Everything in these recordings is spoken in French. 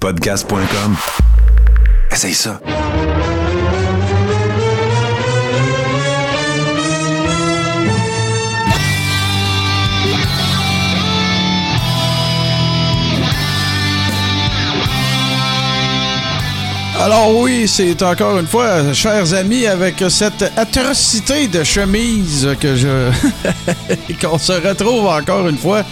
Podcast.com. Essaye ça. Alors oui, c'est encore une fois, chers amis, avec cette atrocité de chemise que je qu'on se retrouve encore une fois.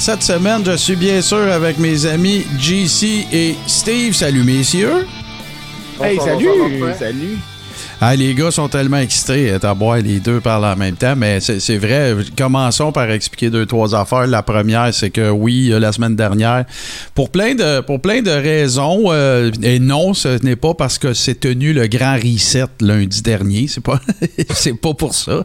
Cette semaine, je suis bien sûr avec mes amis JC et Steve. Salut messieurs. Hey, salut! Salut! Ah, les gars sont tellement excités à boire les deux parlent en même temps, mais c'est vrai. Commençons par expliquer deux, trois affaires. La première, c'est que oui, la semaine dernière, pour plein de, pour plein de raisons, euh, et non, ce n'est pas parce que c'est tenu le grand reset lundi dernier. C'est pas, c'est pas pour ça.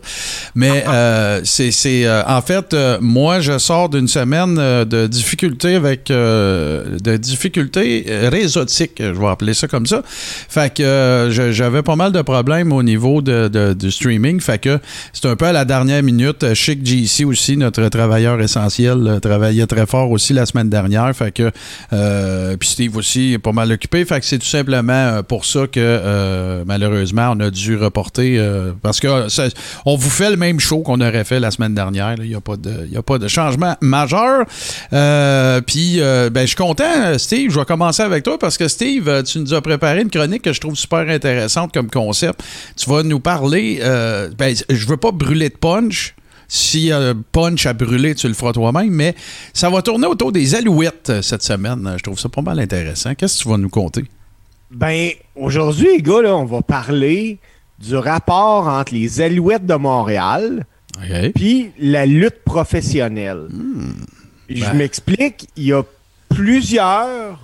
Mais euh, c'est, euh, en fait, euh, moi, je sors d'une semaine euh, de difficultés avec, euh, de difficultés euh, réseautiques, je vais appeler ça comme ça. Fait que euh, j'avais pas mal de problèmes au niveau de, du streaming. Fait que c'est un peu à la dernière minute. Chic GC aussi, notre travailleur essentiel, euh, travaillait très fort aussi la semaine dernière. Fait que euh, puis Steve aussi est pas mal occupé. Fait que c'est tout simplement euh, pour ça que euh, malheureusement on a dû reporter euh, parce que euh, on vous fait le même show qu'on aurait fait la semaine dernière. Il n'y a, pas de- a pas de changement majeur. Euh, puis euh, ben, je suis content, Steve. Je vais commencer avec toi parce que Steve, euh, tu nous as préparé une chronique que je trouve super intéressante comme concept. Tu vas nous parler. euh, ben, je veux pas brûler de punch. Si euh, punch à brûler, tu le feras toi-même, mais ça va tourner autour des alouettes euh, cette semaine. Je trouve ça pas mal intéressant. Qu'est-ce que tu vas nous compter? Ben, aujourd'hui, les gars, là, on va parler du rapport entre les Alouettes de Montréal OK. puis la lutte professionnelle. Je Ben. m'explique, il y a plusieurs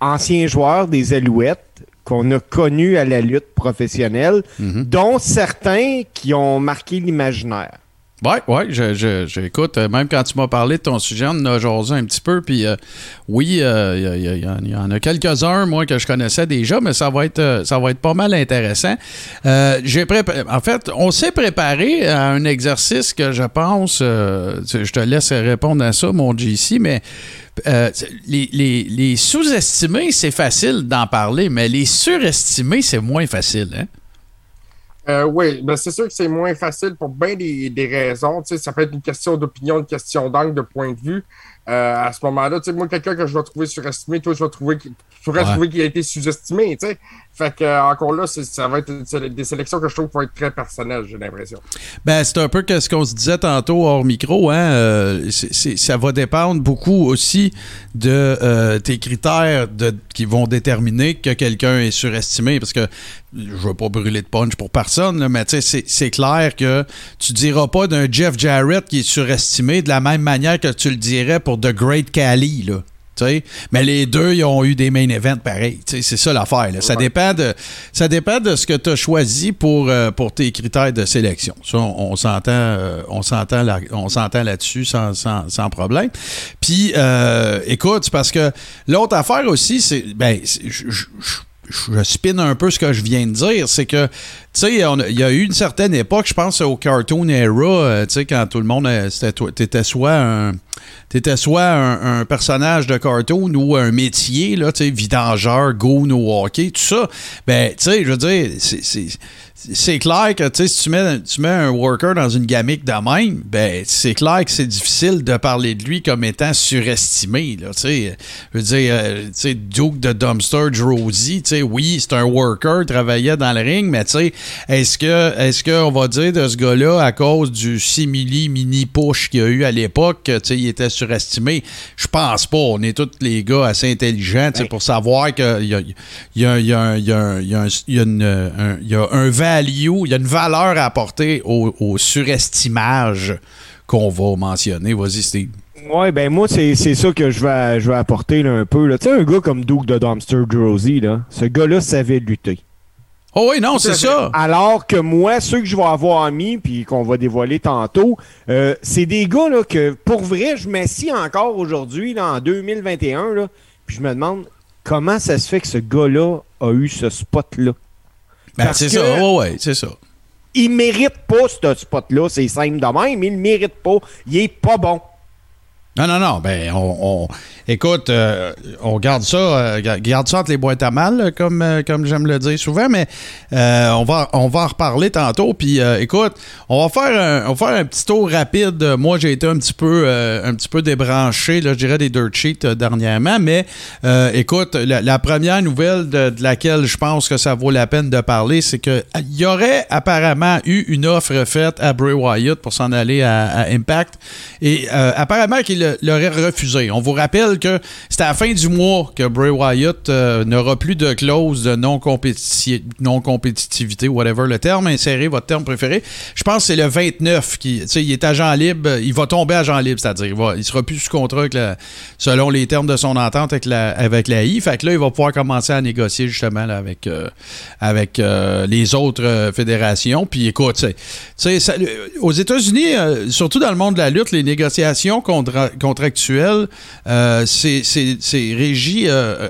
anciens joueurs des Alouettes qu'on a connus à la lutte professionnelle, Mhm. dont certains qui ont marqué l'imaginaire. Ouais, ouais, je, je- j'écoute. euh, même quand tu m'as parlé de ton sujet, on en a jasé un petit peu. Puis euh, oui, euh, il il y, en- a quelques-uns, moi, que je connaissais déjà, mais ça va être, euh, ça va être pas mal intéressant. Euh, en fait, on s'est préparé à un exercice que je pense, euh, je te laisse répondre à ça, mon JC, mais euh, les, les- les sous-estimés, c'est facile d'en parler, mais les surestimés, c'est moins facile. Hein? Euh, oui, ben c'est sûr que c'est moins facile pour bien des, des raisons. Tu sais, ça peut être une question d'opinion, une question d'angle, de point de vue. Euh, à ce moment-là, tu moi, quelqu'un que je vais trouver surestimé, toi, je vais trouver pourrais Ouais. trouver qu'il a été sous-estimé. tu sais. Fait que, euh, encore là, ça va être des sélections que je trouve qui vont être très personnelles, j'ai l'impression. Ben, c'est un peu que ce qu'on se disait tantôt hors micro, hein. euh, ça va dépendre beaucoup aussi de euh, tes critères de, qui vont déterminer que quelqu'un est surestimé. Parce que je veux pas brûler de punch pour personne, là, mais tu sais, c'est- c'est clair que tu diras pas d'un Jeff Jarrett qui est surestimé de la même manière que tu le dirais pour The Great Cali, là. Mais les deux, ils ont eu des main events pareils. C'est ça l'affaire. Ça, dépend de, ça dépend de ce que tu as choisi pour, euh, pour tes critères de sélection. Ça, on, on s'entend euh, on s'entend là-dessus sans, sans, sans problème. Puis, euh, écoute, parce que l'autre affaire aussi, c'est. Ben, je- je spin un peu ce que je viens de dire, c'est que, tu sais, il y a eu une certaine époque, je pense au Cartoon Era, euh, tu sais, quand tout le monde, euh, t'étais soit un, t'étais soit un, personnage de cartoon ou un métier, là, tu vidangeur, goon au hockey, tout ça, ben, tu sais, je veux dire, c'est- clair que si tu mets, tu mets un worker dans une gamique de même, ben c'est clair que c'est difficile de parler de lui comme étant surestimé. Là, je veux dire, euh, sais, Duke de Dumpster Rosie, tu oui, c'est un worker, travaillait dans le ring, mais tu est-ce que est-ce qu'on va dire de ce gars-là, à cause du simili mini push qu'il y a eu à l'époque, il était surestimé? Je pense pas. On est tous les gars assez intelligents Ben. pour savoir qu'il y a, il y a, il y a un- il y a un- il y a un- il y a une, un- il y a un value, il y a une valeur à apporter au, au surestimage qu'on va mentionner. Vas-y, Steve. Ouais, ben moi, c'est ça que je vais, je vais apporter là, un peu. Tu sais, un gars comme Duke de Dumpster Rosie, là, ce gars-là savait lutter. Oh oui, non, c'est ça. Alors que moi, ceux que je vais avoir mis, puis qu'on va dévoiler tantôt, euh, c'est des gars là, que, pour vrai, je m'assis encore aujourd'hui, en 2021, là, puis je me demande comment ça se fait que ce gars-là a eu ce spot-là. Ben, c'est ça. Oh, ouais, c'est ça. Il mérite pas ce spot-là, c'est simple de même, il le mérite pas. Il est pas bon. Non, non, non. Ben, on, écoute, euh, on garde ça, euh, garde ça entre les boîtes à mal, comme, euh, comme j'aime le dire souvent, mais on, va, on va en reparler tantôt. Puis, écoute, on va, faire un, on va faire un petit tour rapide. Moi, j'ai été un petit peu, un petit peu débranché, je dirais, des dirt sheets dernièrement, mais écoute, la, première nouvelle de, laquelle je pense que ça vaut la peine de parler, c'est qu'il y aurait apparemment eu une offre faite à Bray Wyatt pour s'en aller à, à, Impact. Et apparemment qu'il l'aurait refusé. On vous rappelle que c'est à la fin du mois que Bray Wyatt euh, n'aura plus de clause de non-compétitivité, whatever le terme, insérez votre terme préféré. Je pense que c'est le 29 qui, il est agent libre, il va tomber agent libre, c'est-à-dire il, va, sera plus sous contrat selon les termes de son entente avec la, avec la I. Fait que là, il va pouvoir commencer à négocier justement avec, euh, avec euh, les autres fédérations. Puis écoute, aux États-Unis, surtout dans le monde de la lutte, les négociations contre contractuel, euh, c'est régi euh,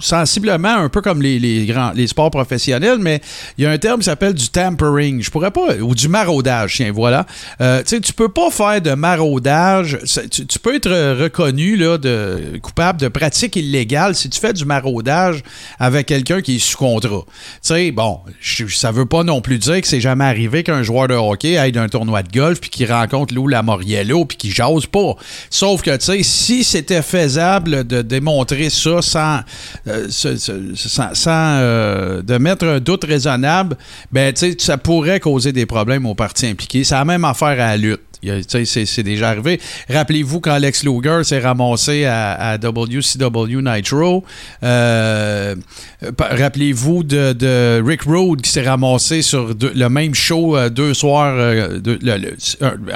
sensiblement un peu comme les, grands, les sports professionnels, mais il y a un terme qui s'appelle du tampering. Je pourrais pas, ou du maraudage, tiens, voilà. Euh, tu tu peux pas faire de maraudage. Tu, peux être reconnu là, de, coupable de pratique illégale si tu fais du maraudage avec quelqu'un qui est sous contrat. Tu sais, bon, ça veut pas non plus dire que c'est jamais arrivé qu'un joueur de hockey aille d'un tournoi de golf puis qu'il rencontre Lou Lamoriello puis qu'il jase pas. Sauf que, tu sais, si c'était faisable de démontrer ça sans euh, sans, euh, de mettre un doute raisonnable, ben, ça pourrait causer des problèmes aux parties impliquées. C'est la même affaire à la lutte. C'est déjà arrivé. Rappelez-vous quand Alex Luger s'est ramassé à, WCW Nitro. Euh, rappelez-vous de, Rick Rude qui s'est ramassé sur le même show deux soirs.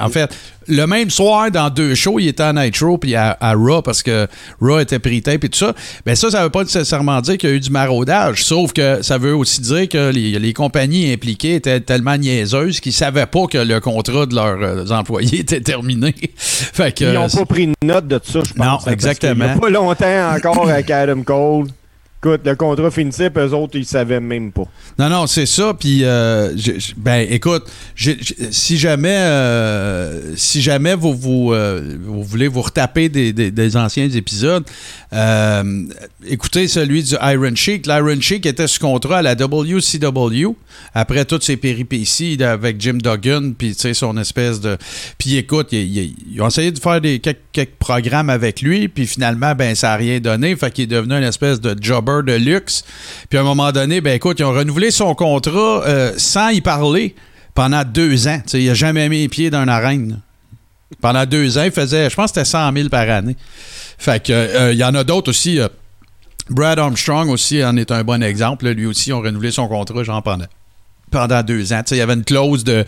en fait, le même soir, dans deux shows, il était à Nitro puis à, Raw parce que Raw était pris tape et tout ça. Ben ça, ça veut pas nécessairement dire qu'il y a eu du maraudage. Sauf que ça veut aussi dire que les, compagnies impliquées étaient tellement niaiseuses qu'ils savaient pas que le contrat de leurs euh, était terminé. fait Ils n'ont pas pris note de ça, je pense. Non, exactement. Il n'y a pas longtemps encore avec Adam Cole. Écoute, le contrat finissait, puis eux autres, ils savaient même pas. Non, non, c'est ça. Puis, euh, ben, écoute, si jamais, euh, si jamais vous, euh, vous, voulez vous retaper des, anciens épisodes, écoutez celui du Iron Sheik. L'Iron Sheik était sous contrat à la WCW après toutes ses péripéties avec Jim Duggan, puis tu sais, son espèce de. Puis écoute, ils, ont essayé de faire des, quelques, programmes avec lui, puis finalement, ben, ça n'a rien donné. Fait qu'il est devenu une espèce de jobber de luxe. Puis à un moment donné, ben écoute, ils ont renouvelé son contrat euh, sans y parler pendant deux ans. il n'a jamais mis les pieds dans une arène. Pendant deux ans, il faisait, je pense que c'était 100 000 par année. Fait que euh, il y en a d'autres aussi. Euh, Brad Armstrong aussi en est un bon exemple. Lui aussi, ils ont renouvelé son contrat genre pendant, pendant deux ans. il y avait une clause de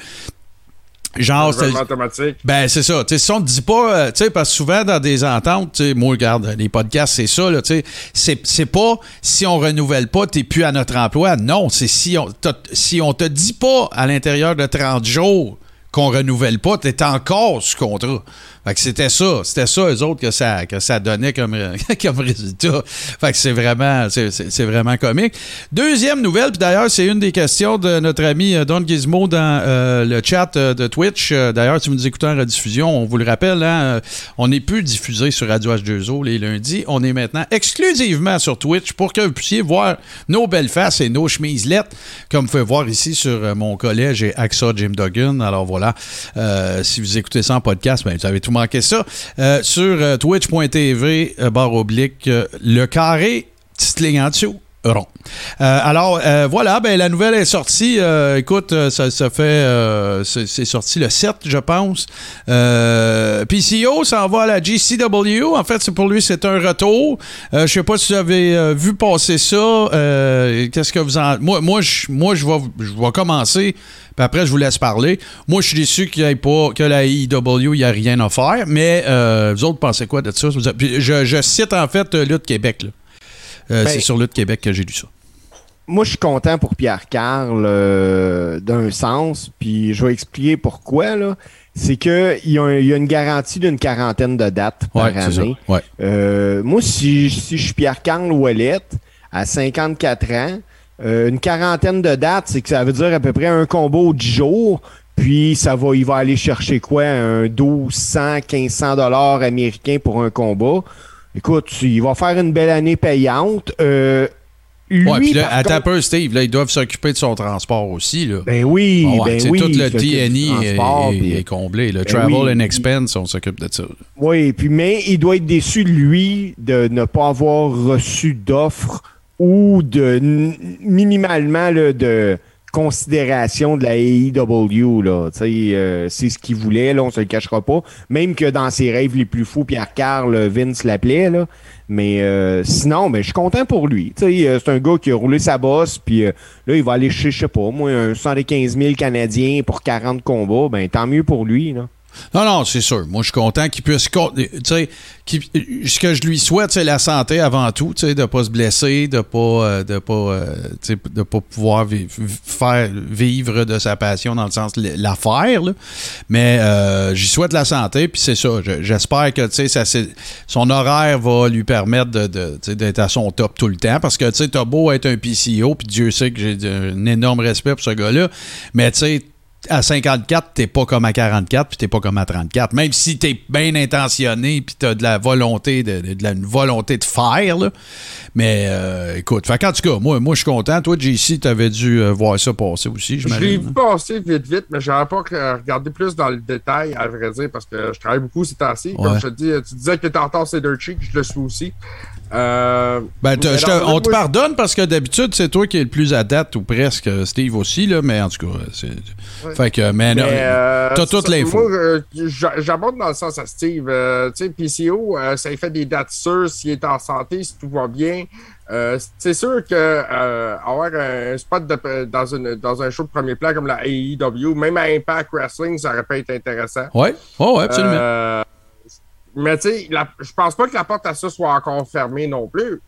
Genre, automatique. Ben, c'est ça. si on ne dit pas, euh, tu sais, parce que souvent dans des ententes, moi, regarde, les podcasts, c'est ça, là, tu sais, c'est pas si on renouvelle pas, t'es plus à notre emploi. Non, c'est si on, si on te dit pas à l'intérieur de 30 jours qu'on renouvelle pas, t'es encore sous contrat. Fait que c'était ça, c'était ça, eux autres, que ça, que ça donnait comme, comme résultat. Fait que c'est vraiment, c'est, vraiment comique. Deuxième nouvelle, puis d'ailleurs, c'est une des questions de notre ami euh, Don Gizmo dans euh, le chat euh, de Twitch. D'ailleurs, si vous nous écoutez en rediffusion, on vous le rappelle, hein, on n'est plus diffusé sur Radio H2O les lundis. On est maintenant exclusivement sur Twitch pour que vous puissiez voir nos belles faces et nos chemises lettres, comme vous pouvez voir ici sur mon collège et AXA Jim Duggan. Alors voilà, si vous écoutez ça en podcast, ben, vous avez tout manquer ça, euh, sur euh, twitch.tv, euh, barre oblique, le carré, petite ligne en dessous. Rond. alors voilà, ben, la nouvelle est sortie. écoute, ça, fait. c'est sorti le 7, je pense. PCO s'en va à la GCW. En fait, pour lui, c'est un retour. je sais pas si vous avez vu passer ça. Qu'est-ce que vous en. Moi, moi, je moi, vais commencer puis après, je vous laisse parler. Moi, je suis déçu qu'il n'y ait pas, que la IW, il n'y a rien à faire. Mais euh, vous autres pensez quoi de ça? je, cite en fait euh, Lutte Québec. Euh, ben, c'est sur Lutte Québec que j'ai lu ça. Moi, je suis content pour Pierre Carl d'un sens, puis je vais expliquer pourquoi. Là. C'est qu'il y, a une garantie d'une quarantaine de dates par année. moi, si, si je suis Pierre Carl Ouellette, à 54 ans, euh, une quarantaine de dates, c'est que ça veut dire à peu près un combo 10 jours. Puis ça va, il va aller chercher quoi? Un 1200, 1500 dollars américains pour un combat. Écoute, il va faire une belle année payante. Euh, lui, ouais, puis là, attends un contre- peu, Steve, là, ils doivent s'occuper de son transport aussi. Là. Ben oui, ouais, ben oui. tout le TNI est, est- puis- est comblé. Le Ben travel oui. and expense, on s'occupe de ça. Oui, puis mais il doit être déçu lui de ne pas avoir reçu d'offre ou de minimalement là, de considération de la AEW. Là. Euh, c'est ce qu'il voulait, là, on se le cachera pas. Même que dans ses rêves les plus fous, Pierre Carl, Vince l'appelait. Là. Mais euh, sinon, ben, je suis content pour lui. Euh, c'est un gars qui a roulé sa bosse, puis euh, là, il va aller chez, je sais pas, moi, un 115 000 Canadiens pour 40 combats. Ben, tant mieux pour lui. Là. Non, non, c'est sûr. Moi, je suis content qu'il puisse. Tu sais, ce que je lui souhaite, c'est la santé avant tout, tu sais, de pas se blesser, de pas, euh, de pas, euh, de pas pouvoir vi- vi- faire vivre de sa passion dans le sens l'affaire. Mais euh, j'y souhaite la santé, puis c'est ça. Je- J'espère que, ça, son horaire va lui permettre de, de, d'être à son top tout le temps, parce que, tu sais, t'as beau être un PCO, puis Dieu sait que j'ai un énorme respect pour ce gars-là, mais, tu sais, à 54, t'es pas comme à 44, puis t'es pas comme à 34. Même si t'es bien intentionné, puis t'as de la volonté de, de- de la une volonté de faire, là. Mais euh, écoute, fait qu'en tout cas, moi, moi je suis content. Toi, JC, t'avais dû euh, voir ça passer aussi, Je l'ai vu passer vite, vite, mais j'aurais pas regardé plus dans le détail, à vrai dire, parce que je travaille beaucoup ces temps-ci. Comme Ouais. je te dis, tu disais que t'es en retard, c'est je le suis aussi. Euh, Ben, te- on te pardonne parce que d'habitude, c'est toi qui es le plus à date, ou presque, Steve aussi, là, mais en tout cas, c'est. Fait que, mais, euh, t'as c'est toute ça. l'info. Moi, euh, j'a- j'aborde dans le sens à Steve. Euh, tu sais, PCO, euh, ça lui fait des dates sûres s'il est en santé, si tout va bien. Euh, c'est sûr que euh, avoir un spot de- dans, une, dans un show de premier plan comme la AEW, même à Impact Wrestling, ça aurait pas été intéressant. Oh, ouais, absolument. Euh, mais tu sais, je pense pas que la porte à ça soit encore fermée non plus.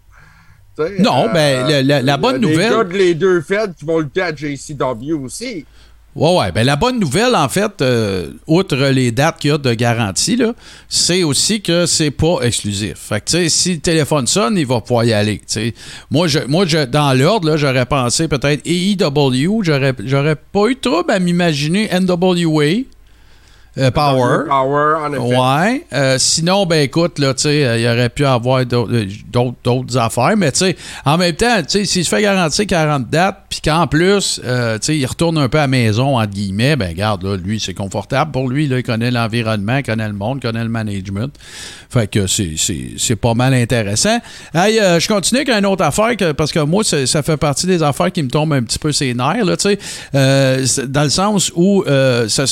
Non, euh, ben, la- la- la bonne nouvelle- gars de les deux Feds qui vont lutter à JCW aussi. Ouais, ouais. Ben, la bonne nouvelle, en fait, euh, outre les dates qu'il y a de garantie, là, c'est aussi que c'est pas exclusif. Fait que, tu sais, si le téléphone sonne, il va pouvoir y aller. tu sais. Moi, je, moi je, dans l'ordre, là, j'aurais pensé peut-être AEW. J'aurais, j'aurais pas eu de trouble à m'imaginer NWA. Euh, Power. Power, en effet. Ouais. Euh, sinon, ben écoute, là, tu sais, il aurait pu avoir d'autres, euh, d'autres, affaires, mais tu sais, en même temps, tu sais, s'il se fait garantir 40 dates, puis qu'en plus, euh, tu sais, il retourne un peu à la maison, entre guillemets, ben regarde, là, lui, c'est confortable pour lui, là, il connaît l'environnement, il connaît le monde, il connaît le management. Fait que c'est, c'est, c'est pas mal intéressant. Hey, je continue avec une autre affaire, que- parce que moi, ça fait partie des affaires qui me tombent un petit peu ses nerfs, là, tu sais, dans le sens où ça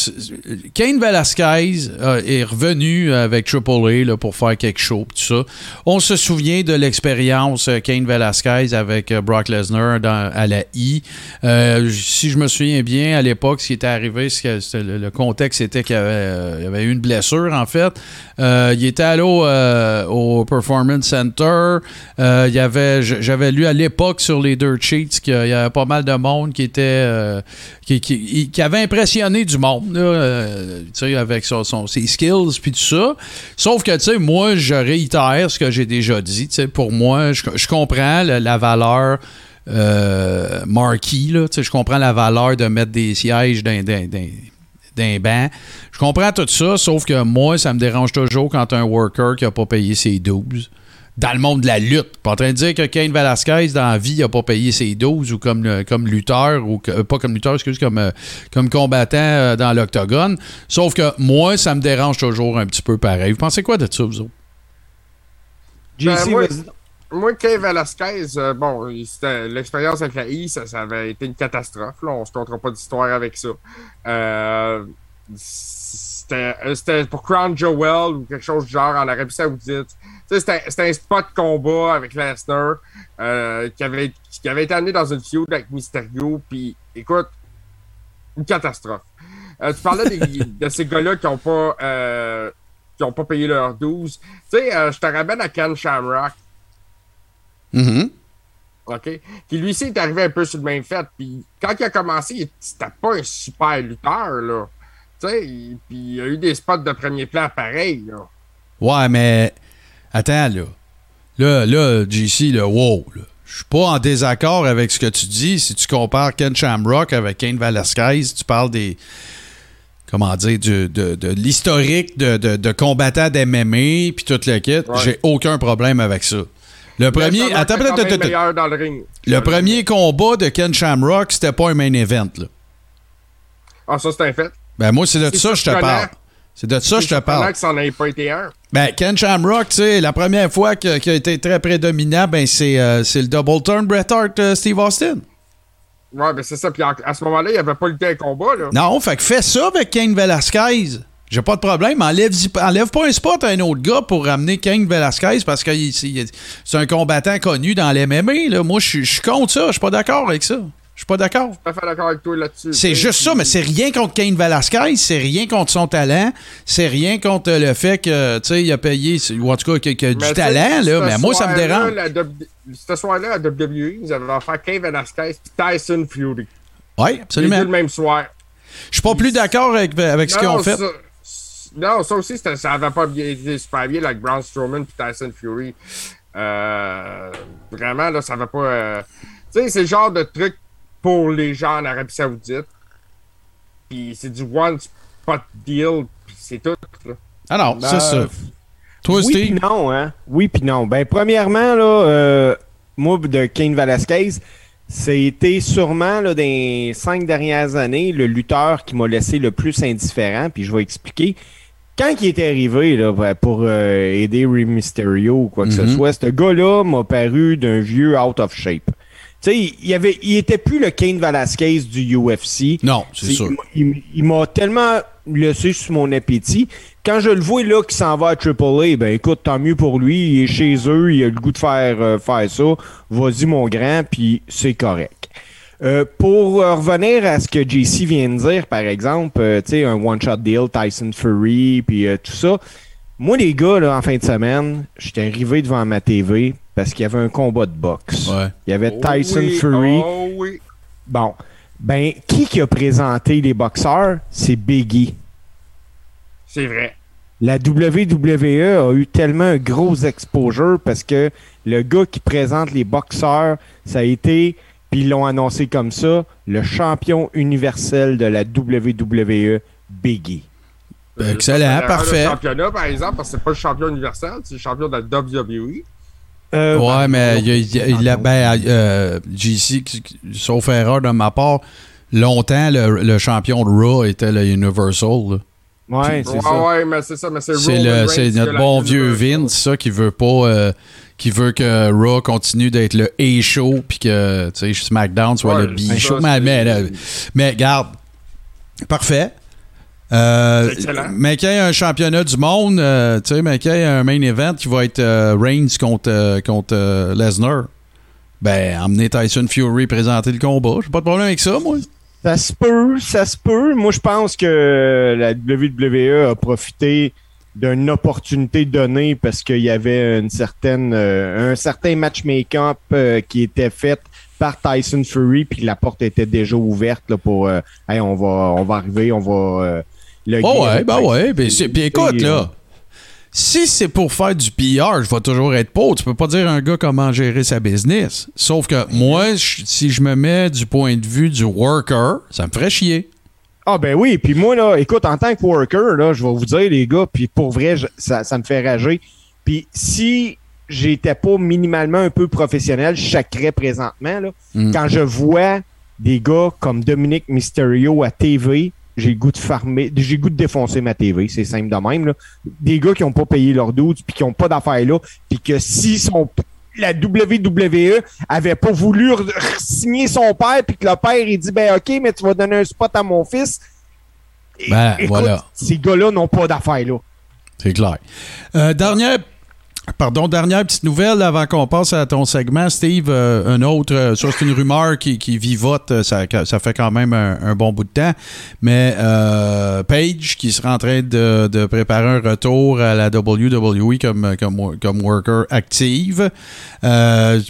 Kane Velasquez euh, est revenu avec Triple A pour faire quelque chose, tout ça. On se souvient de l'expérience euh, Kane Velasquez avec euh, Brock Lesnar à la I. Euh, si je me souviens bien, à l'époque, ce qui était arrivé, le, contexte était qu'il y avait, euh, eu une blessure, en fait. Euh, il était allé au, euh, Performance Center. Euh, j'avais lu à l'époque sur les Dirt Sheets qu'il y avait pas mal de monde qui était euh, qui, qui- avait impressionné du monde, là, euh, avec son, ses skills puis tout ça. Sauf que, tu sais, moi, je réitère ce que j'ai déjà dit. Tu sais, pour moi, je, je comprends la, la valeur euh, sais, je comprends la valeur de mettre des sièges dans- d'un banc. Je comprends tout ça, sauf que moi, ça me dérange toujours quand un worker qui n'a pas payé ses 12. Dans le monde de la lutte. Pas en train de dire que Kane Velasquez, dans la vie, n'a pas payé ses 12 ou comme, euh, comme lutteur, ou que- euh, pas comme lutteur, excuse, comme, euh, comme combattant dans l'octogone. Sauf que moi, ça me dérange toujours un petit peu pareil. Vous pensez quoi de ça, vous autres? Ben, JC, moi- Kay Velasquez, euh, bon, c'était- l'expérience avec la I, ça, ça avait été une catastrophe. Là. On se comptera pas d'histoire avec ça. Euh, c'était euh, c'était pour Crown Joel ou quelque chose du genre en Arabie Saoudite. C'était c'était un spot combat avec Lesnar euh, qui, avait, qui avait été amené dans une feud avec Mysterio. Puis, écoute, une catastrophe. Euh, tu parlais des- de ces gars-là qui n'ont pas, euh, qui ont pas payé leurs 12. Tu sais, je te ramène à Ken Shamrock. Mhm. OK? Qui lui aussi est arrivé un peu sur le même fait. Puis quand il a commencé, il- c'était pas un super lutteur, là. Tu sais, il- puis il y a eu des spots de premier plan pareils, là. Ouais, mais attends, là. Là, là, JC, là, wow, là. Je suis pas en désaccord avec ce que tu dis. Si tu compares Ken Shamrock avec Kane Velasquez, tu parles des. comment dire, du- de, de l'historique de, de, de combattants d'MMA, puis tout le kit, Ouais. j'ai aucun problème avec ça. Le premier, attends, va être attends, quand même attends, attends. meilleur dans le ring. le premier combat de Ken Shamrock, c'était pas un main event. Là. Ah, ça, c'est un fait. Ben moi, c'est de ça que je te parle. C'est de ça que je te parle. que ça n'en pas été un. Ben, Ken Shamrock, tu sais, la première fois qu'il a été très prédominant, ben, c'est euh, le double turn Bret Hart euh, Steve Austin. Ouais, ben c'est ça. Puis à ce moment-là, il n'y avait pas lutté un combat, là. Non, fait que fais ça avec Ken Velasquez. J'ai pas de problème. Enlève, enlève pas un spot à un autre gars pour ramener Ken Velasquez parce que c'est un combattant connu dans l'MMA. Moi, je suis- je suis contre ça. Je suis pas d'accord avec ça. Je suis pas d'accord. Je suis fait d'accord avec toi là-dessus. C'est sais. juste ça, mais c'est rien contre Kane Velasquez, c'est rien contre son talent, c'est rien contre le fait que, tu sais, il a payé, ou en tout cas, qu'il a du talent, là, mais moi, ça me dérange. Ce soir-là, à WWE, ils avaient offert Kane Velasquez et Tyson Fury. Oui, absolument. le même soir. Je suis pas plus d'accord avec, avec ce qu'ils ont fait. non, ça aussi, ça avait pas bien été super bien, like Braun Strowman et Tyson Fury. Euh, vraiment, là, ça avait pas. euh, Tu sais, c'est le genre de truc pour les gens en Arabie Saoudite. Puis c'est du one spot deal, puis c'est tout. Là. Ah non, Ben, c'est ça. Toi, oui puis non, hein? Oui puis non. Ben, premièrement, là, euh, moi, de Kane Velasquez, c'était sûrement, là, dans les cinq dernières années, le lutteur qui m'a laissé le plus indifférent, puis je vais expliquer. Quand il est arrivé, là, ben, pour euh, aider Rey Mysterio ou quoi que ce Mhm. soit, ce gars-là m'a paru d'un vieux out of shape. Sais, il, avait, il était plus le Kane Velasquez du UFC. Non, c'est sûr. Il, m'a tellement laissé sur mon appétit. Quand je le vois là qui s'en va à AAA, ben écoute, tant mieux pour lui. Il est chez eux, il a le goût de faire, euh, faire ça. Vas-y mon grand, puis c'est correct. Euh, pour euh, revenir à ce que JC vient de dire, par exemple, tu sais, un one-shot deal, Tyson Fury, puis tout ça. Moi, les gars, là, en fin de semaine, j'étais arrivé devant ma TV parce qu'il y avait un combat de boxe. Ouais. Il y avait Oh Tyson oui, Fury. Oh oui. Bon. Ben, qui qui a présenté les boxeurs? C'est Biggie. C'est vrai. La WWE a eu tellement un gros exposure parce que le gars qui présente les boxeurs, ça a été, puis ils l'ont annoncé comme ça, le champion universel de la WWE, Biggie. Excellent, Euh, parfait. Le championnat, par exemple, parce que c'est pas le champion universel, c'est le champion de la WWE. Euh, Ouais, mais il, a- il a- il a- pardon. ben, euh, JC, sauf erreur de ma part, longtemps, le, le champion de Raw était le Universal. là. Ouais, c'est ouais, ça. ouais, mais c'est ça, mais c'est C'est notre bon vieux. Vince, ça, qui veut pas. euh, qui veut que Raw continue d'être le A-show, puis que tu sais, SmackDown soit Ouais, le B-show. Mais, c'est- mais, mais garde, parfait. Euh, C'est excellent. mais qu'il y ait un championnat du monde, euh, tu sais, mais qu'il y ait un main event qui va être euh, Reigns contre, euh, contre euh, Lesnar, ben, emmener Tyson Fury présenter le combat. J'ai pas de problème avec ça, moi. Ça se peut, ça se peut. Moi, je pense que la WWE a profité d'une opportunité donnée parce qu'il y avait une certaine, euh, un certain matchmaking euh, qui était fait par Tyson Fury, puis la porte était déjà ouverte là, pour euh, Hey, on va on va arriver, on va euh, le Oh ouais, ben ouais. ben Puis écoute, euh, là, si c'est pour faire du PR, je vais toujours être pauvre. Tu peux pas dire à un gars comment gérer sa business. Sauf que moi, je- si je me mets du point de vue du worker, ça me ferait chier. Ah ben oui, puis moi là, écoute, en tant que worker, là, je vais vous dire les gars, puis pour vrai, je- ça, ça me fait rager. Puis si j'étais pas minimalement un peu professionnel, je chacrais présentement là. Mm. Quand je vois des gars comme Dominique Mysterio à TV, j'ai le goût de farmer, j'ai le goût de défoncer ma TV, c'est simple de même là. Des gars qui ont pas payé leur doute, puis qui ont pas d'affaires là, puis que si la WWE avait pas voulu signer son père, puis que le père il dit ben ok, mais tu vas donner un spot à mon fils. Et- Ben, écoute, voilà. Ces gars-là n'ont pas d'affaires là. C'est clair. Euh, dernière. Pardon, dernière petite nouvelle avant qu'on passe à ton segment, Steve. euh, un autre, euh, ça c'est une rumeur qui, qui vivote, euh, ça, ça fait quand même un, bon bout de temps. Mais euh, Page qui sera en train de, de préparer un retour à la WWE comme, comme, comme worker active.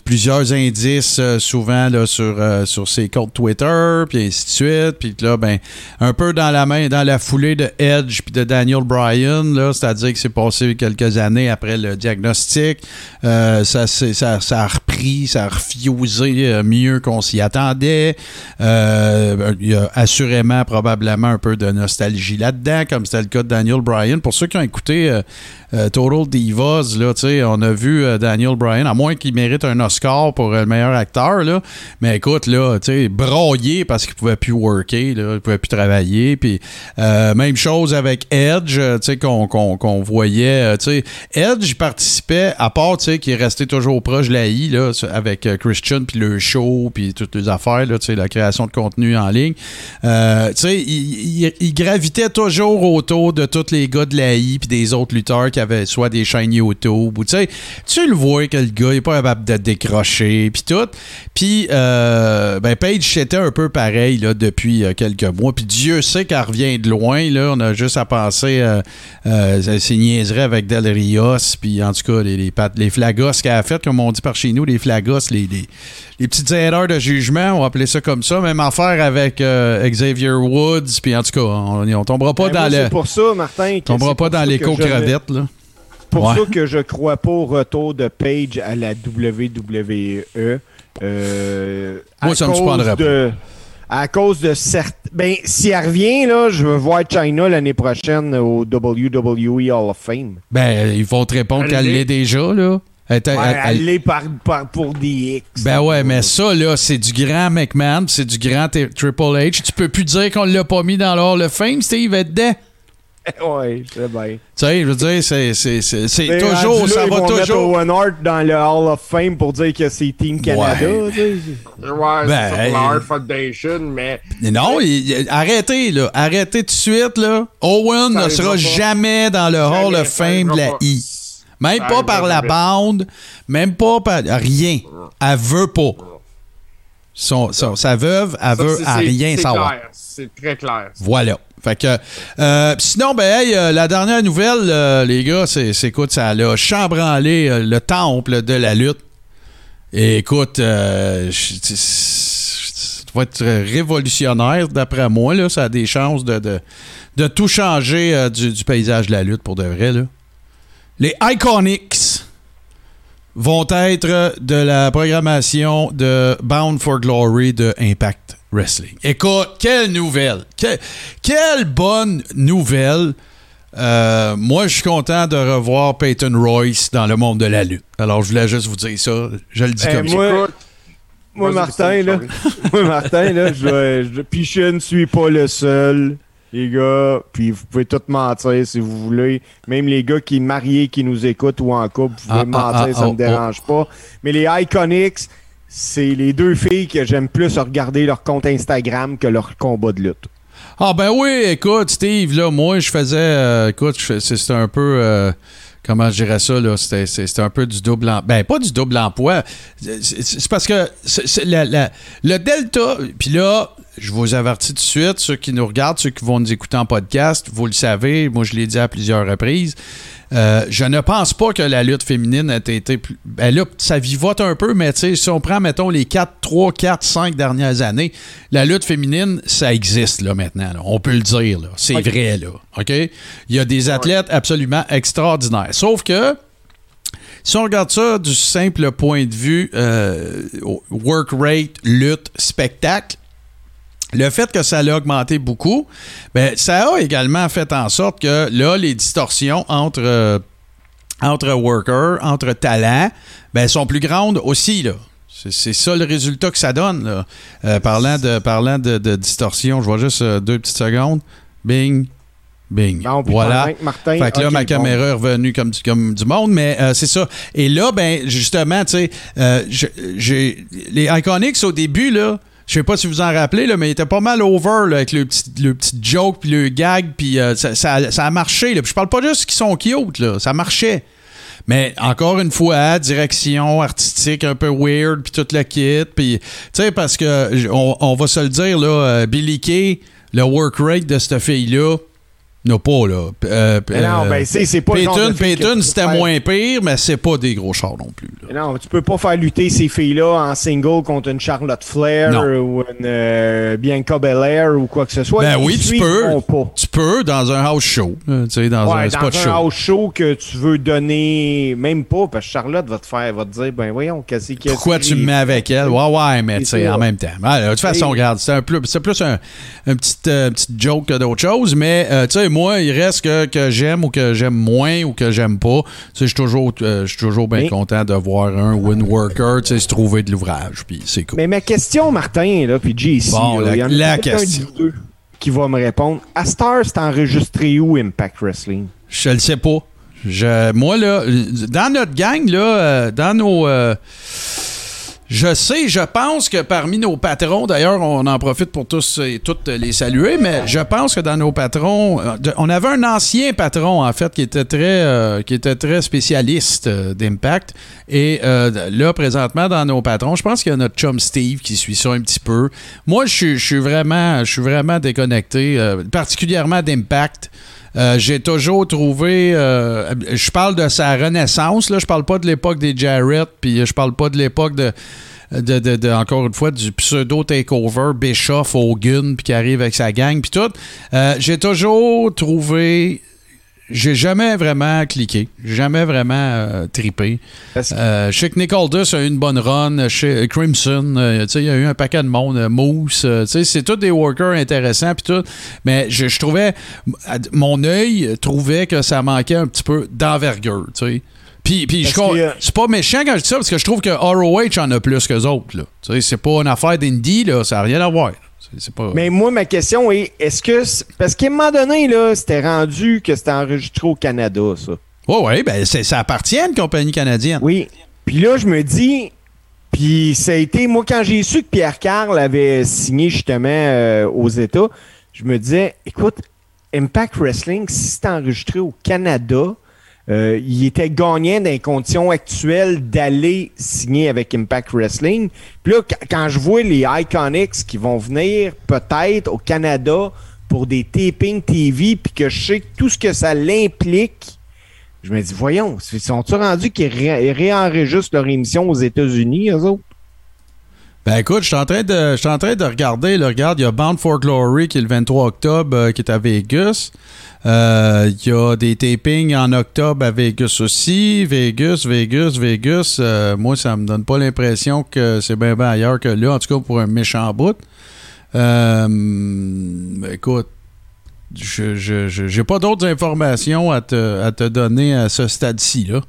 Plusieurs indices souvent là, sur, sur ses comptes Twitter, puis ainsi de suite. Puis là, ben, un peu dans la main, dans la foulée de Edge puis de Daniel Bryan, c'est-à-dire que c'est passé quelques années après le diagnostic Euh, ça a repris, ça a refusé euh, mieux qu'on s'y attendait. Euh, il y a assurément, probablement, un peu de nostalgie là-dedans, comme c'était le cas de Daniel Bryan. Pour ceux qui ont écouté euh, Total Divas, là, on a vu euh, Daniel Bryan, à moins qu'il mérite un Oscar pour euh, le meilleur acteur, là. Mais écoute, là, broyé parce qu'il pouvait plus worker, il pouvait plus travailler. Même chose avec Edge, qu'on voyait, Edge participait, à part, tu sais, qui est resté toujours proche de la I, là, avec Christian, puis le show, puis toutes les affaires, là, la création de contenu en ligne. Il, gravitait toujours autour de tous les gars de la I, puis des autres lutteurs qui avaient soit des chaînes YouTube, ou tu sais, tu le vois que le gars il est pas capable de décrocher, puis tout. Puis, euh, ben, Paige, c'était un peu pareil, là, depuis euh, quelques mois. Puis Dieu sait qu'elle revient de loin, là. On a juste à penser euh, euh, ses niaiseries avec Del Rios, puis en tout cas, les, les, pat- les flagos qu'elle a fait, comme on dit par chez nous, les flagos, les, les, les petites erreurs de jugement, on va appeler ça comme ça. Même affaire avec euh, Xavier Woods, puis en tout cas, on, on tombera pas Ben, dans le... C'est pour ça, Martin. que tombera pas dans que l'éco-crevette, là. Pour Ouais. ça que je crois pas au retour de Page à la WWE. Euh, Moi, à ça me cause surprendrait de, À cause de certes. Ben, si elle revient, là, je veux voir China l'année prochaine au WWE Hall of Fame. Ben, ils vont te répondre Elle qu'elle l'est. déjà, là. Elle Ouais, elle- elle- elle l'est par, par- pour des X. Ben ouais, mais ça, là, c'est du grand McMahon, c'est du grand Triple H. Tu peux plus dire qu'on l'a pas mis dans le Hall of Fame, Steve est dedans. ouais, c'est bien. Tu sais, je veux dire, c'est, c'est, c'est, toujours, là, ça ils va vont mettre toujours. Owen Hart dans le Hall of Fame pour dire que c'est Team Canada. Ouais. tu sais. Ouais, Ben, c'est hey. la Heart Foundation, mais Non, il- il- arrêtez, là. Arrêtez tout de suite, là. Owen Ça ne sera jamais dans le Hall Jamais, of ça Fame de la pas. I. Même Ça pas par la bande, même pas par. Rien. Elle veut pas. Son, son- sa veuve, elle ça, veut à rien savoir. C'est très clair. Voilà. Euh, sinon, ben, hey, euh, la dernière nouvelle, euh, les gars, c'est, c'est, écoute, ça a chambranlé le temple de la lutte. Et écoute, ça va être révolutionnaire, d'après moi. Là, ça a des chances de, de, de tout changer du, du paysage de la lutte pour de vrai. Là. Les Iconics vont être de la programmation de Bound for Glory de Impact Wrestling. Écoute, quelle nouvelle! Que- quelle bonne nouvelle! Euh, moi, je suis content de revoir Peyton Royce dans le monde de la lutte. Alors, je voulais juste vous dire ça. Je le dis Eh, comme ça. moi- Écoute, Moi, Martin, là. Moi, Martin, là, je, puis je ne suis pas le seul, les gars. Puis vous pouvez tout mentir si vous voulez. Même les gars qui sont mariés, qui nous écoutent ou en couple, vous pouvez Ah, mentir, ah, ah, ça oh, me dérange pas. Mais les Iconics, c'est les deux filles que j'aime plus regarder leur compte Instagram que leur combat de lutte. Ah ben oui, écoute, Steve, là, moi, je faisais... euh, écoute, c'était un peu... euh, comment je dirais ça, là? C'était, un peu du double emploi. Ben, pas du double emploi. C'est, parce que le Delta... Puis là, je vous avertis tout de suite, ceux qui nous regardent, ceux qui vont nous écouter en podcast, vous le savez, moi, je l'ai dit à plusieurs reprises, euh, je ne pense pas que la lutte féminine a été plus. Ben là, ça vivote un peu, mais tu sais, si on prend, mettons, les 4, 3, 4, 5 dernières années, la lutte féminine, ça existe là maintenant. là. On peut le dire. là. C'est vrai, là. OK? Il y a des athlètes absolument extraordinaires. Sauf que. Si on regarde ça du simple point de vue euh, work rate, lutte, spectacle, le fait que ça l'a augmenté beaucoup, ben, ça a également fait en sorte que là, les distorsions entre, euh, entre workers, entre talents, ben, sont plus grandes aussi. Là. C'est, ça le résultat que ça donne. là. Euh, parlant de, parlant de, de distorsion, je vois juste euh, deux petites secondes. Bing, bing. Bon, voilà. Martin, Fait que là, ma bon. caméra est revenue comme, du- comme du monde, mais euh, c'est ça. Et là, ben, justement, tu sais, euh, les Iconics au début, là, je sais pas si vous en rappelez, là, mais ils étaient pas mal over là, avec le petit, le petit joke puis le gag, puis euh, ça, ça- a marché. Là. Puis je parle pas juste qu'ils sont cute, là, ça marchait. Mais encore une fois, direction artistique un peu weird, puis toute la kit. Tu sais, parce que on, on va se le dire, là, euh, Billy Kay, le work rate de cette fille-là, Il n'y en a pas, là. Euh, non, ben, c'est c'est pas que tu peux c'était moins pire, mais c'est pas des gros chars non plus. là. Non, tu peux pas faire lutter ces filles-là en single contre une Charlotte Flair Non. ou une euh, Bianca Belair ou quoi que ce soit. Ben Ils oui, tu peux. Tu peux dans un house show, euh, tu sais, dans Ouais, un dans spot un show. house show que tu veux donner, même pas, parce que Charlotte va te faire, va te dire, ben voyons, qu'est-ce qu'il y a Pourquoi tu me mets avec elle? Ouais, ouais, mais tu sais, en même temps. De toute façon, Et- regarde, c'est un plus, un, un petit, euh, petit joke que d'autre chose, mais euh, tu sais, moi, il reste que, que j'aime ou que j'aime moins ou que j'aime pas. Je suis toujours, euh, toujours bien content de voir un win worker, tu sais, se trouver de l'ouvrage, puis c'est cool. Mais ma question, Martin, là, puis JC, Bon, là, la- il y en a la un question. qui va me répondre. À Star, c'est enregistré où Impact Wrestling? Je le sais pas. Je, moi, là, dans notre gang, là, euh, dans nos. euh, je sais, je pense que parmi nos patrons, d'ailleurs, on en profite pour tous et toutes les saluer, mais je pense que dans nos patrons, euh, on avait un ancien patron, en fait, qui était très, euh, qui était très spécialiste euh, d'Impact. Et là, présentement, dans nos patrons, je pense qu'il y a notre chum Steve qui suit ça un petit peu. Moi, je suis- vraiment, je suis vraiment déconnecté, particulièrement d'Impact. Euh, j'ai toujours trouvé. euh, je parle de sa renaissance, là. Je parle pas de l'époque des Jarrett, puis je parle pas de l'époque de, de, de- encore une fois, du pseudo takeover, Bischoff, Hogan, puis qui arrive avec sa gang, puis tout. Euh, j'ai toujours trouvé. J'ai jamais vraiment cliqué. Jamais vraiment euh, tripé. Euh, je sais que Nick a eu une bonne run. Chez Crimson, euh, tu sais, il y a eu un paquet de monde. Moose, c'est tous des workers intéressants puis tout. Mais je, je trouvais, mon œil trouvait que ça manquait un petit peu d'envergure, tu. Puis, puis c'est pas méchant quand je dis ça parce que je trouve que ROH en a plus que autres. C'est pas une affaire d'indie, ça n'a rien à voir. C'est pas... Mais moi, ma question est, est-ce que... Parce qu'à un moment donné, là, c'était rendu que c'était enregistré au Canada, ça. Ouais, ouais, ben ça appartient à une compagnie canadienne. Oui. Puis là, je me dis... Puis ça a été... Moi, quand j'ai su que Pierre Carl avait signé justement euh, aux États, je me disais, écoute, Impact Wrestling, si c'est enregistré au Canada, euh, il était gagnant dans les conditions actuelles d'aller signer avec Impact Wrestling. Puis là, qu- quand je vois les Iconics qui vont venir peut-être au Canada pour des tapings TV, puis que je sais tout ce que ça l'implique, je me dis, voyons, ils sont-ils rendus qu'ils ré- réenregistrent leur émission aux États-Unis, eux autres? Ben écoute, je suis en train de, je suis en train de regarder. Regarde, il y a Bound for Glory qui est le 23 octobre, euh, qui est à Vegas. Euh, Il y a des tapings en octobre à Vegas aussi. Vegas, Vegas, Vegas. Euh, moi, ça me donne pas l'impression que c'est bien ben ailleurs que là, en tout cas pour un méchant bout. Ben, écoute, je j'ai pas d'autres informations à te, à te donner à ce stade-ci. Là.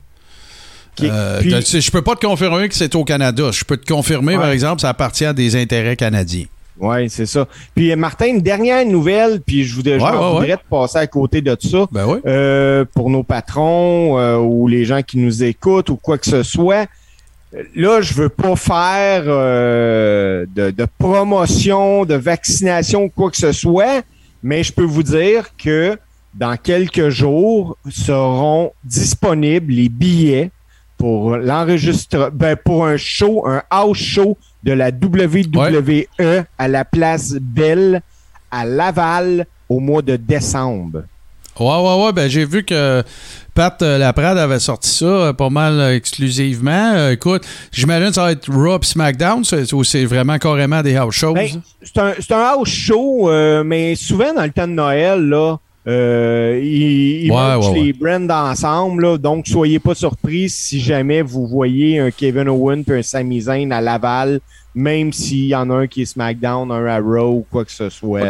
Ok. Euh, Puis- je peux pas te confirmer que c'est au Canada. Je peux te confirmer, Ouais. par exemple, ça appartient à des intérêts canadiens. Oui, c'est ça. Puis, euh, Martin, une dernière nouvelle, puis je voudrais, je Ouais, m'en ouais, voudrais te passer à côté de ça. Ben oui. Euh, pour nos patrons euh, ou les gens qui nous écoutent ou quoi que ce soit. Là, je veux pas faire euh, de, de promotion, de vaccination ou quoi que ce soit, mais je peux vous dire que dans quelques jours seront disponibles les billets pour l'enregistrement, ben, pour un show, un house show de la WWE à la place Belle à Laval au mois de décembre. Ouais, ouais, ouais. Ben, j'ai vu que Pat euh, Laprade avait sorti ça euh, pas mal euh, exclusivement. Euh, écoute, j'imagine que ça va être Raw SmackDown, ou c'est vraiment carrément des house shows? Ben, c'est un, house show, euh, mais souvent dans le temps de Noël, là, euh, ils, ils Ouais, mergent ouais, les brands ensemble, là, donc soyez pas surpris si jamais vous voyez un Kevin Owen puis un Sami Zayn à Laval, même s'il y en a un qui est SmackDown, un à Raw ou quoi que ce soit. là.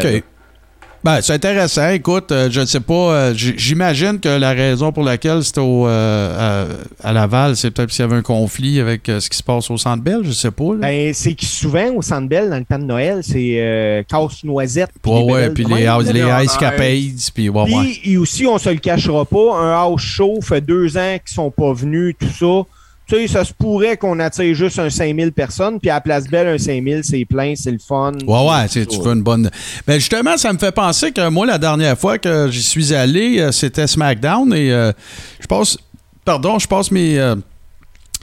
Ben, c'est intéressant. Écoute, euh, je ne sais pas. euh, J'imagine que la raison pour laquelle c'est au, euh, à, à Laval, c'est peut-être s'il y avait un conflit avec euh, ce qui se passe au Centre Bell. Je sais pas. Ben, c'est que souvent au Centre Bell, dans le temps de Noël, c'est euh, casse-noisette. ouais, ouais. Puis les, les. Ice Capades. Puis ouais, ouais. Puis et aussi, on se le cachera pas, un house show fait deux ans qu'ils sont pas venus, tout ça. Tu sais, ça se pourrait qu'on attire juste un 5000 personnes, puis à la place belle, un 5000, c'est plein, c'est le fun. Ouais, ouais, tu fais une bonne. Ben justement, ça me fait penser que moi, la dernière fois que j'y suis allé, euh, c'était SmackDown et euh, je passe. Pardon, je passe mes. euh,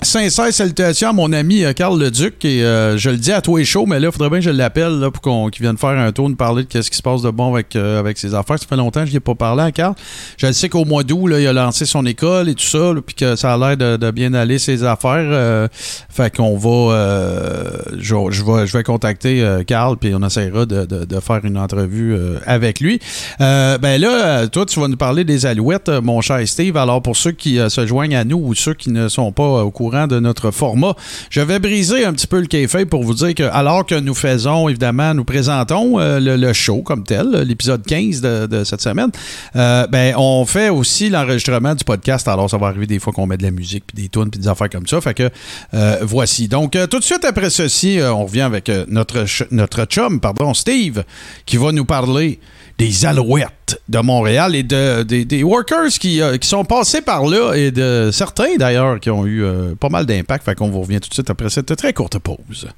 Sincère salutations à mon ami euh, Carl Leduc. Et euh, je le dis à toi et chaud, mais là, il faudrait bien que je l'appelle pour qu'on, qu'il vienne faire un tour, nous parler de ce qui se passe de bon avec, euh, avec ses affaires. Ça fait longtemps que je n'y ai pas parlé à Carl. Je sais qu'au mois d'août, il a lancé son école et tout ça, puis que ça a l'air de, bien aller ses affaires. fait qu'on va, je, vais, je vais contacter Carl, puis on essaiera de, de- faire une entrevue avec lui. Ben là, toi, tu vas nous parler des Alouettes, mon cher Steve. Alors, pour ceux qui se joignent à nous ou ceux qui ne sont pas au courant de notre format, je vais briser un petit peu le café pour vous dire que, alors que nous faisons, évidemment, nous présentons euh, le, show comme tel, l'épisode 15 de, cette semaine, euh, ben, on fait aussi l'enregistrement du podcast. Alors, ça va arriver des fois qu'on met de la musique, puis des tunes, puis des affaires comme ça. Fait que, euh, voici. Donc, tout de suite après ceci, on revient avec notre, notre chum, pardon, Steve, qui va nous parler des Alouettes de Montréal et de, des, des workers qui, euh, qui sont passés par là et de certains d'ailleurs qui ont eu euh, pas mal d'impact. Fait qu'on vous revient tout de suite après cette très courte pause.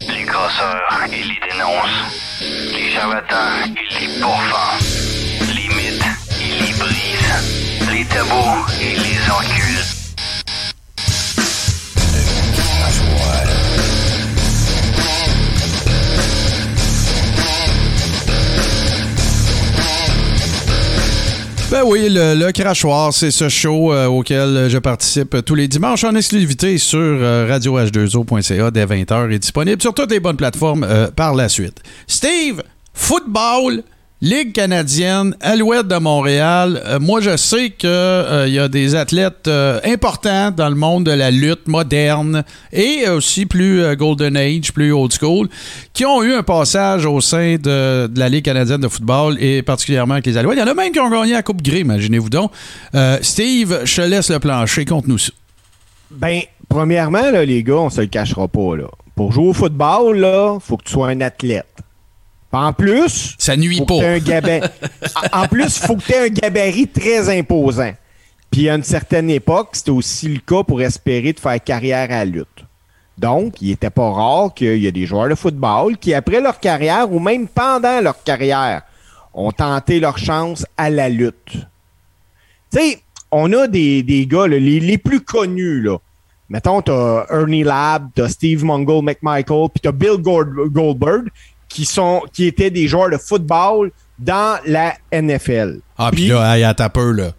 Les casseurs, ils les dénoncent. Les charlatans, ils les pourfendent. Les mythes, ils les brisent. Les tabous, ils les enculent. Ben oui, le, le crachoir, c'est ce show euh, auquel je participe tous les dimanches en exclusivité sur euh, radioh2o.ca dès 20h et disponible sur toutes les bonnes plateformes euh, par la suite. Steve, football, Ligue canadienne, Alouette de Montréal. Euh, moi, je sais qu'il y a des athlètes euh, importants dans le monde de la lutte moderne et aussi plus euh, Golden Age, plus old school, qui ont eu un passage au sein de, la Ligue canadienne de football et particulièrement avec les Alouettes. Il y en a même qui ont gagné la Coupe Grey, imaginez-vous donc. Euh, Steve, je te laisse le plancher. Conte-nous ça. Ben, premièrement, là, les gars, on se le cachera pas. Là. Pour jouer au football, là, faut que tu sois un athlète. En plus, Ça nuit pas. un gabarit. en plus, faut que tu aies un gabarit très imposant. Puis à une certaine époque, c'était aussi le cas pour espérer de faire carrière à la lutte. Donc, il était pas rare qu'il y ait des joueurs de football qui, après leur carrière ou même pendant leur carrière, ont tenté leur chance à la lutte. Tu sais, on a des, des gars, là, les, les plus connus, là. Mettons, t'as Ernie Labb, t'as Steve Mungo McMichael, puis t'as Bill Gold- Goldberg, qui sont, qui étaient des joueurs de football dans la NFL. Ah, puis là, hey, attends un peu, là.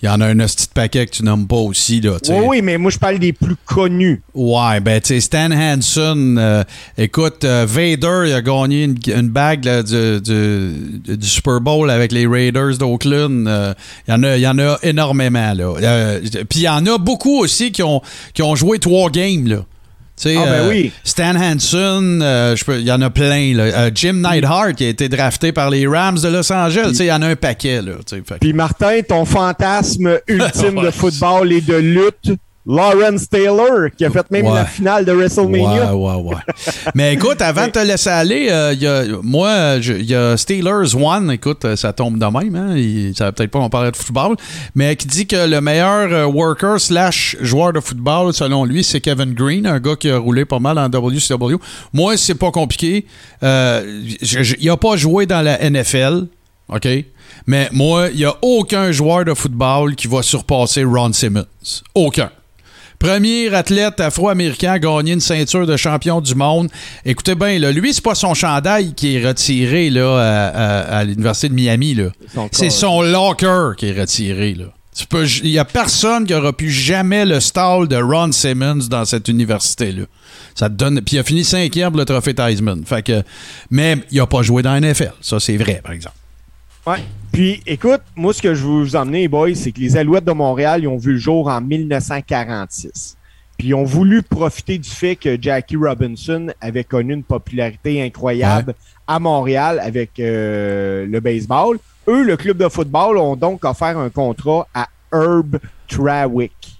Il y en a un petit paquet que tu nommes pas aussi, là. Oui, oui, mais moi, je parle des plus connus. Ouais, ben, tu sais, Stan Hansen, euh, écoute, euh, Vader, il a gagné une, une bague là, du, du- du Super Bowl avec les Raiders d'Oakland. Euh, Il y, en a- il y en a énormément, là. Puis il y en a beaucoup aussi qui ont, qui ont joué trois games, là. Tu sais, Ah, ben euh, oui. Stan Hansen, euh, il y en a plein. Là. Euh, Jim Neidhart, qui a été drafté par les Rams de Los Angeles. Il y en a un paquet. Là, Puis Martin, ton fantasme ultime de football et de lutte, Lawrence Taylor, qui a fait même Ouais. la finale de WrestleMania. Ouais, ouais, ouais. Mais écoute, avant de te laisser aller, euh, il y a, moi, il y a Steelers One, écoute, euh, ça tombe de même, hein? Il, ça va peut-être pas qu'on parlait de football, mais qui dit que le meilleur euh, worker slash joueur de football, selon lui, c'est Kevin Green, un gars qui a roulé pas mal en WCW. Moi, c'est pas compliqué. Euh, je- je- il a pas joué dans la NFL, OK? Mais moi, il y a aucun joueur de football qui va surpasser Ron Simmons. Aucun. Premier athlète afro-américain à gagner une ceinture de champion du monde. Écoutez bien, là, lui, c'est pas son chandail qui est retiré là, à, à- à l'Université de Miami. C'est son locker qui est retiré. là. Il n'y a personne qui aura pu jamais le stall de Ron Simmons dans cette université-là. Ça te donne. Puis il a fini cinquième pour le trophée Theismann. Fait que, mais il n'a pas joué dans la NFL. Ça, c'est vrai, par exemple. Ouais. Puis, écoute, moi, ce que je veux vous emmener, boys, c'est que les Alouettes de Montréal, ils ont vu le jour en 1946. Puis, ils ont voulu profiter du fait que Jackie Robinson avait connu une popularité incroyable à Montréal avec euh, le baseball. Eux, le club de football, ont donc offert un contrat à Herb Trawick.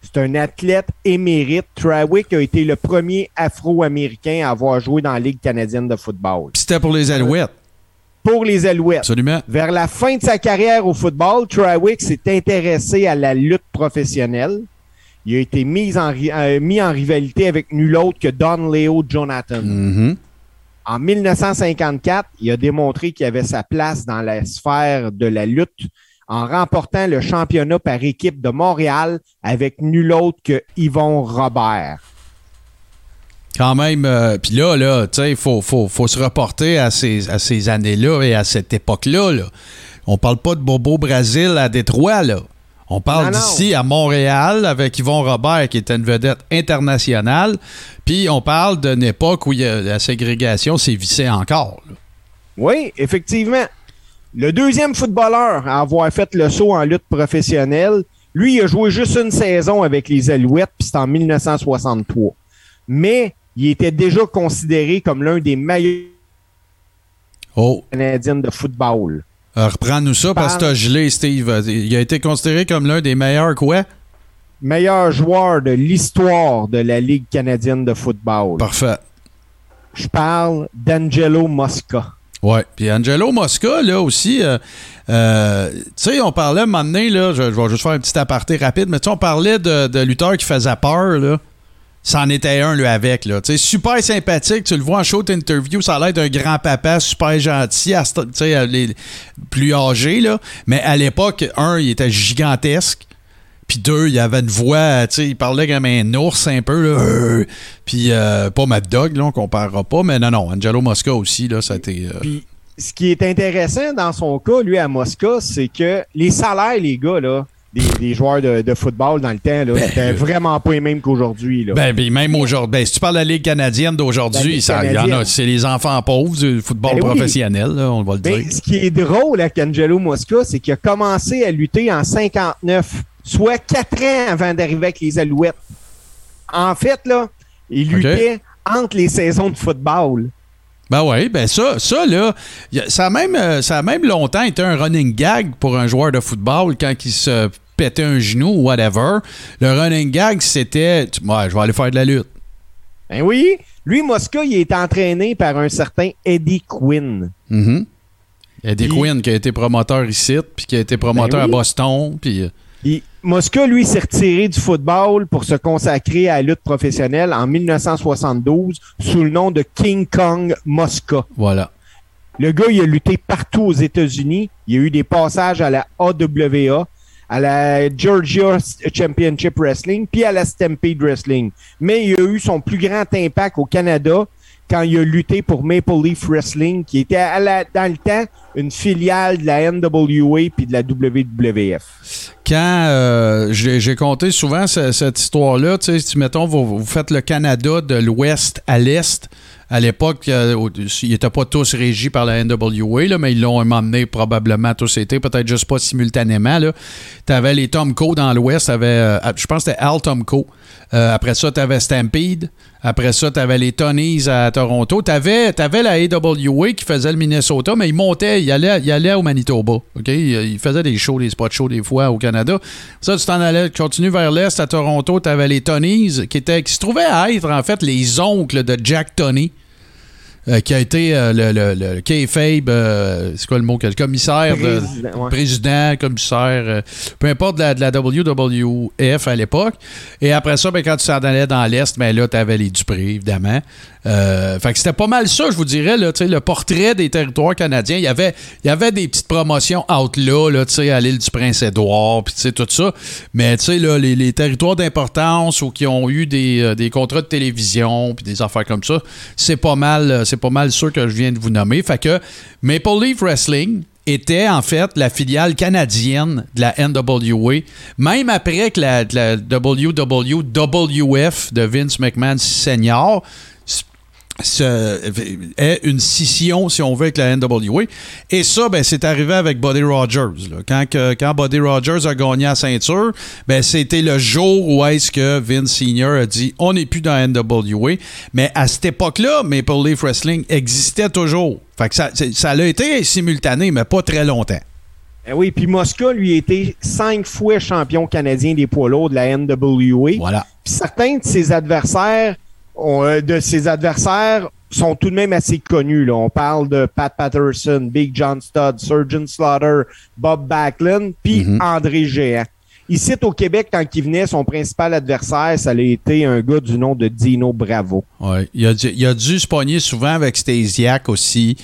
C'est un athlète émérite. Trawick a été le premier Afro-Américain à avoir joué dans la Ligue canadienne de football. Puis c'était pour les Alouettes. Pour les Alouettes. Absolument. Vers la fin de sa carrière au football, Trawick s'est intéressé à la lutte professionnelle. Il a été mis en, euh, mis en rivalité avec nul autre que Don Leo Jonathan. Mhm. En 1954, il a démontré qu'il avait sa place dans la sphère de la lutte en remportant le championnat par équipe de Montréal avec nul autre que Yvon Robert. Quand même, euh, puis là, là, tu sais, il faut, faut, faut se reporter à ces, à ces années-là et à cette époque-là. Là. On parle pas de Bobo Brésil à Détroit, là. On parle d'ici à Montréal avec Yvon Robert, qui était une vedette internationale. Puis on parle d'une époque où il y a- la ségrégation sévissait encore. là. Oui, effectivement. Le deuxième footballeur à avoir fait le saut en lutte professionnelle, lui, il a joué juste une saison avec les Alouettes, puis c'est en 1963. Mais il était déjà considéré comme l'un des meilleurs Oh, Canadiens de football. euh, reprends-nous ça parce que t'as gelé, Steve. Il a été considéré comme l'un des meilleurs, quoi? Meilleur joueur de l'histoire de la Ligue canadienne de football. Parfait. Je parle d'Angelo Mosca. Ouais. Puis Angelo Mosca, là aussi, euh, euh, tu sais, on parlait un moment donné, là, je, je vais juste faire un petit aparté rapide, mais tu sais, on parlait de, de lutteurs qui faisaient peur, là. C'en était un, lui, avec, là. Tu sais, super sympathique, tu le vois en show interview, ça a l'air d'un grand-papa super gentil, à les plus âgé, là. Mais à l'époque, un, il était gigantesque. Puis deux, il avait une voix, tu sais, il parlait comme un ours un peu, là. Puis euh, pas Mad Dog, là, on comparera pas, mais non, non, Angelo Mosca aussi, là, ça a euh, Puis, ce qui est intéressant dans son cas, lui, à Mosca, c'est que les salaires, les gars, là, des, des joueurs de, de football dans le temps, là, Ben, c'était vraiment pas les mêmes qu'aujourd'hui. Ben, puis même aujourd'hui, ben, si tu parles de la Ligue canadienne d'aujourd'hui, Ligue ça, il y en a, canadienne. c'est les enfants pauvres du football Ben oui. professionnel, là, on va le Ben, dire. ce qui est drôle avec Angelo Mosca, c'est qu'il a commencé à lutter en 59, soit quatre ans avant d'arriver avec les Alouettes. En fait, là, il luttait entre les saisons de football. Ben oui, ben ça, ça là, ça a, même, euh, ça a même longtemps été un running gag pour un joueur de football quand il se pétait un genou ou whatever. Le running gag, c'était, ouais, je vais aller faire de la lutte. Ben oui, lui, Mosca, il est entraîné par un certain Eddie Quinn. Mhm. Eddie Puis- Quinn qui a été promoteur ici, puis qui a été promoteur Ben oui. à Boston, puis euh, Puis Mosca, lui, s'est retiré du football pour se consacrer à la lutte professionnelle en 1972 sous le nom de King Kong Mosca. voilà. Le gars, il a lutté partout aux États-Unis. Il a eu des passages à la AWA, à la Georgia Championship Wrestling, puis à la Stampede Wrestling. Mais il a eu son plus grand impact au Canada quand il a lutté pour Maple Leaf Wrestling, qui était à la- dans le temps une filiale de la NWA puis de la WWF. Quand euh, j'ai compté souvent ce- cette histoire-là, tu sais, mettons, vous faites le Canada de l'ouest à l'est, à l'époque, euh, ils n'étaient pas tous régis par la NWA, là, mais ils l'ont emmené probablement tous été, peut-être juste pas simultanément. Tu avais les Tomco dans l'ouest, euh, je pense que c'était Al Tomco. Euh, après ça, tu avais Stampede. Après ça, tu avais les Tonys à Toronto. Tu avais, la AWA qui faisait le Minnesota, mais il montait, il allait, il allait au Manitoba. OK? Il, il faisait des shows, des spots shows des fois au Canada. Ça, tu t'en allais, tu continues vers l'est à Toronto, tu avais les Tonys qui, étaient, qui se trouvaient à être en fait les oncles de Jack Tony. Euh, qui a été euh, le, le, le kayfabe, euh, c'est quoi le mot, le commissaire de, Président, ouais. président, commissaire, peu importe de la, de la WWF à l'époque. Et après ça, ben, quand tu s'en allais dans l'Est, ben là, tu avais les Dupré, évidemment. Euh, fait que c'était pas mal ça, je vous dirais, le portrait des territoires canadiens. Il y avait, y avait des petites promotions out là, là à l'île du Prince-Édouard, puis tout ça. Mais là, les, les territoires d'importance ou qui ont eu des, euh, des contrats de télévision, puis des affaires comme ça, c'est pas mal, euh, c'est pas mal que je viens de vous nommer. Fait que Maple Leaf Wrestling, était en fait la filiale canadienne de la NWA, même après que la, la WWF de Vince McMahon Senior se- est une scission, si on veut, avec la NWA. Et ça, ben, c'est arrivé avec Buddy Rogers. là. Quand, que- quand Buddy Rogers a gagné la ceinture, ben, c'était le jour où est-ce que Vince Senior a dit on n'est plus dans la NWA. Mais à cette époque-là, Maple Leaf Wrestling existait toujours. Fait que ça, ça a été simultané, mais pas très longtemps. Ben oui, puis Mosca, lui, a été cinq fois champion canadien des poids lourds de la NWA. Voilà. Puis certains de ses adversaires, euh, de ses adversaires sont tout de même assez connus. Là. On parle de Pat Patterson, Big John Studd, Surgeon Slaughter, Bob Backlund, puis Mhm. André Géant. Ici, au Québec, quand il venait, son principal adversaire, ça a été un gars du nom de Dino Bravo. Ouais. Il, a dû, se pogner souvent avec Stasiak aussi.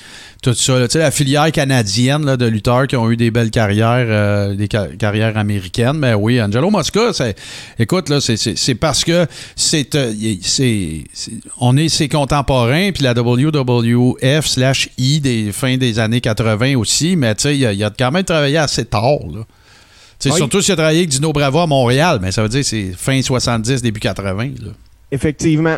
Tout ça. Tu sais, la filière canadienne là, de lutteurs qui ont eu des belles carrières, euh, des ca- carrières américaines. Mais oui, Angelo Mosca, écoute, là, c'est, parce que c'est, euh, c'est- on est ses contemporains, puis la WWF slash I des fins des années 80 aussi. Mais tu sais, il a, il a quand même travaillé assez tard. Là. Tu sais, Oui. Surtout s'il a travaillé avec Dino Bravo à Montréal, mais ça veut dire que c'est fin 70, début 80. Là. Effectivement.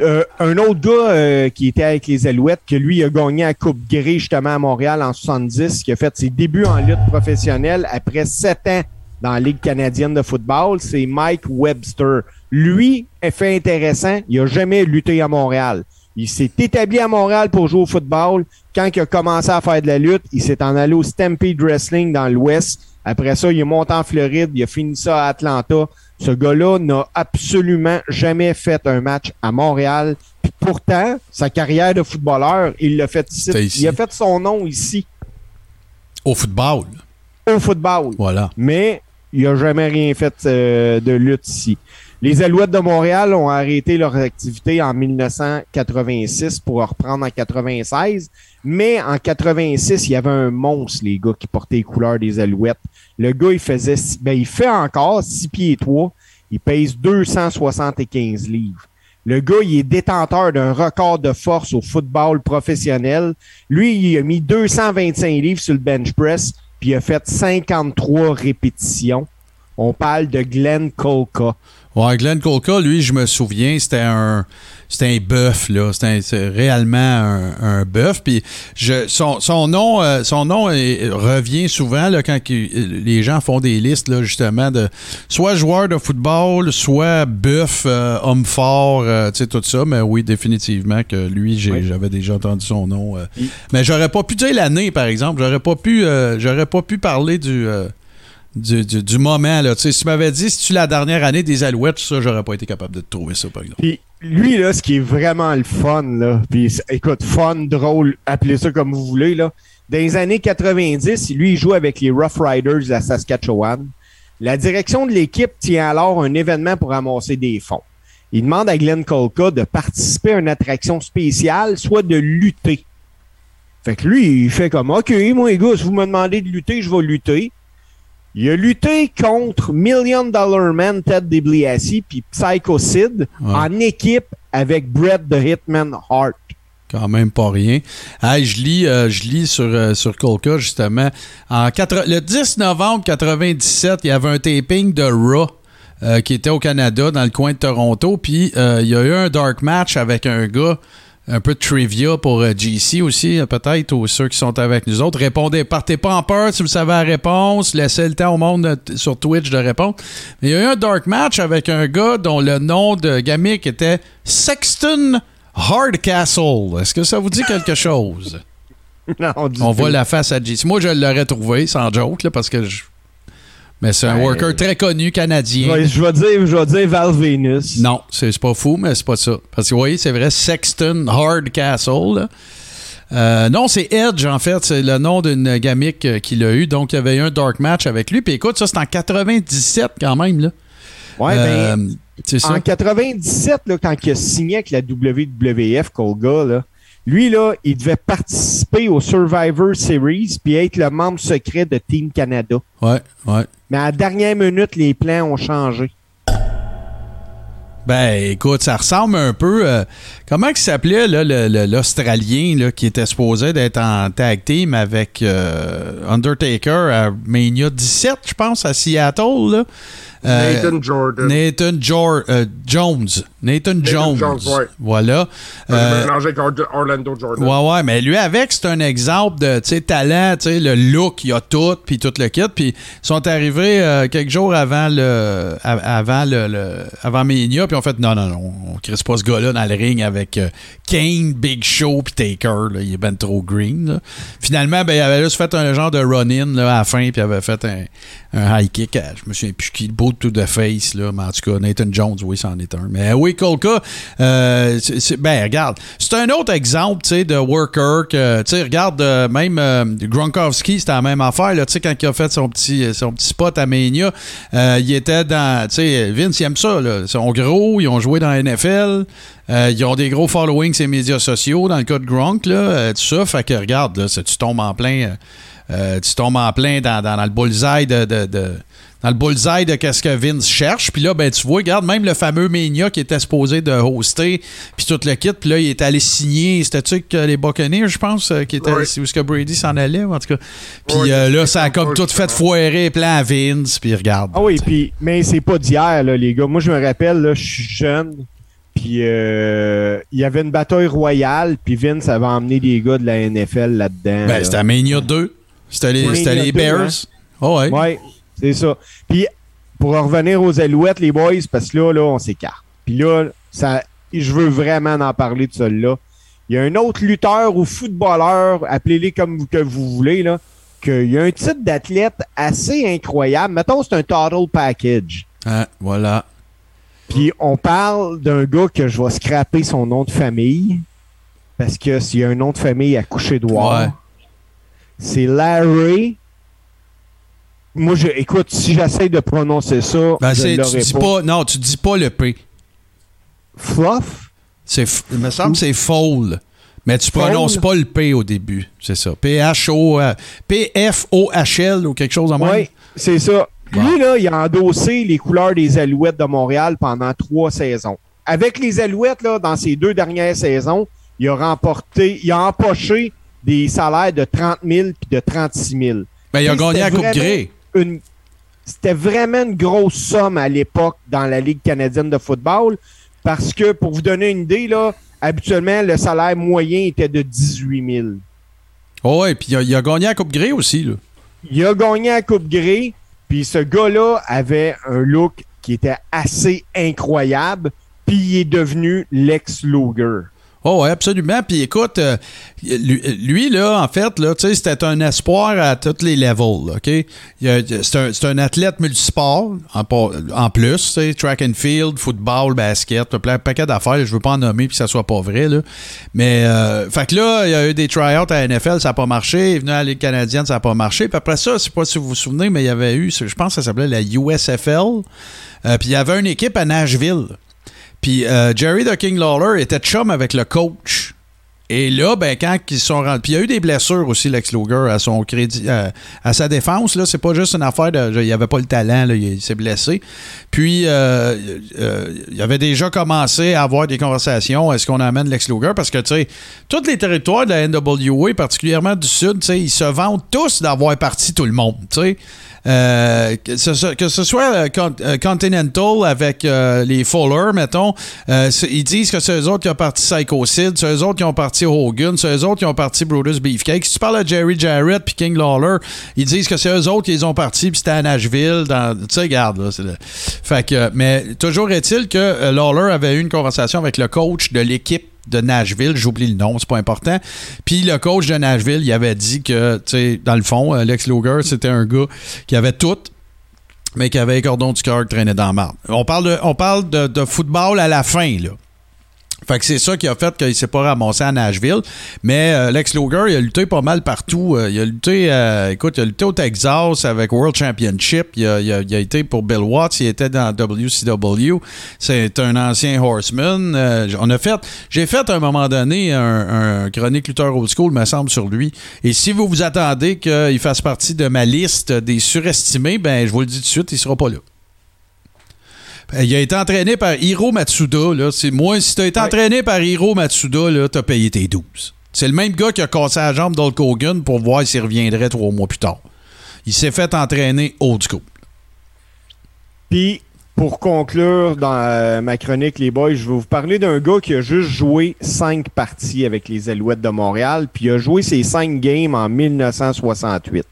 Euh, un autre gars euh, qui était avec les Alouettes, que lui a gagné la Coupe Grey justement à Montréal en 70, qui a fait ses débuts en lutte professionnelle après sept ans dans la Ligue canadienne de football, c'est Mike Webster. Lui, fait intéressant, il a jamais lutté à Montréal. Il s'est établi à Montréal pour jouer au football. Quand il a commencé à faire de la lutte, il s'est en allé au Stampede Wrestling dans l'Ouest. Après ça, il est monté en Floride, il a fini ça à Atlanta. Ce gars-là n'a absolument jamais fait un match à Montréal. Puis pourtant, sa carrière de footballeur, il l'a fait ici. Il a fait son nom ici, Au football. au football. Voilà. Mais il n'a jamais rien fait euh, de lutte ici. Les Alouettes de Montréal ont arrêté leur activité en 1986 pour reprendre en 96. Mais en 86, il y avait un monstre, les gars, qui portait les couleurs des Alouettes. Le gars, il faisait, ben, il fait encore 6 pieds 3. Il pèse 275 livres. Le gars, il est détenteur d'un record de force au football professionnel. Lui, il a mis 225 livres sur le bench press, puis il a fait 53 répétitions. On parle de Glenn Kolka. Ouais, Glenn Kolka, lui, je me souviens, c'était un c'était un bœuf, là. C'était réellement un, un bœuf. Puis je, son, son nom, euh, son nom est- revient souvent là, quand il- les gens font des listes, là, justement, de soit joueur de football, soit bœuf, euh, homme fort, euh, tu sais, tout ça. Mais oui, définitivement que lui, Oui. j'avais déjà entendu son nom. euh. Mais j'aurais pas pu dire l'année, par exemple. J'aurais pas pu euh, j'aurais pas pu parler du. Du, du- moment. Là. Tu sais, si tu m'avais dit si tu la dernière année des Alouettes, ça, j'aurais pas été capable de trouver ça, par exemple. Puis lui, là, ce qui est vraiment le fun, là, puis écoute, fun, drôle, appelez ça comme vous voulez, là. Dans les années 90, lui, il joue avec les Rough Riders de la Saskatchewan. La direction de l'équipe tient alors un événement pour ramasser des fonds. Il demande à Glenn Kolka de participer à une attraction spéciale, soit de lutter. Fait que lui, il fait comme, OK, moi, les gars, si vous me demandez de lutter, je vais lutter. Il a lutté contre Million Dollar Man Ted DiBiase puis Psycho Sid Ouais. en équipe avec Bret the Hitman Hart. Quand même pas rien. Hey, je lis, euh, je lis sur, euh, sur Colca, justement. En le 10 novembre 97, il y avait un taping de Raw euh, qui était au Canada, dans le coin de Toronto. Puis euh, il y a eu un dark match avec un gars. Un peu de trivia pour euh, GC aussi, euh, peut-être, ou ceux qui sont avec nous autres. Répondez, partez pas en peur si vous savez la réponse. Laissez le temps au monde euh, sur Twitch de répondre. Mais il y a eu un dark match avec un gars dont le nom de gamique était Sexton Hardcastle. Est-ce que ça vous dit quelque chose? Non, On tout. voit la face à JC. Moi, je l'aurais trouvé, sans joke, là, parce que je... Mais c'est un Ben, worker très connu canadien. je vais dire, je vais dire Val Venus. Non, c'est pas fou, mais c'est pas ça. Parce que, vous voyez, c'est vrai, Sexton Hardcastle. là. Euh, non, c'est Edge, en fait. C'est le nom d'une gamique euh, qu'il a eu. Donc, il y avait eu un dark match avec lui. Puis écoute, ça, c'est en 97 quand même. Là. Ouais, Euh, ben, c'est ça. en 97, là, quand il a signé avec la WWF, Colga, là, lui, là, il devait participer au Survivor Series puis être le membre secret de Team Canada. Ouais, ouais. Mais à la dernière minute, les plans ont changé. Ben, écoute, ça ressemble un peu. euh, comment il s'appelait, l'Australien, là, qui était supposé d'être en tag team avec euh, Undertaker à Mania 17, je pense, à Seattle, là. Euh, Nathan Jordan. Nathan Jor- euh, Jones. Nathan, Jones. Jones, ouais. Voilà. Euh, mélangeais avec Or- Orlando Jordan. Ouais, ouais, mais lui avec, c'est un exemple de, talent, le look, il a tout, puis tout le kit. Puis ils sont arrivés quelques jours avant le, avant le, le- avant Mania, puis on fait, non, non, non, on crisse pas ce gars-là dans le ring avec Kane, Big Show, puis Taker, là, il est ben trop green. là. Finalement, ben, il avait juste fait un genre de run-in à la fin, puis il avait fait un, un high kick, je me souviens plus qui, le boot to the face, là. Mais en tout cas, Nathan Jones, oui, c'en est un. Mais oui, Kolka, euh, ben, regarde, c'est un autre exemple, tu sais, de worker tu regarde, euh, même euh, Gronkowski, c'était la même affaire, là, tu sais, quand il a fait son petit, son petit spot à Mania, il était dans, tu sais, Vince, il aime ça, là. Ils sont gros, ils ont joué dans la NFL, ils ont des gros followings sur les médias sociaux, dans le cas de Gronk, là, tout ça, fait que, regarde, là, tu tombes en plein... euh, tu tombes en plein dans, dans- dans le bullseye de, de- de- dans le bullseye de qu'est-ce que Vince cherche. Puis là, ben tu vois, regarde, même le fameux Mania qui était supposé de hoster, puis tout le kit, puis là, il est allé signer, c'était-tu que les Buccaneers, je pense, euh, qui était c'est où est-ce que Brady s'en allait, en tout cas. Puis euh, là, ça a comme tout fait foirer plein à Vince, puis regarde. Ah oui, puis mais c'est pas d'hier, là, les gars. Moi, je me rappelle, là, je suis jeune, puis euh, il y avait une bataille royale, puis Vince avait emmené des gars de la NFL là-dedans. Ben, là. c'était à Mania 2. C'était les, Oui. c'était les Mania 2, Bears. Oh, ouais. Ouais, c'est ça. Puis pour revenir aux Alouettes, les boys, parce que là, là, on s'écarte. Puis là, ça, je veux vraiment en parler de celui-là. Il y a un autre lutteur ou footballeur, appelez-les comme vous- que vous voulez, là, qu'il y a un titre d'athlète assez incroyable. Mettons, c'est un total package. Ah, voilà. Puis on parle d'un gars que je vais scraper son nom de famille. Parce que s'il y a un nom de famille à coucher droit, Ouais. C'est Larry. Moi, je, écoute, si j'essaie de prononcer ça, Ben, je tu dis pas. pas. Non, tu dis pas le P. Fluff? C'est, il me semble que c'est Fold. Mais tu prononces pas le P au début. C'est ça. P-H-O, euh, P-F-O-H-L ou quelque chose de même? Oui, c'est ça. Bon. Lui, là, il a endossé les couleurs des Alouettes de Montréal pendant trois saisons. Avec les Alouettes, là, dans ses deux dernières saisons, il a remporté, il a empoché des salaires de 30 000 puis de 36 000. Ben, il a gagné la Coupe Grey. une- C'était vraiment une grosse somme à l'époque dans la Ligue canadienne de football parce que, pour vous donner une idée, là, habituellement, le salaire moyen était de 18 000. Oh, ouais, puis il a, il a gagné la Coupe Grey aussi. Là. Il a gagné la Coupe Grey, puis ce gars-là avait un look qui était assez incroyable, puis il est devenu Lex Luger. Oh, ouais, absolument. Puis écoute, euh, lui, là, en fait, là, c'était un espoir à tous les levels, OK? C'est un, un athlète multisport, en, en plus, track and field, football, basket, plein paquet d'affaires. Je veux pas en nommer puis que ça soit pas vrai, là. Mais, euh, fait que là, il y a eu des tryouts à la NFL, ça n'a pas marché. Il est venu à la Ligue canadienne, ça n'a pas marché. Puis après ça, je sais pas si vous vous souvenez, mais il y avait eu, je pense que ça s'appelait la USFL. Euh, puis il y avait une équipe à Nashville. Puis euh, Jerry the King Lawler était chum avec le coach. Et là, ben, quand ils sont rentrés. Puis il y a eu des blessures aussi, Lex Luger, à son crédit, à, sa défense. Là, c'est pas juste une affaire de. Il avait pas le talent, là, il, s'est blessé. Puis euh, euh, il avait déjà commencé à avoir des conversations. Est-ce qu'on amène Lex Luger? Parce que, tu sais, tous les territoires de la NWA, particulièrement du Sud, ils se vantent tous d'avoir parti tout le monde, tu sais. Euh, que, ce, soit euh, euh, Continental avec les Fuller, mettons, ils disent que c'est eux autres qui ont parti Psycho Sid, c'est eux autres qui ont parti Hogan, c'est eux autres qui ont parti Brutus Beefcake. Si tu parles à Jerry Jarrett puis King Lawler, ils disent que c'est eux autres qui les ont partis puis c'était à Nashville. Tu sais, regarde, là. fait que, mais toujours est-il que Lawler avait eu une conversation avec le coach de l'équipe de Nashville, j'oublie le nom, c'est pas important. Puis le coach de Nashville, il avait dit que, tu sais, dans le fond, Lex Luger, c'était un gars qui avait tout, mais qui avait les cordons du cœur qui traînait dans la marde. On parle, de, on parle de, de football à la fin, là. Fait que c'est ça qui a fait qu'il s'est pas ramassé à Nashville. Mais euh, Lex Luger, il a lutté pas mal partout. Euh, il a lutté, euh, écoute, il a lutté au Texas avec World Championship. Il a, été pour Bill Watts. Il était dans WCW. C'est un ancien horseman. On a fait, j'ai fait à un moment donné un, un chronique lutteur old school, me semble, sur lui. Et si vous vous attendez qu'il fasse partie de ma liste des surestimés, ben je vous le dis tout de suite, il sera pas là. Euh, Il a été entraîné par Hiro Matsuda. Là. C'est moi, si t'as été Ouais. entraîné par Hiro Matsuda, là, t'as payé tes 12. C'est le même gars qui a cassé la jambe d'Hulk Hogan pour voir s'il reviendrait trois mois plus tard. Il s'est fait entraîner old school. Puis, pour conclure dans euh, ma chronique, les boys, je vais vous parler d'un gars qui a juste joué cinq parties avec les Alouettes de Montréal, puis il a joué ses cinq games en 1968.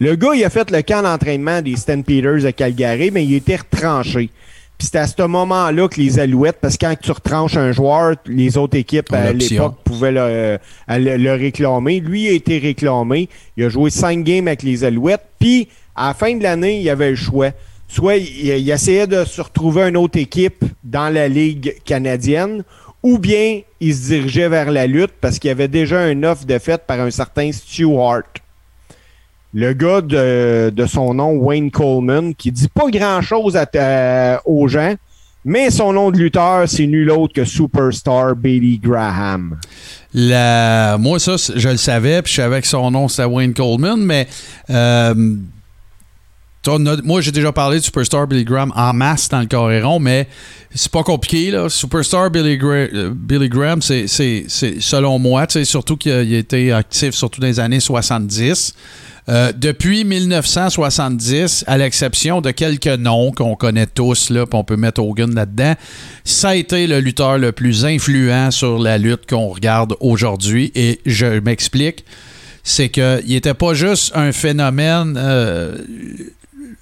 Le gars, il a fait le camp d'entraînement des St. Peters à Calgary, mais il était retranché. Puis c'était à ce moment-là que les Alouettes, parce que quand tu retranches un joueur, les autres équipes à l'époque pouvaient le, euh, le- le réclamer. Lui a été réclamé. Il a joué cinq games avec les Alouettes. Puis, à la fin de l'année, il avait le choix soit il, il essayait de se retrouver une autre équipe dans la Ligue canadienne, ou bien il se dirigeait vers la lutte parce qu'il y avait déjà un offre de fait par un certain Stewart. Le gars de, son nom, Wayne Coleman, qui dit pas grand-chose aux gens, mais son nom de lutteur, c'est nul autre que Superstar Bailey Graham. Moi, ça, je le savais, puis je savais que son nom, c'était Wayne Coleman, mais. euh, moi, j'ai déjà parlé de Superstar Billy Graham en masse dans le Coréron, mais c'est pas compliqué. Là. Superstar Billy, euh, Graham, c'est, selon moi, surtout qu'il a, été actif surtout dans les années 70. Euh, depuis 1970, à l'exception de quelques noms qu'on connaît tous, là, on peut mettre Hogan là-dedans, ça a été le lutteur le plus influent sur la lutte qu'on regarde aujourd'hui. Et je m'explique, c'est qu'il n'était pas juste un phénomène euh,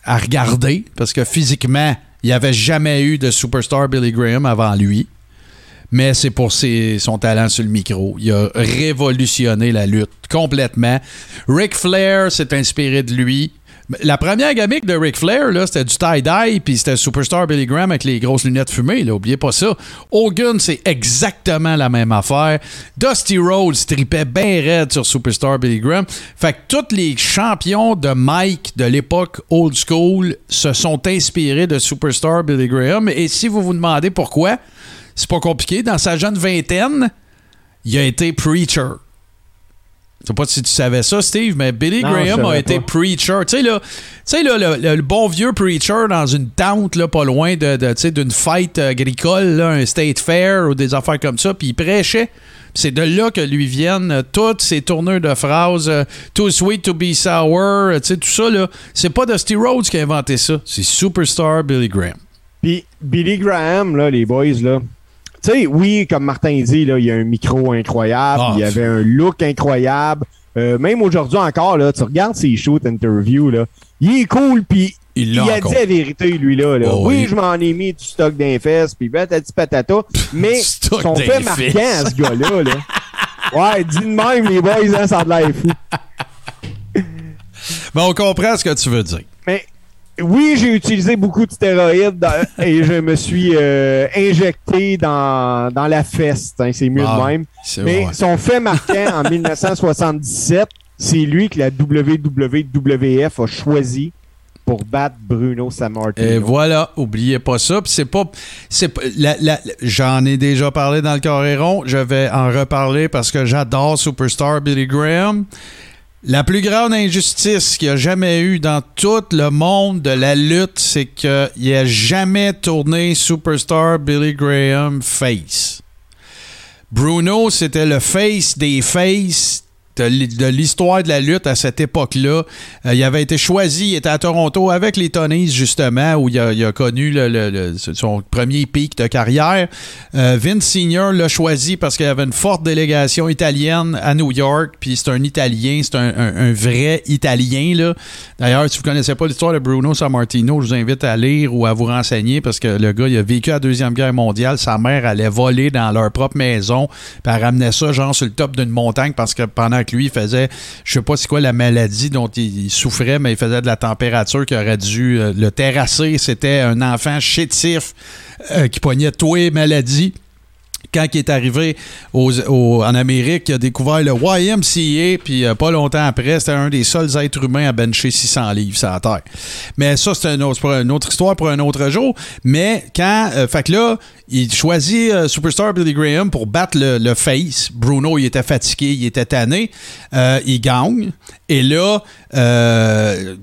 à regarder, parce que physiquement, il n'y avait jamais eu de superstar Billy Graham avant lui. Mais c'est pour ses- son talent sur le micro. Il a révolutionné la lutte complètement. Ric Flair s'est inspiré de lui. La première gamique de Ric Flair, c'était du tie-dye, puis c'était Superstar Billy Graham avec les grosses lunettes fumées. Là, oubliez pas ça. Hogan, c'est exactement la même affaire. Dusty Rhodes tripait bien raide sur Superstar Billy Graham. Fait que tous les champions de Mike de l'époque old school se sont inspirés de Superstar Billy Graham. Et si vous vous demandez pourquoi, c'est pas compliqué. Dans sa jeune vingtaine, il a été preacher. Je sais pas si tu savais ça, Steve, mais Billy Non, Graham a été pas. preacher. Tu sais, là, là, le, le- le bon vieux preacher dans une tente, là, pas loin de, d'une fête agricole, là, un state fair ou des affaires comme ça, puis il prêchait. C'est de là que lui viennent euh, toutes ces tourneurs de phrases, euh, too sweet to be sour, euh, tu sais, tout ça, là. C'est pas Dusty Rhodes qui a inventé ça, c'est Superstar Billy Graham. Puis Billy Graham, là, les boys, là. Tu sais, oui, comme Martin dit, là, il y a un micro incroyable, Ah, il y avait un look incroyable. Euh, même aujourd'hui encore, là, tu regardes ses shoots interviews, là, il est cool, puis Il a encore. dit la vérité, lui, là. Oh, oui, oui. je m'en ai mis du stock d'un fesses, puis patati patata, mais son fait marquant, ce gars-là, là. Ouais, dis de même, les boys, hein, ça a de l'air fou. Mais on comprend ce que tu veux dire. Oui, j'ai utilisé beaucoup de stéroïdes dans- et je me suis euh, injecté dans, dans la fesse. hein, c'est mieux Ah, de même. Mais vrai. son fait marquant en 1977, c'est lui que la WWF a choisi pour battre Bruno Sammartino. Et voilà, oubliez pas ça. C'est pas, c'est pas- la- la- j'en ai déjà parlé dans le Coréron. Je vais en reparler parce que j'adore Superstar Billy Graham. La plus grande injustice qu'il y a jamais eu dans tout le monde de la lutte, c'est qu'il n'a jamais tourné Superstar Billy Graham face. Bruno, c'était le face des faces de l'hi- de l'histoire de la lutte à cette époque-là. Euh, il avait été choisi, il était à Toronto avec les Tonys, justement, où il a, connu son premier pic de carrière. Euh, Vince Senior l'a choisi parce qu'il y avait une forte délégation italienne à New York, puis c'est un Italien, c'est un, vrai Italien. D'ailleurs, si vous ne connaissez pas l'histoire de Bruno Sammartino, je vous invite à lire ou à vous renseigner parce que le gars, il a vécu la Deuxième Guerre mondiale. Sa mère allait voler dans leur propre maison, puis elle ramenait ça genre sur le top d'une montagne parce que pendant lui, il faisait, je sais pas c'est quoi la maladie dont il, souffrait, mais il faisait de la température qui aurait dû euh, le terrasser. C'était un enfant chétif euh, qui pognait tous les maladies quand il est arrivé en Amérique, il a découvert le YMCA, puis euh, pas longtemps après, c'était un des seuls êtres humains à bencher 600 livres sur la Terre. Mais ça, c'est une autre histoire pour un autre jour. Mais quand, euh, fait que là, il choisit euh, Superstar Billy Graham pour battre le, face. Bruno, il était fatigué, il était tanné. Il gagne. Et là, euh,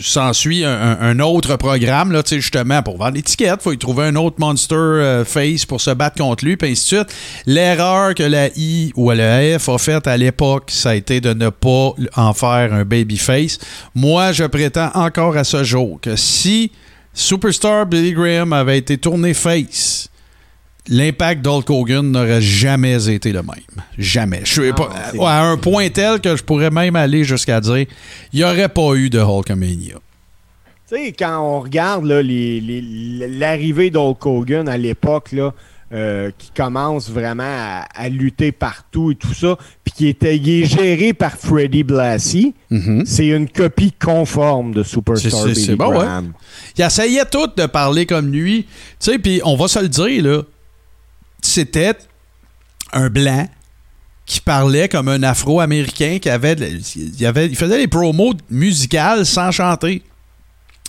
s'ensuit un, autre programme, là, justement, pour vendre l'étiquette. Il faut y trouver un autre monster euh, face pour se battre contre lui, puis ainsi de suite. L'erreur que la I ou la F a faite à l'époque, ça a été de ne pas en faire un baby face. Moi, je prétends encore à ce jour que si Superstar Billy Graham avait été tourné face, l'impact d'Hulk Hogan n'aurait jamais été le même. Jamais. Je suis Non, pas, c'est- ouais, à un point tel que je pourrais même aller jusqu'à dire il n'y aurait pas eu de Hulkamania. Tu sais, quand on regarde l'arrivée d'Hulk Hogan à l'époque, euh, qui commence vraiment à, à lutter partout et tout ça, puis qui était est géré par Freddie Blassie, Mhm. c'est une copie conforme de Superstar Billy bon, ouais. Graham. Il essayait tout de parler comme lui. Tu sais, puis on va se le dire, là. C'était un blanc qui parlait comme un afro-américain qui avait, il avait. Il faisait des promos musicales sans chanter.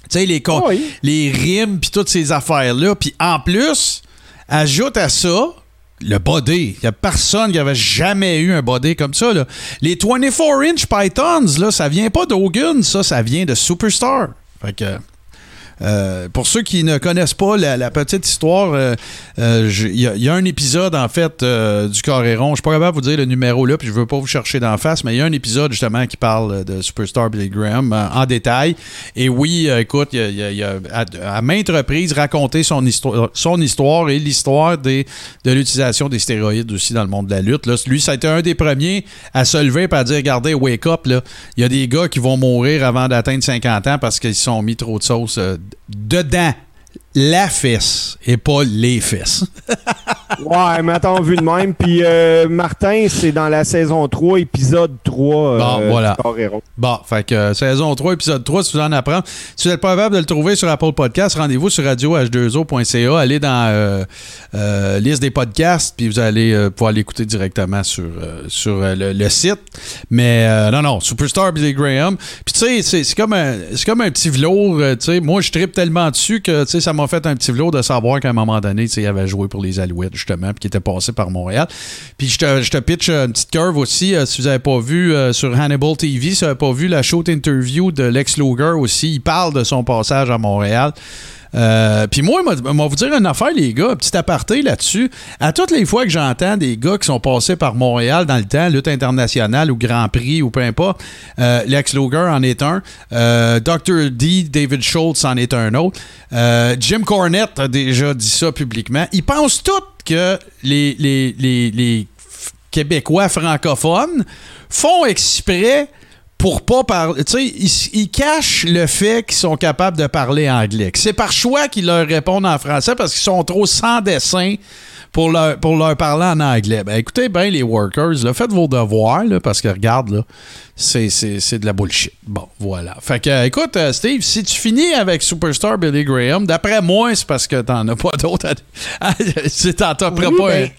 Tu sais, les, oui. les rimes puis toutes ces affaires-là. Puis en plus, ajoute à ça le body. Il n'y a personne qui avait jamais eu un body comme ça. Là. Les 24-inch Pythons, là, ça vient pas d'Hogan, ça, ça vient de Superstar. Fait que. Euh, pour ceux qui ne connaissent pas la, petite histoire, euh, euh, il y, a- un épisode en fait du Coréron. Je suis pas capable vous dire le numéro là, puis je veux pas vous chercher d'en face, mais il y a un épisode justement qui parle de Superstar Billy Graham en détail. Et oui, écoute, il a, à, maintes reprises raconté son histoire, son histoire et l'histoire de l'utilisation des stéroïdes aussi dans le monde de la lutte. Lui, ça a été un des premiers à se lever et à dire regardez, wake up, il y a des gars qui vont mourir avant d'atteindre 50 ans parce qu'ils se sont mis trop de sauce dedans la fesse et pas les fesses. Ouais, mais attends, vu de même. Puis euh, Martin, c'est dans la saison 3, épisode 3. Bon, euh, voilà. du Coréron. Bon, fait que euh, saison 3, épisode 3, si vous en apprenez. Si vous n'êtes pas capable de le trouver sur Apple Podcast, rendez-vous sur radioh2o.ca. Allez dans liste des podcasts, puis vous allez pouvoir l'écouter directement sur, sur le, le site. Mais non, non, Superstar Billy Graham. Puis tu sais, c'est- comme, un- comme un petit velours. tu sais, moi, je tripe tellement dessus que tu sais, ça m'a fait un petit velours de savoir qu'à un moment donné, il avait joué pour les Alouettes, justement, puis qu'il était passé par Montréal. Puis je te, je pitch euh, une petite curve aussi, euh, si vous n'avez pas vu euh, sur Hannibal TV, si vous n'avez pas vu la show interview de Lex Luger aussi, il parle de son passage à Montréal. Euh, Puis moi, moi, moi, vous dire une affaire, les gars, petit aparté là-dessus. À toutes les fois que j'entends des gars qui sont passés par Montréal dans le temps, lutte internationale ou Grand Prix ou peu importe, euh, Lex Luger en est un, euh, Dr. D, David Schultz en est un autre, Jim Cornette a déjà dit ça publiquement. Ils pensent tous que les, Québécois francophones font exprès pour pas parler. Tu sais, ils, cachent le fait qu'ils sont capables de parler anglais. C'est par choix qu'ils leur répondent en français parce qu'ils sont trop sans dessin pour leur, parler en anglais. Ben écoutez bien, les workers, là, faites vos devoirs, parce que regarde, là, c'est, c'est, c'est de la bullshit. Bon, voilà. Fait que, euh, écoute, euh, Steve, si tu finis avec Superstar Billy Graham, d'après moi, c'est parce que t'en as pas d'autres à. c'est t'en Oui, pas. ben,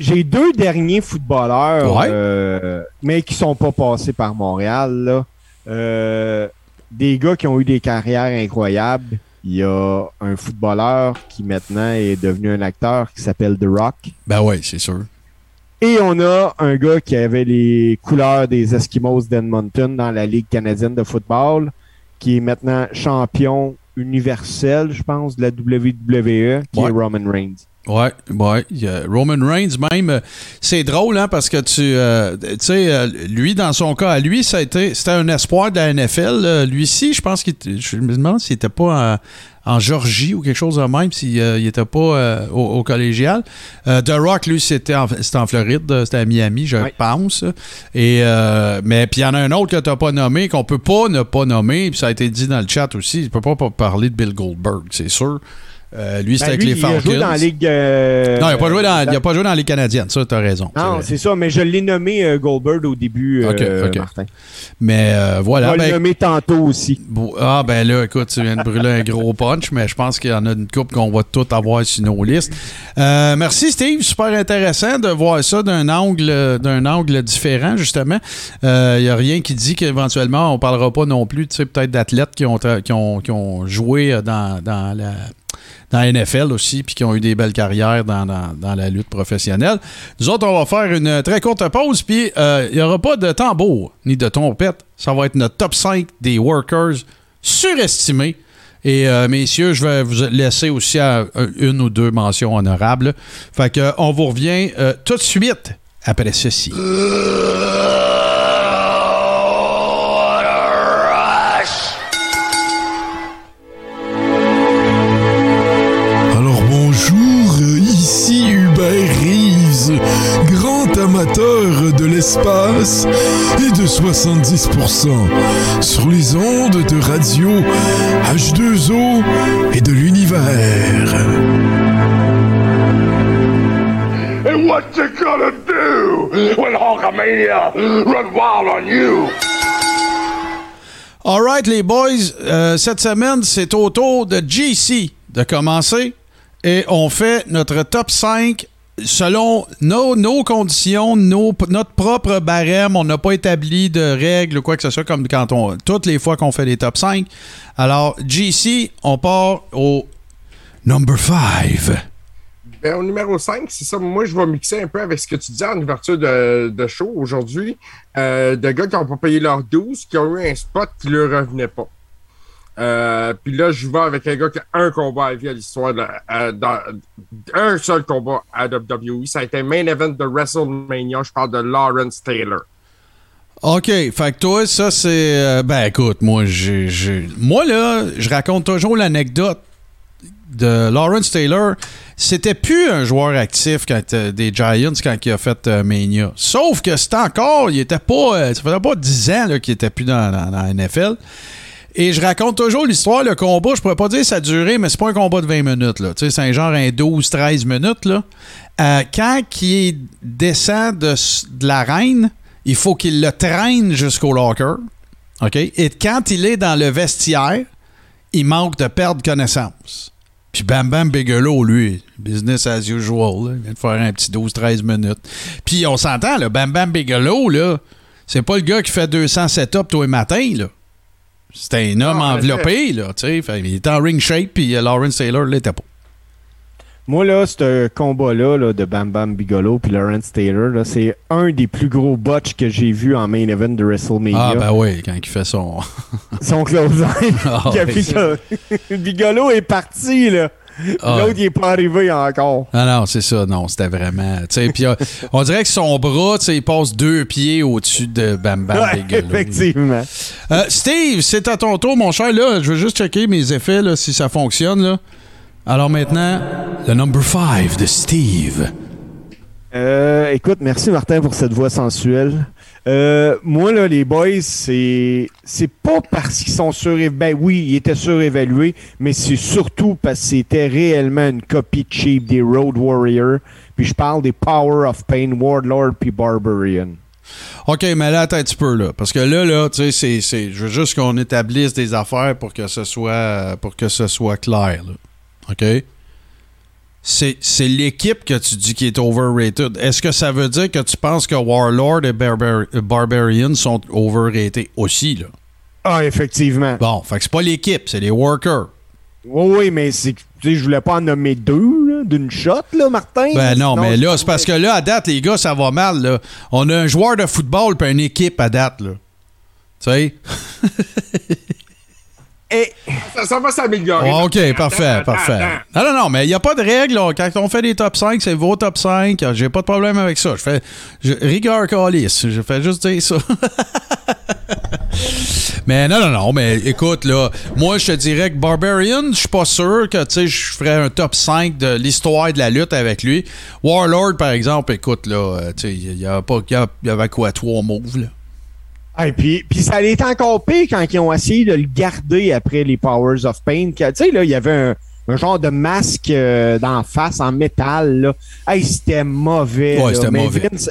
J'ai deux derniers footballeurs, Ouais. euh, mais qui sont pas passés par Montréal. Là. Euh, des gars qui ont eu des carrières incroyables. Il y a un footballeur qui maintenant est devenu un acteur qui s'appelle The Rock. Ben oui, c'est sûr. Et on a un gars qui avait les couleurs des Eskimos d'Edmonton dans la Ligue canadienne de football, qui est maintenant champion universel, je pense, de la WWE, qui Ouais. est Roman Reigns. Ouais, ouais. Roman Reigns, même, euh, c'est drôle, hein, parce que tu, euh, tu sais, euh, lui, dans son cas, à lui, ça a été, c'était un espoir de la NFL. lui-ci, je pense qu'il, je me demande s'il était pas en, en Georgie ou quelque chose de même, s'il euh, il était pas euh, au, au collégial. The Rock, lui, c'était en, c'était en Floride, c'était à Miami, je pense. Et, euh, mais puis il y en a un autre que tu n'as pas nommé, qu'on peut pas ne pas nommer, puis ça a été dit dans le chat aussi. Tu peux pas, pas parler de Bill Goldberg, c'est sûr. Euh, lui, c'était Ben, avec lui, les il Falcons. a joué dans la Ligue. euh, Non, il n'a pas, joué dans- il a pas joué dans les Canadiennes, ça, t'as raison. Non, C'est- ça, mais je l'ai nommé euh, Goldberg au début, Ok, ok. Martin. Mais euh, On voilà. va le ben, nommer tantôt aussi. ah, ben là, écoute, tu viens de brûler un gros punch, mais je pense qu'il y en a une coupe qu'on va tout avoir sur nos listes. Merci, Steve. Super intéressant de voir ça d'un angle, d'un angle différent, justement. Il n'y a rien qui dit qu'éventuellement, on parlera pas non plus, tu sais, peut-être d'athlètes qui ont, qui, ont, qui ont joué dans, dans la dans la NFL aussi, puis qui ont eu des belles carrières dans, dans- la lutte professionnelle. Nous autres, on va faire une très courte pause, puis euh, il n'y aura pas de tambour ni de trompette. Ça va être notre top 5 des workers surestimés. Et euh, messieurs, je vais vous laisser aussi à euh, une ou deux mentions honorables. Fait que on vous revient tout de suite après ceci. l'espace et de 70% sur les ondes de radio H2O et de l'univers. And what you gonna do when Hulkamania run wild on you? Alright, les boys, euh, cette semaine, c'est au tour de GC de commencer et on fait notre top 5 selon nos, conditions, notre propre barème. On n'a pas établi de règles ou quoi que ce soit comme quand on. Toutes les fois qu'on fait les top 5. Alors, GC, on part au number 5. Ben, au numéro 5, c'est ça. Moi, je vais mixer un peu avec ce que tu disais en ouverture de, show aujourd'hui. Euh, de gars qui n'ont pas payé leur 12, qui ont eu un spot qui ne leur revenait pas. Euh, Puis là, je vais avec un gars qui a un combat à vie à l'histoire, un seul combat à WWE. Ça a été main event de WrestleMania. Je parle de Lawrence Taylor. OK, fait que toi, ça c'est. euh, ben écoute, moi, j'ai. Moi, là, je raconte toujours l'anecdote de Lawrence Taylor. C'était plus un joueur actif quand, euh, des Giants quand il a fait Mania. Sauf que c'était encore. Il était pas. ça faisait pas 10 ans qu'il était plus dans la NFL. Et je raconte toujours l'histoire, le combat, je pourrais pas dire que ça a duré, mais c'est pas un combat de 20 minutes. Là. C'est genre un 12-13 minutes. Là. Euh, quand il descend de, de la reine, il faut qu'il le traîne jusqu'au locker. Et quand il est dans le vestiaire, il manque de perdre connaissance. Puis Bam Bam Bigelow, lui, business as usual. Il vient de faire un petit 12-13 minutes. Puis on s'entend, là, Bam Bam Bigelow, là, c'est pas le gars qui fait 200 setups tous les matins, là. C'est un homme en enveloppé, là, tu sais. Il est en ring shape, puis euh, Lawrence Taylor l'était pas. Moi, là, ce combat-là là, de Bam Bam Bigolo puis Lawrence Taylor, là, c'est un des plus gros botches que j'ai vu en main event de WrestleMania. Ah, ben oui, quand il fait son. Son closing. Ah, que- Bigolo est parti, là. Ah, L'autre, il est pas arrivé encore. Ah non, c'est ça, non, c'était vraiment. Puis euh, on dirait que son bras, il passe deux pieds au-dessus de Bam Bam Ouais, Bigelow. effectivement. Euh, Steve, c'est à ton tour, mon cher. Là, je veux juste checker mes effets, là, si ça fonctionne. Là. Alors maintenant, le number 5 de Steve. Euh, écoute, merci Martin pour cette voix sensuelle. Euh, moi, là, les boys, c'est c'est pas parce qu'ils sont surévalués. Ben oui, ils étaient surévalués, mais c'est surtout parce que c'était réellement une copie cheap des Road Warriors. Puis je parle des Power of Pain, Warlord puis Barbarian. OK, mais là, attends un petit peu, là. Parce que là, là, tu sais, c'est. Je veux juste qu'on établisse des affaires pour que ce soit, pour que ce soit clair, là. OK? C'est c'est l'équipe que tu dis qui est overrated. Est-ce que ça veut dire que tu penses que Warlord et Barbar- Barbarian sont overrated aussi, là? Ah, effectivement. Bon, fait que c'est pas l'équipe, c'est les workers. Oui, oui, mais c'est, je voulais pas en nommer deux là, d'une shot, là, Martin. Ben non, Sinon, mais là, c'est parce que là, à date, les gars, ça va mal. Là. On a un joueur de football puis une équipe à date. Là. Tu sais? Eh, Ça, ça va s'améliorer. OK, Attends, parfait, attends, parfait. attends. Non, non, non, mais il n'y a pas de règle. là. Quand on fait des top 5, c'est vos top 5. J'ai pas de problème avec ça. Je fais je, rigueur calice. Je fais juste dire ça. mais non, non, non, mais écoute, là, moi, je te dirais que Barbarian, je suis pas sûr que, tu sais, je ferais un top 5 de l'histoire de la lutte avec lui. Warlord, par exemple, écoute, là, tu sais, y, y il y avait quoi, trois moves, là? Ah, et puis, puis ça allait être encore pire quand ils ont essayé de le garder après les Powers of Pain. Tu sais, là, il y avait un, un genre de masque euh, d'en face en métal. Là. Hey, c'était mauvais. Ouais, c'était mauvais. Vince,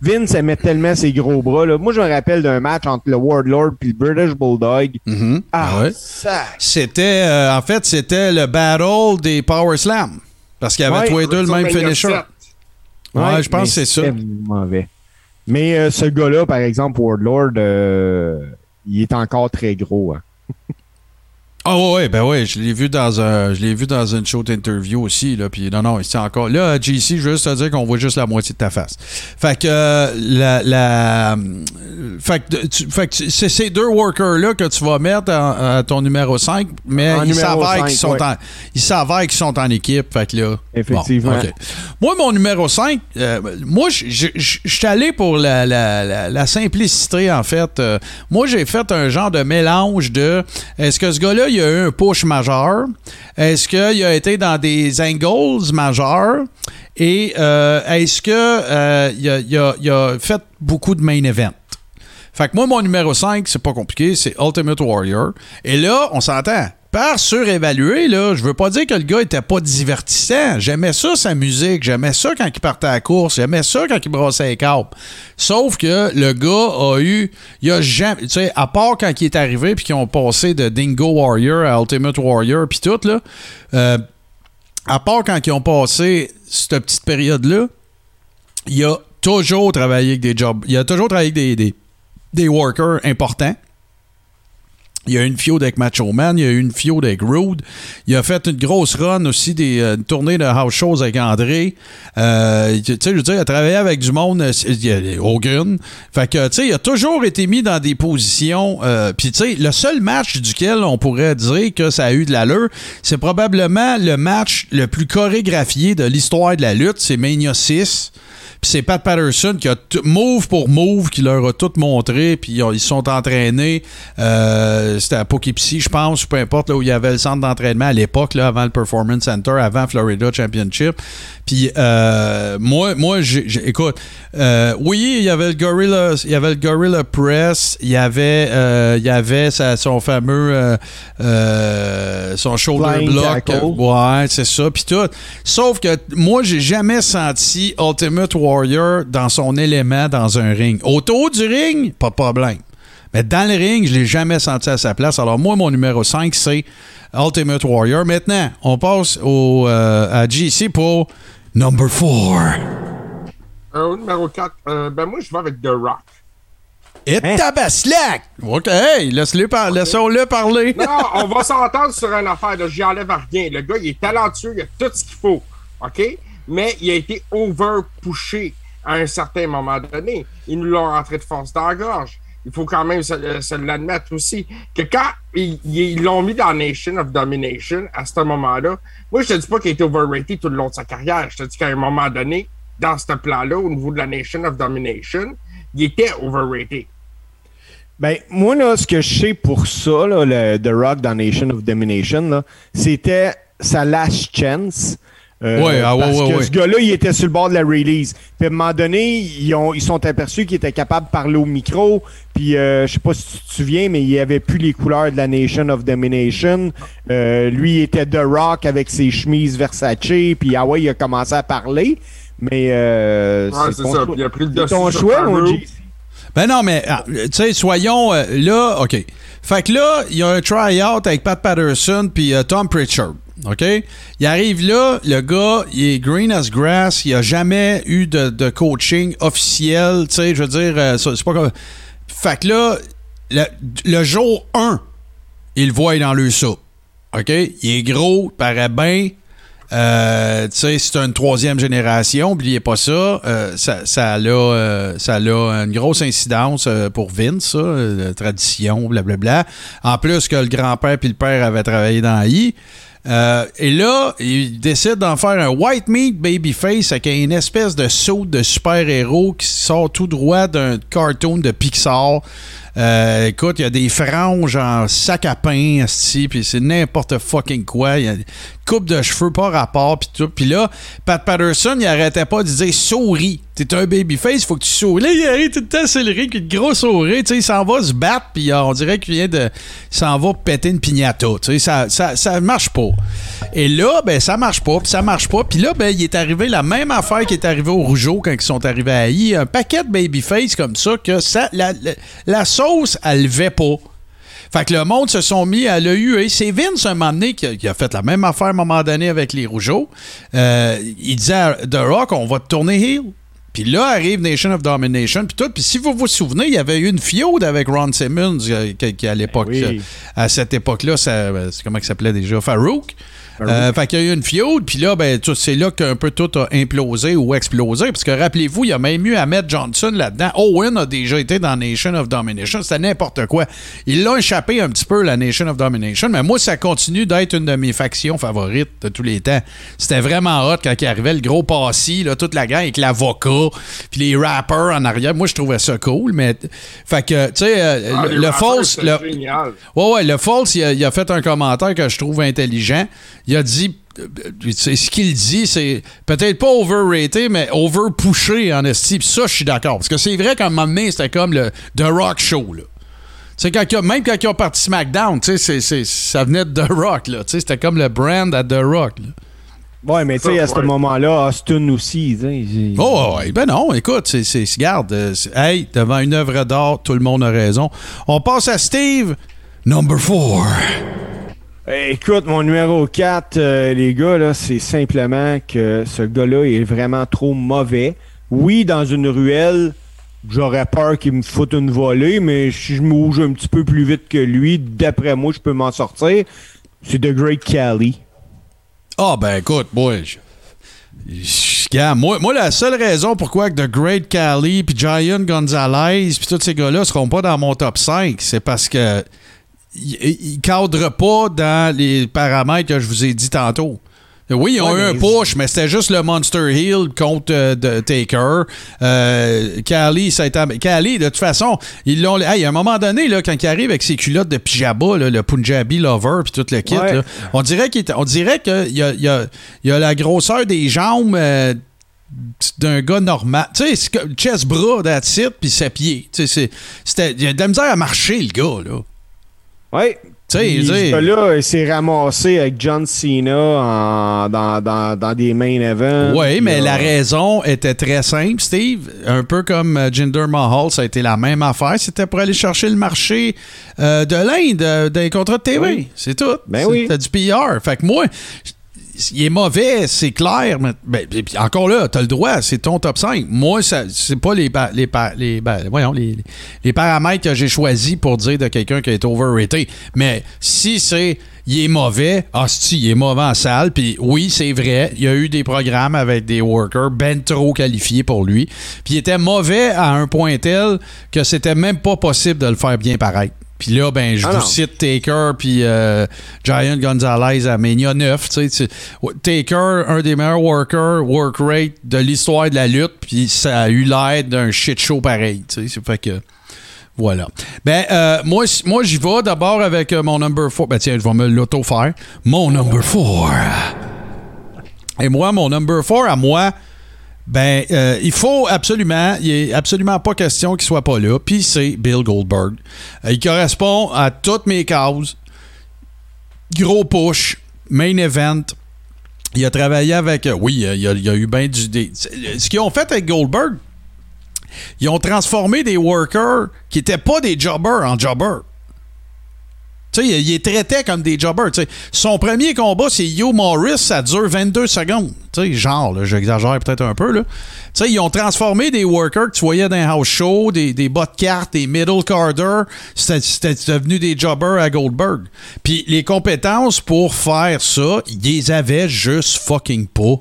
Vince aimait tellement ses gros bras. Là. Moi, je me rappelle d'un match entre le Warlord et le British Bulldog. Mhm. Ah, Ah ouais. ça. C'était, euh, en fait, c'était le battle des Power Slam. Parce qu'il y avait Ouais, tous les deux le même finisher. 7. Ouais, je pense que c'est ça. c'était mauvais. Mais euh, ce gars-là, par exemple, Warlord, euh, il est encore très gros. hein. Ah ouais, ouais, ben ouais, je l'ai vu dans un, je l'ai vu dans une show d'interview aussi là, puis non non, c'est encore là JC, je veux juste te dire qu'on voit juste la moitié de ta face. Fait que euh, la, la fait que, tu- fait que c'est ces deux workers là que tu vas mettre à ton numéro 5, mais En s'avèrent cinq, qu'ils sont ouais. en ils s'avèrent qu'ils sont en équipe, fait que là Effectivement. bon. Moi mon numéro 5, euh, moi je suis allé pour la, la, la, la simplicité en fait. Euh, moi j'ai fait un genre de mélange de est-ce que ce gars-là il a eu un push majeur Est-ce qu'il a été dans des angles majeurs? Et euh, est-ce que euh, a, fait beaucoup de main event? Fait que moi, mon numéro 5, c'est pas compliqué, c'est Ultimate Warrior. Et là, on s'entend. Par surévaluer, là, je veux pas dire que le gars était pas divertissant. J'aimais ça, sa musique. J'aimais ça quand il partait à la course. J'aimais ça quand il brossait les câbles. Sauf que le gars a eu. Il a jamais. Tu sais, à part quand il est arrivé puis qu'ils ont passé de Dingo Warrior à Ultimate Warrior puis tout, là. euh, à part quand ils ont passé cette petite période-là, il a toujours travaillé avec des jobs. Il a toujours travaillé avec des workers importants. Il y a eu une fiode avec Macho Man, il y a eu une fiode avec Rude. Il a fait une grosse run aussi, des euh, une tournée de house shows avec André. Euh, tu sais, je veux dire, il a travaillé avec du monde, euh, Hogan. Fait que, tu sais, il a toujours été mis dans des positions. euh, Puis, tu sais, le seul match duquel on pourrait dire que ça a eu de l'allure, c'est probablement le match le plus chorégraphié de l'histoire de la lutte. C'est Mania 6. C'est Pat Patterson qui a t- move pour move qui leur a tout montré. Puis ils sont entraînés. Euh, C'était à Poughkeepsie, je pense, peu importe, là où il y avait le centre d'entraînement à l'époque, là, avant le Performance Center, avant Florida Championship. Puis euh, moi, moi écoute, euh, oui, il y avait le Gorilla, il y avait le Gorilla Press, il y avait, euh, il y avait sa- son fameux, euh, son shoulder Flying block. tackle. Ouais, c'est ça, puis tout. Sauf que moi, j'ai jamais senti Ultimate Warrior dans son élément dans un ring. Autour du ring, pas de problème. Mais dans le ring, je l'ai jamais senti à sa place. Alors moi, mon numéro 5, c'est Ultimate Warrior. Maintenant, on passe au, euh, à GC pour number 4. Euh, au numéro 4, ben moi, je vais avec The Rock. Et Hein? tabaslac! OK, hey, laisse-le par- laissons-le parler. Non, on va s'entendre sur une affaire, là. J'y enlève rien. Le gars, il est talentueux, il a tout ce qu'il faut. OK? Mais il a été over-pushé à un certain moment donné. Ils nous l'ont rentré de force dans la gorge. Il faut quand même se, euh, l'admettre aussi. Que quand ils l'ont mis dans Nation of Domination, à ce moment-là, moi, je te dis pas qu'il été overrated tout le long de sa carrière. Je te dis qu'à un moment donné, dans ce plan-là, au niveau de la Nation of Domination, il était overrated. Ben, moi, là, ce que je sais pour ça, le The Rock dans Nation of Domination, c'était sa last chance. Euh, Ouais, ah ouais, parce ouais, que ouais. ce gars-là, il était sur le bord de la release. Puis à un moment donné, ils, ont, ils sont aperçus qu'il était capable de parler au micro. Puis euh, je sais pas si tu te souviens, mais il avait plus les couleurs de la Nation of Domination. Euh, lui, il était The Rock avec ses chemises Versace. Puis ah ouais, il a commencé à parler. Mais euh, Ouais, c'est ton ça. choix. Puis il a pris le C'est ton choix, mon G. Ben non, mais, ah, tu sais, soyons euh, là, OK. Fait que là, il y a un try-out avec Pat Patterson puis euh, Tom Pritchard. OK? Il arrive là, le gars, il est green as grass, il a jamais eu de, coaching officiel, tu sais, je veux dire, euh, c'est pas comme. Fait que là, le, jour 1, il voit dans le soupe. OK? Il est gros, il paraît. Euh, c'est une troisième génération, oubliez pas ça. Euh, ça, a, euh, ça a une grosse incidence pour Vince, ça, la tradition, blablabla. En plus que le grand-père puis le père avaient travaillé dans I. Et là, il décide d'en faire un white meat babyface avec une espèce de saut de super-héros qui sort tout droit d'un cartoon de Pixar. Euh, écoute, il y a des franges en sac à pain, puis c'est n'importe fucking quoi. Il y a une coupe de cheveux pas rapport, puis tout. Puis là, Pat Patterson, il arrêtait pas de dire souris. T'es un babyface, faut que tu souris. Là, il arrive tout le temps avec une grosse souris. Tu sais, il s'en va se battre, puis euh, on dirait qu'il vient de. Il s'en va péter une piñata. Tu sais, ça, ça, ça marche pas. Et là, ben, ça marche pas, ça marche pas. Puis là, ben, il est arrivé la même affaire qui est arrivée au Rougeau quand ils sont arrivés à I. Un paquet de babyface comme ça, que ça, la, la, la elle levait pas. Fait que le monde se sont mis à l'EUE. C'est Vince, un moment donné, qui a, qui a fait la même affaire à un moment donné avec les Rougeaux. Euh, il disait à The Rock, on va te tourner heel. Puis là arrive Nation of Domination, puis tout. Puis si vous vous souvenez, il y avait eu une fiode avec Ron Simmons, euh, qui, qui, à l'époque, Oui. euh, à cette époque-là, c'est comment il s'appelait déjà? Farouk. Euh, fait qu'il y a eu une fiode, puis là, ben, c'est là qu'un peu tout a implosé ou explosé. Parce que rappelez-vous, il y a même eu Ahmed Johnson là-dedans. Owen a déjà été dans Nation of Domination. C'était n'importe quoi. Il l'a échappé un petit peu, la Nation of Domination, mais moi, ça continue d'être une de mes factions favorites de tous les temps. C'était vraiment hot quand il arrivait le gros passy, là, toute la gang avec l'avocat, puis les rappers en arrière. Moi, je trouvais ça cool, mais. Fait que, tu sais, euh, Ah, le, false. c'était le- génial. Ouais, ouais, le False, il a, il a fait un commentaire que je trouve intelligent il a dit euh, euh, ce qu'il dit, c'est peut-être pas overrated, mais overpushé en esti. ça, je suis d'accord. Parce que c'est vrai qu'à un moment donné, c'était comme le The Rock Show. Là. Quand il a, même quand ils ont parti SmackDown, ça venait de The Rock. C'était comme le brand à The Rock. Ouais, mais tu sais, à ce moment-là, Austin aussi. Oh, ouais, ben non, écoute, c'est, garde. Euh, hey, devant une œuvre d'art, tout le monde a raison. On passe à Steve, number Four. Écoute, mon numéro 4, les gars, c'est simplement que ce gars-là est vraiment trop mauvais. Oui, dans une ruelle, j'aurais peur qu'il me foute une volée, mais si je bouge un petit peu plus vite que lui, d'après moi, je peux m'en sortir. C'est The Great Cali. Ah, ben écoute, moi, moi, la seule raison pourquoi que The Great Cali, puis Giant Gonzalez, puis tous ces gars-là seront pas dans mon top 5, c'est parce que ils ne cadrent pas dans les paramètres que je vous ai dit tantôt. Oui, ils ont Ouais, eu un push, mais c'était juste le Monster Hill contre euh, de Taker. Euh, Cali, ça a été. Cali, de toute façon, ils l'ont. Hey, à un moment donné, là, quand il arrive avec ses culottes de pyjama, là, le Punjabi Lover, puis tout le kit, Ouais. là, on dirait qu'il on dirait qu'il y a, il y a- il y a la grosseur des jambes euh, d'un gars normal. Tu sais, c'est comme chest bras, that's it, puis ses pieds. Tu sais, c'était- il a de la misère à marcher, le gars, là. Ouais. Tu sais, gars-là, il s'est ramassé avec John Cena en- dans, dans- dans des main events. Oui, mais la raison était très simple, Steve. Un peu comme euh, Jinder Mahal, ça a été la même affaire. C'était pour aller chercher le marché euh, de l'Inde, euh, d'un contrat de TV. Oui. C'est tout. Ben oui. C'était du PR. Fait que moi, il est mauvais, c'est clair. Mais, ben, encore là, t'as le droit, c'est ton top 5. Moi, ça, c'est pas ben, les, paramètres que j'ai choisis pour dire de quelqu'un qui est overrated. Mais si c'est il est mauvais, hostie, il est mauvais en salle, puis oui, c'est vrai, il y a eu des programmes avec des workers ben trop qualifiés pour lui, puis il était mauvais à un point tel que c'était même pas possible de le faire bien paraître. Puis là, ben, je Ah vous non. cite Taker puis euh, Giant Gonzalez à Mania 9. tu sais, tu sais. Taker, un des meilleurs workers, work rate de l'histoire de la lutte, puis ça a eu l'air d'un shit show pareil. tu sais. C'est fait que. Voilà. Ben, euh, moi, moi j'y vais d'abord avec euh, mon number 4. Ben, tiens, je vais me l'auto-faire. Mon number 4. Et moi, mon number 4 à moi, ben, euh, il faut absolument, il est absolument pas question qu'il soit pas là. Puis c'est Bill Goldberg. Euh, il correspond à toutes mes causes. Gros push, main event. Il a travaillé avec. euh, oui, il y a, il a eu bien du. des- ce qu'ils ont fait avec Goldberg, ils ont transformé des workers qui n'étaient pas des jobbers en jobbers. Tu sais, il comme des jobbers. tu sais. Son premier combat, c'est Yo Morris, ça dure 22 secondes. Tu genre, j'exagère peut-être un peu. Là. Ils ont transformé des workers que tu voyais dans un house show, des, des bas de cartes, des middle carders. C'était devenu des jobbers à Goldberg. Puis les compétences pour faire ça, ils les avaient juste fucking pas.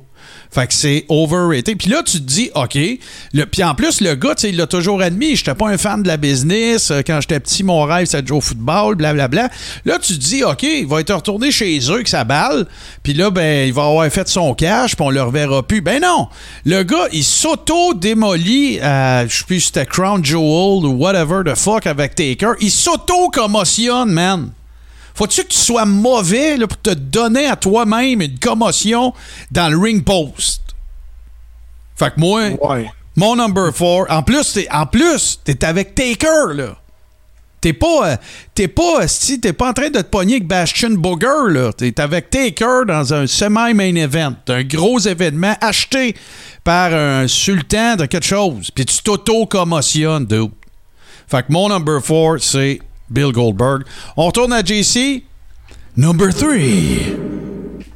Fait que c'est overrated. Puis là, tu te dis, OK. Puis en plus, le gars, tu sais, il l'a toujours admis. J'étais pas un fan de la business. Euh, Quand j'étais petit, mon rêve, c'était de jouer au football, blablabla. Là, tu te dis, OK, il va être retourné chez eux avec sa balle. Puis là, ben, il va avoir fait son cash, puis on le reverra plus. Ben non. Le gars, il s'auto-démolit à, je sais plus si c'était Crown Jewel ou whatever the fuck avec Taker. Il s'auto-commotionne, man. Faut-tu que tu sois mauvais là, pour te donner à toi-même une commotion dans le ring post? Fait que moi, Ouais. mon number 4, en plus, t'es, en plus, t'es avec Taker, là. T'es pas, euh, t'es pas, si t'es pas en train de te pogner avec Bastion Booger, là. T'es avec Taker dans un semi-main event, un gros événement acheté par un sultan de quelque chose. Puis tu t'auto-commotionnes, dude. Fait que mon number 4, c'est Bill Goldberg. On retourne à JC. Number 3.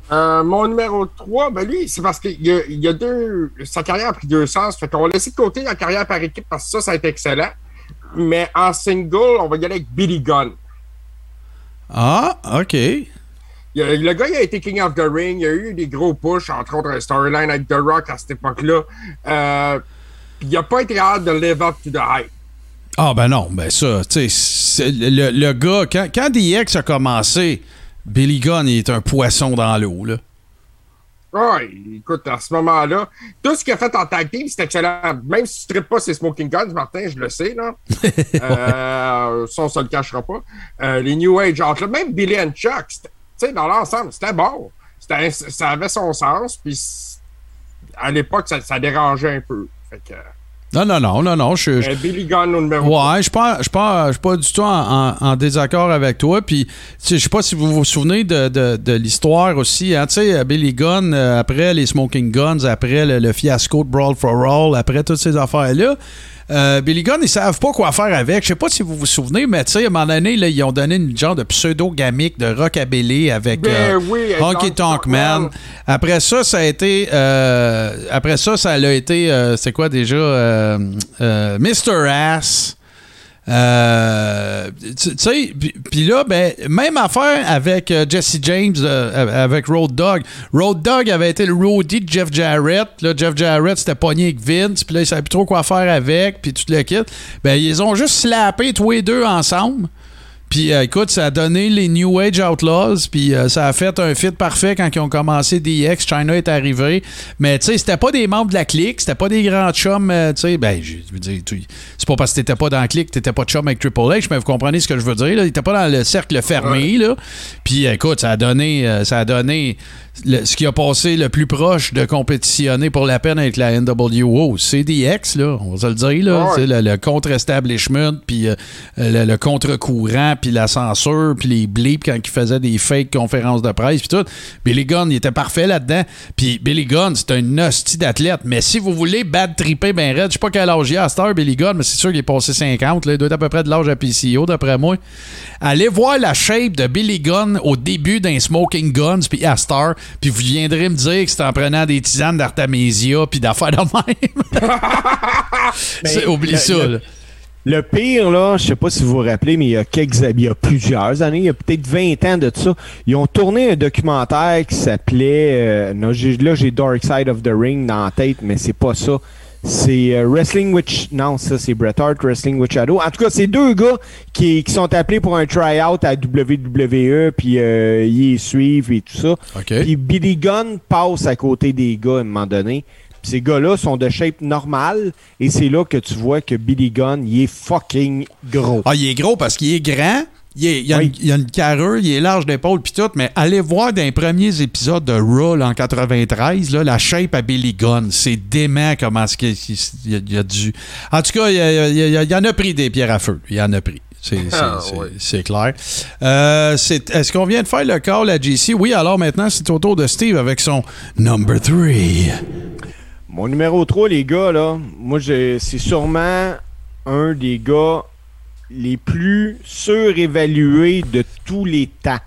Euh, mon numéro 3, ben lui, c'est parce qu'il y a, il y a deux. Sa carrière a pris deux sens. Fait qu'on va laisser de côté la carrière par équipe parce que ça, ça a été excellent. Mais en single, on va y aller avec Billy Gunn. Ah, OK. Il a- le gars, il a été King of the Ring. Il y a eu des gros pushs, entre autres un storyline avec The Rock à cette époque-là. Euh, puis il n'a pas été capable de live up to the hype. Ah, ben non, ben ça, tu sais, le, le gars, quand, quand DX a commencé, Billy Gunn, il est un poisson dans l'eau, là. Ouais, écoute, à ce moment-là, tout ce qu'il a fait en tag team, c'est excellent. Même si tu ne tripes pas ses Smoking Guns, Martin, je le sais, là. euh, ça, on se le cachera pas. Euh, les New Age entre même Billy and Chuck, tu sais, dans l'ensemble, c'était bon. ça avait son sens, puis à l'époque, ça, ça dérangeait un peu. Fait que, Non, non, non, non, non. Je, je- euh, Billy Gunn au numéro Ouais, je suis pas, je suis pas, pas du tout en, en- en désaccord avec toi. Puis, je sais pas si vous vous souvenez de, de- de l'histoire aussi. Hein, tu sais, Billy Gunn, euh, après les Smoking Guns, après le, le fiasco de Brawl for All, après toutes ces affaires-là, euh, Billy Gunn, ils savent pas quoi faire avec. Je sais pas si vous vous souvenez, mais tu sais, à un moment donné, là, ils ont donné une genre de pseudo-gamique de rockabilly avec Ben euh, oui, Honky Tonk Man. Après ça, ça a été. euh, après ça, ça a été. euh, c'est quoi déjà Mr. Ass. Euh, tu sais, puis- là, ben, même affaire avec euh, Jesse James, euh, avec Road Dogg. Road Dogg avait été le roadie de Jeff Jarrett. Là, Jeff Jarrett s'était pogné avec Vince, puis là, il savait plus trop quoi faire avec, puis tout le kit. Ben, ils ont juste slappé tous les deux ensemble. Puis euh, écoute, ça a donné les New Age Outlaws, puis euh, ça a fait un fit parfait quand ils ont commencé DX, China est arrivé. Mais tu sais, c'était pas des membres de la clique, c'était pas des grands chums, euh, tu sais, ben, je veux dire, c'est pas parce que t'étais pas dans la clique, t'étais pas chum avec Triple H, mais vous comprenez ce que je veux dire, là. Étaient pas dans le cercle fermé, là. Puis écoute, ça a donné, ça a donné le- ce qui a passé le plus proche de compétitionner pour la peine avec la NWO, c'est DX, là, on va se le dire, là. Ouais. Le, le contre-establishment, puis euh, le, le contre-courant, puis la censure, puis les blips quand ils faisaient des fake conférences de presse, puis tout. Billy Gunn, il était parfait là-dedans. Puis Billy Gunn, c'est un hostie d'athlète. Mais si vous voulez bad tripper ben raide, je sais pas quel âge il a à cette heure, Billy Gunn, mais c'est sûr qu'il est passé 50. Là, il doit être à peu près de l'âge à PCO, d'après moi. Allez voir la shape de Billy Gunn au début d'un Smoking Guns, puis à Star, puis vous viendrez me dire que c'est en prenant des tisanes d'Artemisia, puis d'affaires de même. Oublie le- ça, le- là. Le pire, là, je sais pas si vous vous rappelez, mais il y a quelques il y a plusieurs années, il y a peut-être 20 ans de ça, ils ont tourné un documentaire qui s'appelait euh, là j'ai Dark Side of the Ring dans la tête, mais c'est pas ça. C'est euh, Wrestling with Sh- non, ça c'est Bret Hart Wrestling with Shadow. En tout cas, c'est deux gars qui, qui sont appelés pour un try-out à WWE puis euh, ils suivent et tout ça. OK. Puis Billy Gunn passe à côté des gars à un moment donné. Puis ces gars-là sont de shape normale et c'est là que tu vois que Billy Gunn, il est fucking gros. Ah, il est gros parce qu'il est grand. Il, est- il a, Oui. une, il a une carrure, il est large d'épaule puis tout, mais allez voir dans les premiers épisodes de Raw en 93, là, la shape à Billy Gunn. C'est dément comment est-ce qu'il il y a, a du... En tout cas, il, il en a pris des pierres à feu. Il y en a pris. C'est Ah, oui. clair. Euh, Est-ce qu'on vient de faire le call à JC? Oui, alors maintenant, c'est au tour de Steve avec son number 3. Mon numéro 3, les gars, là, moi, c'est sûrement un des gars les plus surévalués de tous les temps.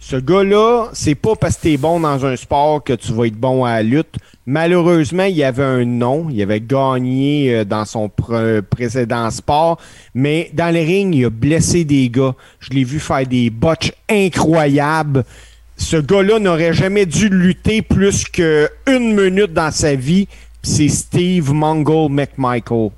Ce gars-là, c'est pas parce que t'es bon dans un sport que tu vas être bon à la lutte. Malheureusement, il avait un nom. Il avait gagné euh, dans son pr- précédent sport. Mais dans les rings, il a blessé des gars. Je l'ai vu faire des botches incroyables. Ce gars-là n'aurait jamais dû lutter plus qu'une minute dans sa vie. C'est Steve Mongol McMichael.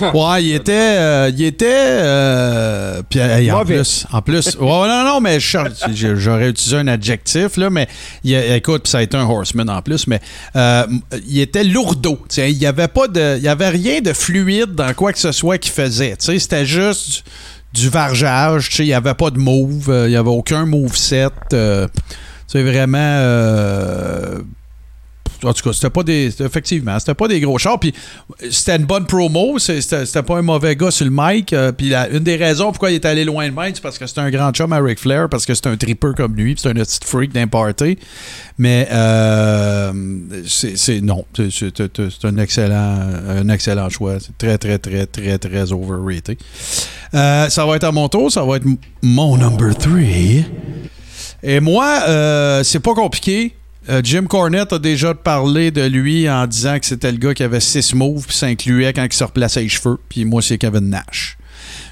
Ouais, il était. euh, il était. euh, puis, hey, en plus. En plus. Ouais, non, non, mais j'aurais utilisé un adjectif, là, mais il, écoute, puis ça a été un horseman en plus, mais euh, il était lourdeau. Il n'y avait pas de. Il y avait rien de fluide dans quoi que ce soit qu'il faisait. C'était juste du, du vargeage. tu sais, Il n'y avait pas de move. Il n'y avait aucun move set. c'est vraiment. En tout cas, c'était pas des. c'était- Effectivement, c'était pas des gros chars. Puis c'était une bonne promo. C'était c'était pas un mauvais gars sur le mic. euh, puis une des raisons pourquoi il est allé loin de mic, c'est parce que c'est un grand chum à Ric Flair, parce que c'est un tripper comme lui, c'est un petit freak d'un party. Mais euh, c'est non. C'est- un excellent, un excellent choix. C'est très, très, très, très, très overrated. Euh, ça va être à mon tour. Ça va être mon number 3. Et moi, euh, c'est pas compliqué. Euh, Jim Cornette a déjà parlé de lui en disant que c'était le gars qui avait six moves, puis ça incluait quand il se replaçait les cheveux. Puis moi, c'est Kevin Nash.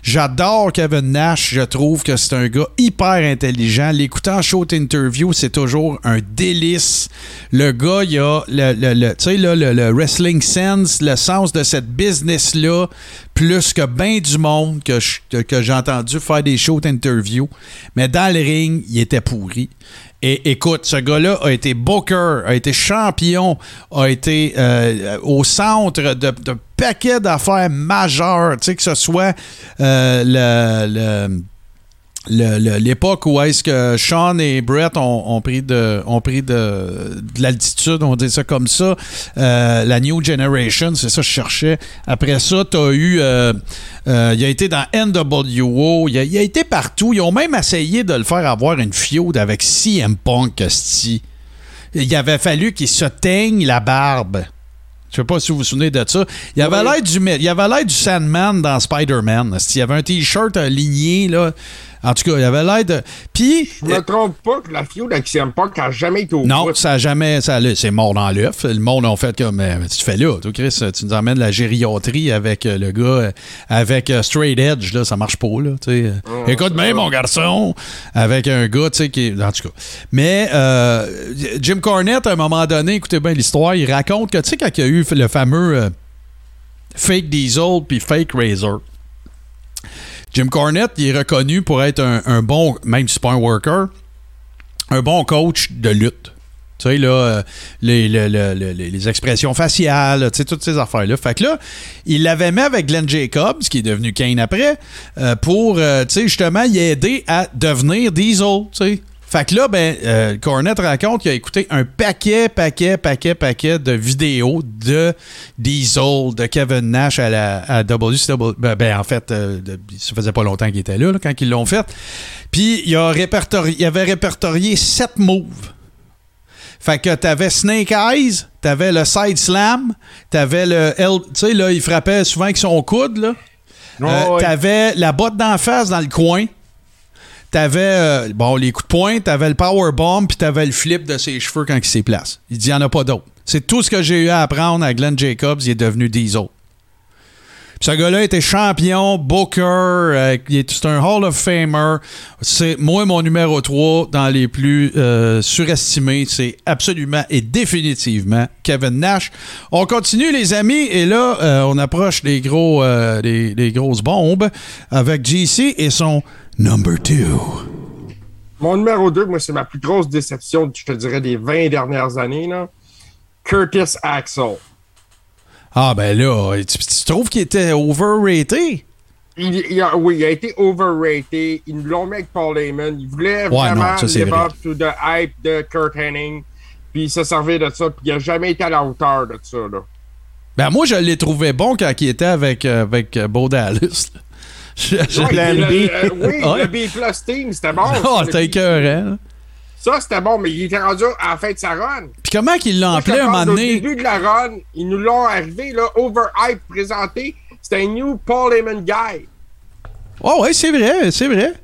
J'adore Kevin Nash. Je trouve que c'est un gars hyper intelligent. L'écouter en show interview, c'est toujours un délice. Le gars, il a le, le- le- le, wrestling sense, le sens de cette business-là, plus que bien du monde que, que- j'ai entendu faire des shows interview. Mais dans le ring, il était pourri. Et écoute, ce gars-là a été booker, a été champion, a été euh, au centre de, paquets d'affaires majeures, tu sais, que ce soit euh, le- le- l'époque où est-ce que Sean et Brett ont, ont pris de ont pris de, de l'altitude, on dit ça comme ça. Euh, la New Generation, c'est ça que je cherchais. Après ça, tu as eu. euh, euh, il a été dans NWO, il a, il a été partout. Ils ont même essayé de le faire avoir une feud avec CM Punk, esti. Il avait fallu qu'il se teigne la barbe. Je sais pas si vous vous souvenez de ça. Il avait l'air du, il avait l'air du Sandman dans Spider-Man. Il avait un t-shirt aligné, là. En tout cas, il avait l'air de. Puis. Je me trompe pas que la avec CM Punk a jamais été au Non, bout. ça a jamais. Ça, c'est mort dans l'œuf. Le monde a fait comme. euh, tu fais là, toi, Chris, tu nous emmènes la gériatrie avec euh, le gars, euh, avec euh, Straight Edge, là, ça marche pas, là. tu sais. Écoute bien, mon garçon, avec un gars, tu sais, qui. En tout cas. Mais euh, Jim Cornette, à un moment donné, écoutez bien l'histoire, il raconte que, tu sais, quand il y a eu le fameux euh, Fake Diesel puis Fake Razor. Jim Cornette, il est reconnu pour être un, bon, même si worker, un bon coach de lutte. Tu sais, là, euh, les, le- le- le- les- les expressions faciales, tu sais, toutes ces affaires-là. Fait que là, il l'avait mis avec Glenn Jacobs, qui est devenu Kane après, euh, pour, euh, tu sais, justement, y aider à devenir Diesel, tu sais. Fait que là, ben, euh, Cornette raconte qu'il a écouté un paquet, paquet, paquet, paquet de vidéos de Diesel, de Kevin Nash à la à WCW. Ben, ben, en fait, euh, de- ça faisait pas longtemps qu'il était là, là, quand ils l'ont fait. Puis il, a répertorié, il avait répertorié sept moves. Fait que t'avais Snake Eyes, t'avais le Side Slam, t'avais le L. Tu sais, là, il frappait souvent avec son coude, là. Euh, ouais. T'avais la botte d'en face dans le coin. T'avais, euh, bon, les coups de poing, t'avais le power bomb, puis t'avais le flip de ses cheveux quand il s'est place. Il dit, il n'y en a pas d'autre. C'est tout ce que j'ai eu à apprendre à Glenn Jacobs. Il est devenu Diesel. Puis ce gars-là était champion, Booker, euh, il est c'est un Hall of Famer. C'est moi mon numéro 3 dans les plus euh, surestimés. C'est absolument et définitivement Kevin Nash. On continue les amis et là euh, on approche les gros les grosses bombes avec JC et son number 2. Mon numéro 2, moi, c'est ma plus grosse déception, je te dirais, des 20 dernières années. Là. Curtis Axel. Ah ben là, tu, tu trouves qu'il était overrated? Il, il a, oui, il a été overrated. Ils nous l'ont mis avec Paul Heyman. Il voulait vraiment non, ça, c'est live vrai. up to the hype de Kurt Hennig. Puis il s'est servi de ça. Puis il n'a jamais été à la hauteur de ça. Là. Ben moi je l'ai trouvé bon quand il était avec euh, avec euh, Bo Dallas. Plan B. euh, oui, Ouais. le B Plus Team, c'était bon. Oh, t'as écœurant. Ça, c'était bon, mais il était rendu à la fin de sa run. Puis comment qu'il l'a appelé un moment Au donné? début de la run, ils nous l'ont arrivé, là, overhype présenté. C'était un new Paul Heyman guy. Oh ouais, c'est vrai, c'est vrai.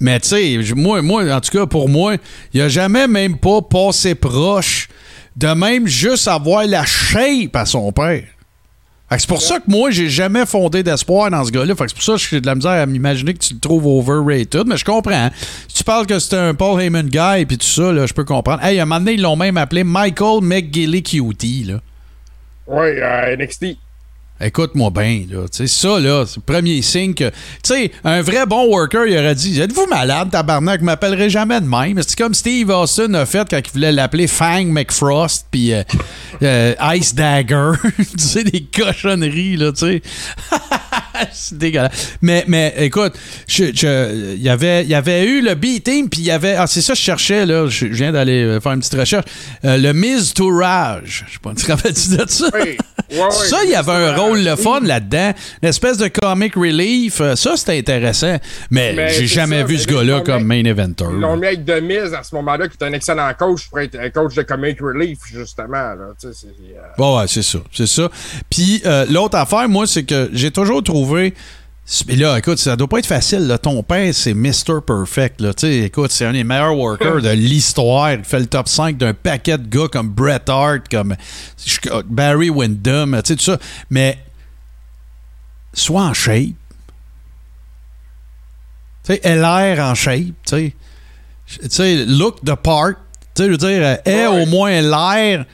Mais tu sais, moi, moi, en tout cas, pour moi, il a jamais même pas passé proche de même juste avoir la shape à son père. C'est pour ça que moi, j'ai jamais fondé d'espoir dans ce gars-là. C'est pour ça que j'ai de la misère à m'imaginer que tu le trouves overrated. Mais je comprends. Si tu parles que c'était un Paul Heyman guy et tout ça, là, je peux comprendre. Hey, à un moment donné, ils l'ont même appelé Michael McGillicuddy. Oui, euh, NXT. Écoute-moi bien, là. Tu sais, ça, là, c'est le premier signe que. Tu sais, un vrai bon worker, il aurait dit Êtes-vous malade, tabarnak, je m'appellerai jamais de même. C'est comme Steve Austin a fait quand il voulait l'appeler Fang McFrost, puis euh, euh, Ice Dagger. tu sais, des cochonneries, là, tu sais. c'est dégueulasse. Mais, mais écoute, il y avait, y avait eu le B-Team, puis il y avait. Ah, c'est ça je cherchais, là. Je, viens d'aller euh, faire une petite recherche. Le Miz Tourage. Je sais pas, tu te rappelles-tu de ça? Oui. Ouais, Ça, il y avait un rôle le fun là-dedans. Une espèce de comic relief. euh, Ça, c'était intéressant. Mais, Mais j'ai jamais ça, vu ce gars-là comme main eventer. Ils l'ont mis avec Miz à ce moment-là, qui est un excellent coach pour être un coach de comic relief, justement. Là. Tu sais, c'est, euh, Bon, ouais, c'est ça. C'est ça. Puis euh, l'autre affaire, moi, c'est que j'ai toujours trouvé. Mais là, écoute, ça doit pas être facile. Là. Ton père, c'est Mr. Perfect. Là. Écoute, c'est un des meilleurs workers de l'histoire. Il fait le top 5 d'un paquet de gars comme Bret Hart, comme Barry Windham, tout ça. Mais soit en shape. Tu sais, LR en shape, tu sais. Look the part. Tu sais, je veux dire, Ouais. au moins l'air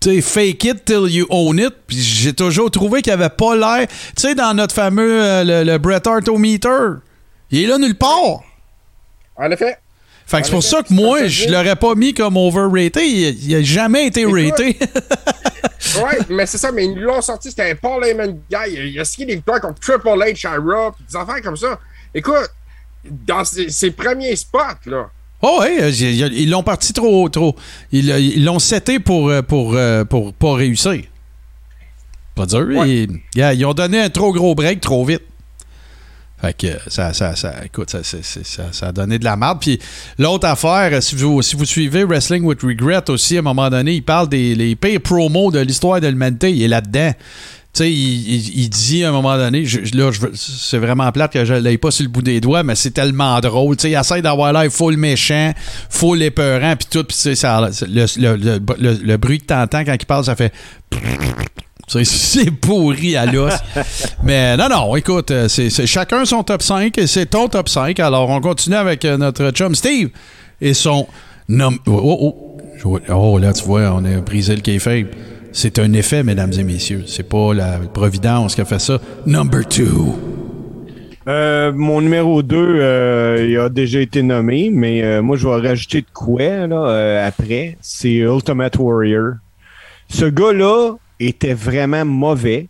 sais, fake it till you own it. Puis j'ai toujours trouvé qu'il avait pas l'air. Tu sais, dans notre fameux euh, le, le Bret Hart au meter, il est là nulle part. En effet. Fait que c'est pour effet, ça que moi, je l'aurais pas mis comme overrated. Il, il a jamais été Écoute. raté. Ouais, mais c'est ça, mais ils l'ont sorti, c'était un Paul Heyman guy. Il a signé des victoires contre Triple H à Raw, pis des affaires comme ça. écoute, dans ses, ses premiers spots, là, Oh oui, euh, ils l'ont parti trop. trop. Ils euh, ils l'ont seté pour, euh, pour, pour pas réussir. Pas dur. Ouais. Ils, ils ont donné un trop gros break trop vite. Fait que ça, ça, ça, écoute, ça, ça, ça a donné de la merde. Puis l'autre affaire, si vous, si vous suivez Wrestling with Regret aussi, à un moment donné, il parle des les pires promos de l'histoire de l'humanité. Il est là-dedans. Tu sais, il, il- il dit à un moment donné, je- là, je c'est vraiment plate que je l'ai pas sur le bout des doigts, mais c'est tellement drôle. Tu sais, il essaie d'avoir l'air full méchant, full épeurant, puis tout. Puis le, le- le- le- le bruit que t'entends quand il parle, ça fait... C'est pourri à l'os. Mais non, non, écoute, euh, c'est chacun son top 5 et c'est ton top 5. Alors, on continue avec euh, notre chum Steve et son nom. Oh, oh, oh. Oh, là, tu vois, on a brisé le kayfabe. C'est un effet, mesdames et messieurs. C'est pas la Providence qui a fait ça. Number 2. Euh, mon numéro 2, il a déjà été nommé, mais euh, moi, je vais rajouter de quoi là, euh, après. C'est Ultimate Warrior. Ce gars-là était vraiment mauvais.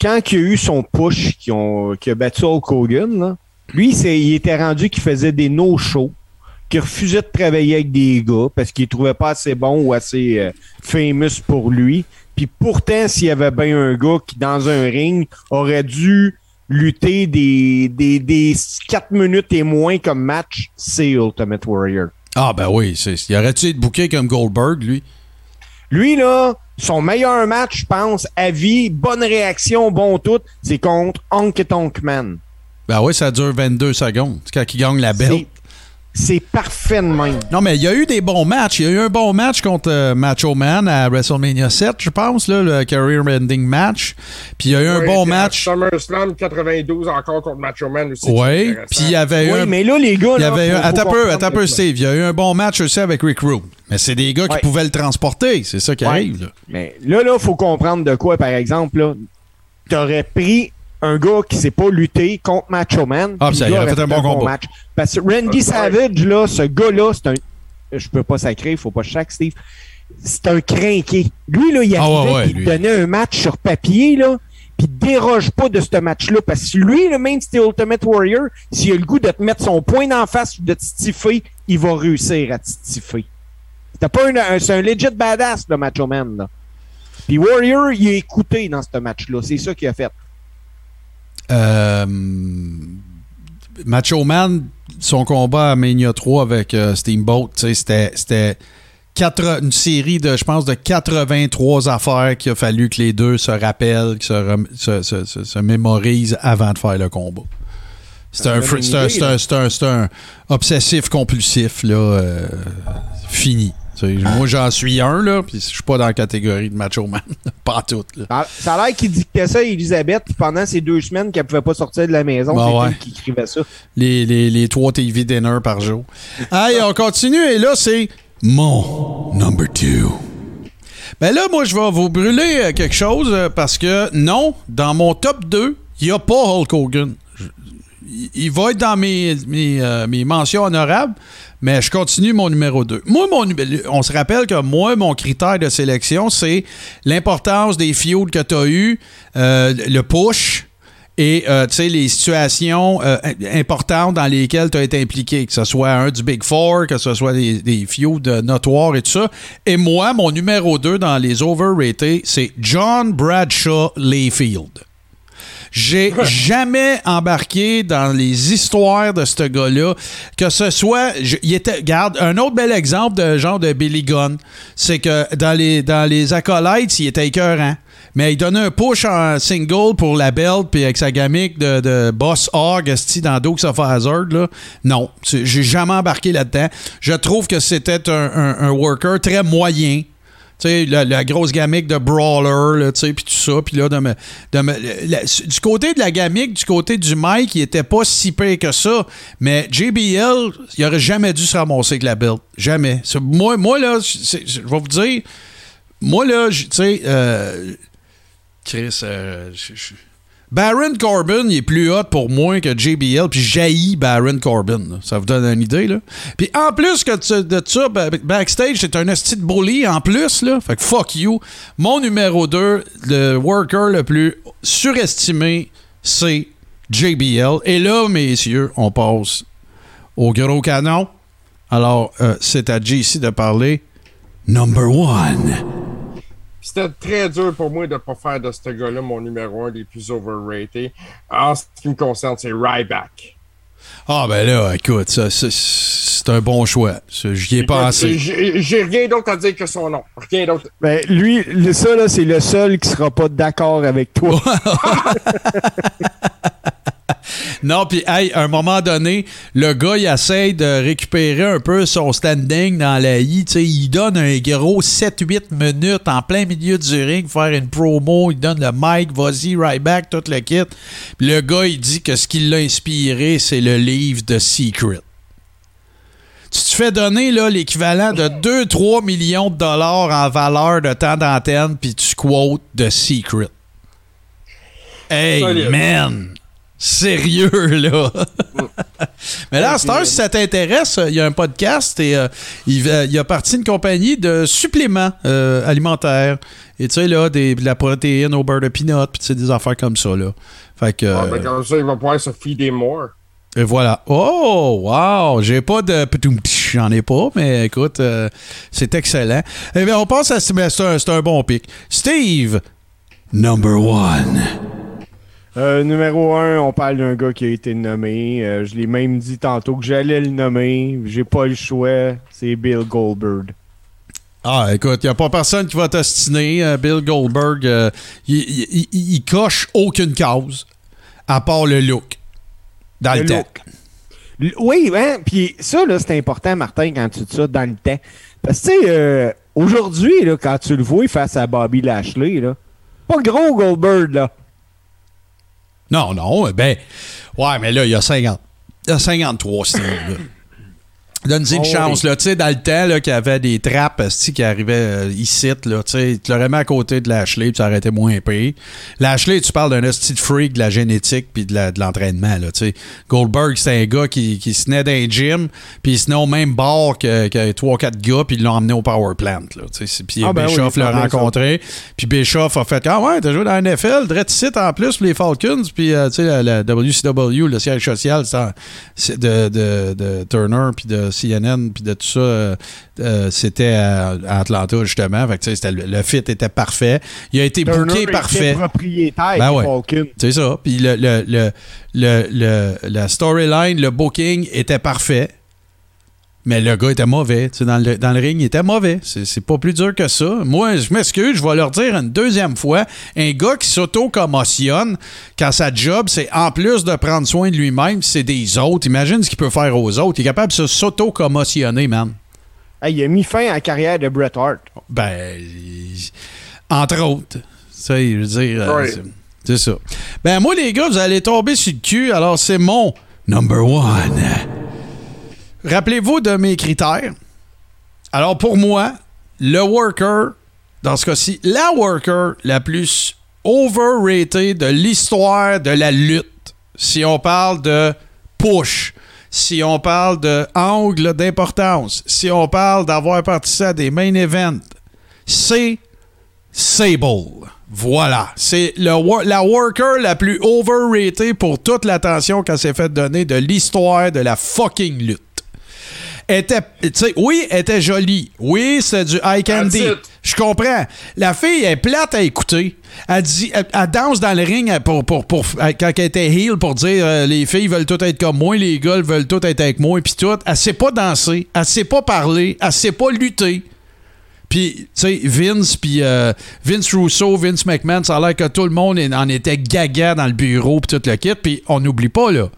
Quand il a eu son push qui, a battu Hulk Hogan, lui, il était rendu qu'il faisait des no-shows, qu'il refusait de travailler avec des gars parce qu'il trouvait pas assez bon ou assez euh, famous pour lui. Puis pourtant, s'il y avait bien un gars qui, dans un ring, aurait dû lutter des, des, des 4 minutes et moins comme match, c'est Ultimate Warrior. Ah, ben oui. c'est- Il aurait-tu été booké comme Goldberg, lui? Lui, là, son meilleur match, je pense, à vie, bonne réaction, bon tout, c'est contre Honky Tonk Man. Ben oui, ça dure 22 secondes. C'est quand il gagne la belle. C'est- parfait de même. Non, mais il y a eu des bons matchs. Il y a eu un bon match contre euh, Macho Man à WrestleMania 7, je pense, là, le career ending match. Puis il y a eu un bon match. SummerSlam 92 encore contre Macho Man aussi. Oui, puis il y avait eu Oui, un mais là, les gars, Il y avait un, attends un peu, attends un peu, Steve. Il y a eu un bon match aussi avec Rick Rude. Mais c'est des gars qui pouvaient le transporter. C'est ça qui Ouais. arrive. Là. Mais là, là, faut comprendre de quoi, par exemple, là. T'aurais pris un gars qui sait pas lutter contre Macho Man. Ah, ça, il aurait fait un bon combat. match. Parce que Randy Ouais. Savage, là, ce gars-là, c'est un. Je peux pas sacrer, faut pas chaque Steve. C'est un crinqué. Lui, là, il Ah, arrivait, ouais, ouais, puis il donnait un match sur papier, là. Puis il déroge pas de ce match-là. Parce que lui, le même si t'es Ultimate Warrior, s'il a le goût de te mettre son poing d'en face ou de te stiffer, il va réussir à te stiffer. C'était pas un, un- c'est un legit badass, le Macho Man, là. Puis Warrior, il a écouté dans ce match-là. C'est ça qu'il a fait. Euh, Macho Man, son combat à Mania 3 avec euh, Steamboat, c'était, une série de, je pense, de 83 affaires qu'il a fallu que les deux se rappellent, se, rem- se, se- se- se mémorisent avant de faire le combat. C'est un, un, un- un obsessif compulsif, là, euh, fini. Sais, Moi, j'en suis un, là, puis je suis pas dans la catégorie de Macho Man. pas tout, là. Ça, ça a l'air qu'il dictait ça à Elisabeth pendant ces deux semaines qu'elle pouvait pas sortir de la maison. Bah c'est ouais. elle qui écrivait ça. les, les, les trois TV dinner par jour. Allez, on continue. Et là, c'est mon number two. Ben là, moi, je vais vous brûler euh, quelque chose euh, parce que non, dans mon top 2, il n'y a pas Hulk Hogan. Il- va être dans mes, euh, mes mentions honorables, mais je continue mon numéro 2. Moi, mon, on se rappelle que moi, mon critère de sélection, c'est l'importance des feuds que tu as eu, euh, le push, et euh, les situations importantes dans lesquelles tu as été impliqué, que ce soit un du Big Four, que ce soit des, des euh, notoires et tout ça. Et moi, mon numéro 2 dans les overrated, c'est John Bradshaw Layfield. J'ai jamais embarqué dans les histoires de ce gars-là, que ce soit, il était, regarde, un autre bel exemple de genre de Billy Gunn, c'est que dans les, dans les acolytes, il était écœurant. Mais il donnait un push en single pour la belt, puis avec sa gamique de, de Boss Hog, dans Dukes of Hazzard, là. Non, j'ai jamais embarqué là-dedans. Je trouve que c'était un, un- un worker très moyen. Tu sais, la, grosse gamique de Brawler, tu sais, puis tout ça. Puis là, de me- de me- du côté de la gamique, du côté du Mike, il était pas si pire que ça. Mais JBL, il aurait jamais dû se ramasser avec la belt. Jamais. Moi, moi là, je vais vous dire, moi, là, tu sais, euh, Chris, euh, je- Baron Corbin, il est plus hot pour moi que JBL, puis jaillit Baron Corbin. là. Ça vous donne une idée, là. Puis en plus que de ça, ba- backstage, c'est un esti de bully en plus, là. Fait que fuck you. Mon numéro 2, le worker le plus surestimé, c'est JBL. Et là, messieurs, on passe au gros canon. Alors, euh, c'est à JC de parler. Number one. C'était très dur pour moi de ne pas faire de ce gars-là mon numéro un des plus overrated. En ce qui me concerne, c'est Ryback. Ah, ben là, écoute, ça, c'est- c'est un bon choix. J'y ai pensé. J'ai j'ai rien d'autre à dire que son nom. Rien d'autre. Ben, lui, le- ça, là, c'est le seul qui sera pas d'accord avec toi. Non, puis, hey, à un moment donné, le gars, il essaie de récupérer un peu son standing dans la I. Il donne un gros 7-8 minutes en plein milieu du ring, faire une promo. Il donne le mic, vas-y, right back, tout le kit. Le gars, il dit que ce qui l'a inspiré, c'est le livre de Secret. Tu te fais donner là, l'équivalent de 2-3 millions de dollars en valeur de temps d'antenne, puis tu quotes de Secret. Hey, Solide. man! Sérieux, là! Mais là, heure, si ça t'intéresse, il y a un podcast et euh, il, a parti une compagnie de suppléments euh, alimentaires. Et tu sais, là, des- de la protéine au beurre de peanut, puis tu sais, des affaires comme ça, là. Fait que. Ah, euh, ben, comme ça, il va pouvoir se feeder more. et voilà. Oh, wow! J'ai pas de. J'en ai pas, mais écoute, euh, c'est excellent. Eh bien, on passe à. C'est un, c'est un bon pic. Steve, number one. Euh, numéro un, on parle d'un gars qui a été nommé. Euh, je l'ai même dit tantôt que j'allais le nommer. J'ai pas le choix. C'est Bill Goldberg. Ah, écoute, il n'y a pas personne qui va t'ostiner. Euh, Bill Goldberg, il, coche aucune cause, à part le look. Dans le, Le temps. look. Oui, hein? Puis ça, c'est important, Martin, quand tu dis ça dans le temps. Parce que, tu sais, euh, aujourd'hui, quand tu le vois face à Bobby Lashley, là, pas gros Goldberg, là. Non, non, ben, ouais, mais là, il y a 50. Il y a 53, Steve. Donne-y une Oh, chance, là. Tu sais, dans le temps, là, qu'il y avait des trappes, esti, qui arrivaient euh, ici, là. Tu sais, tu l'aurais mis à côté de Lashley, puis ça aurait été moins pire. Lashley, tu parles d'un esti de freak, de la génétique, puis de l'entraînement, là. Tu sais, Goldberg, c'est un gars qui, qui se tenait dans un gym, puis il se tenait au même bord que, que 3-4 gars, puis ils l'ont emmené au Power Plant, là. Tu sais, puis Ah, ben Bischoff l'a rencontré, puis Bischoff a fait Ah ouais, t'as joué dans la NFL, site en plus, pour les Falcons, puis euh, tu sais, la, la WCW, le siège social de, de, de Turner, puis de CNN, puis de tout ça, euh, euh, c'était à, à Atlanta, justement. Fait que, le, le fit était parfait. Il a été Turner booké parfait. propriétaire Ben ouais. C'est ça. Puis le, le, le, le, le- la storyline, le booking était parfait. Mais le gars était mauvais. Tu sais, dans, le, dans le ring, il était mauvais. C'est pas plus dur que ça. Moi, je m'excuse, je vais leur dire une deuxième fois. Un gars qui s'auto-commotionne quand sa job, c'est en plus de prendre soin de lui-même, c'est des autres. Imagine ce qu'il peut faire aux autres. Il est capable de s'auto-commotionner, man. Hey, il a mis fin à la carrière de Bret Hart. Ben, entre autres. Sais, je veux dire, euh, c'est ça. Ben, moi, les gars, vous allez tomber sur le cul. Alors, c'est mon number one. Rappelez-vous de mes critères. Alors, pour moi, le worker, dans ce cas-ci, la worker la plus overrated de l'histoire de la lutte, si on parle de push, si on parle de angle d'importance, si on parle d'avoir participé à des main events, c'est Sable. Voilà. C'est la worker la plus overrated pour toute l'attention qu'elle s'est fait donner de l'histoire de la fucking lutte. Était, tu sais, oui, elle était jolie. Oui, c'est du eye candy. Je comprends. La fille est plate à écouter. Elle, dit, elle, elle danse dans le ring pour, pour, pour, quand elle était heel pour dire euh, les filles veulent toutes être comme moi, les gars veulent toutes être avec moi, puis tout. Elle sait pas danser, elle sait pas parler, elle sait pas lutter. Puis, tu sais, Vince, puis euh, Vince Russo, Vince McMahon, ça a l'air que tout le monde en était gaga dans le bureau, puis tout le kit. Puis, on n'oublie pas, là,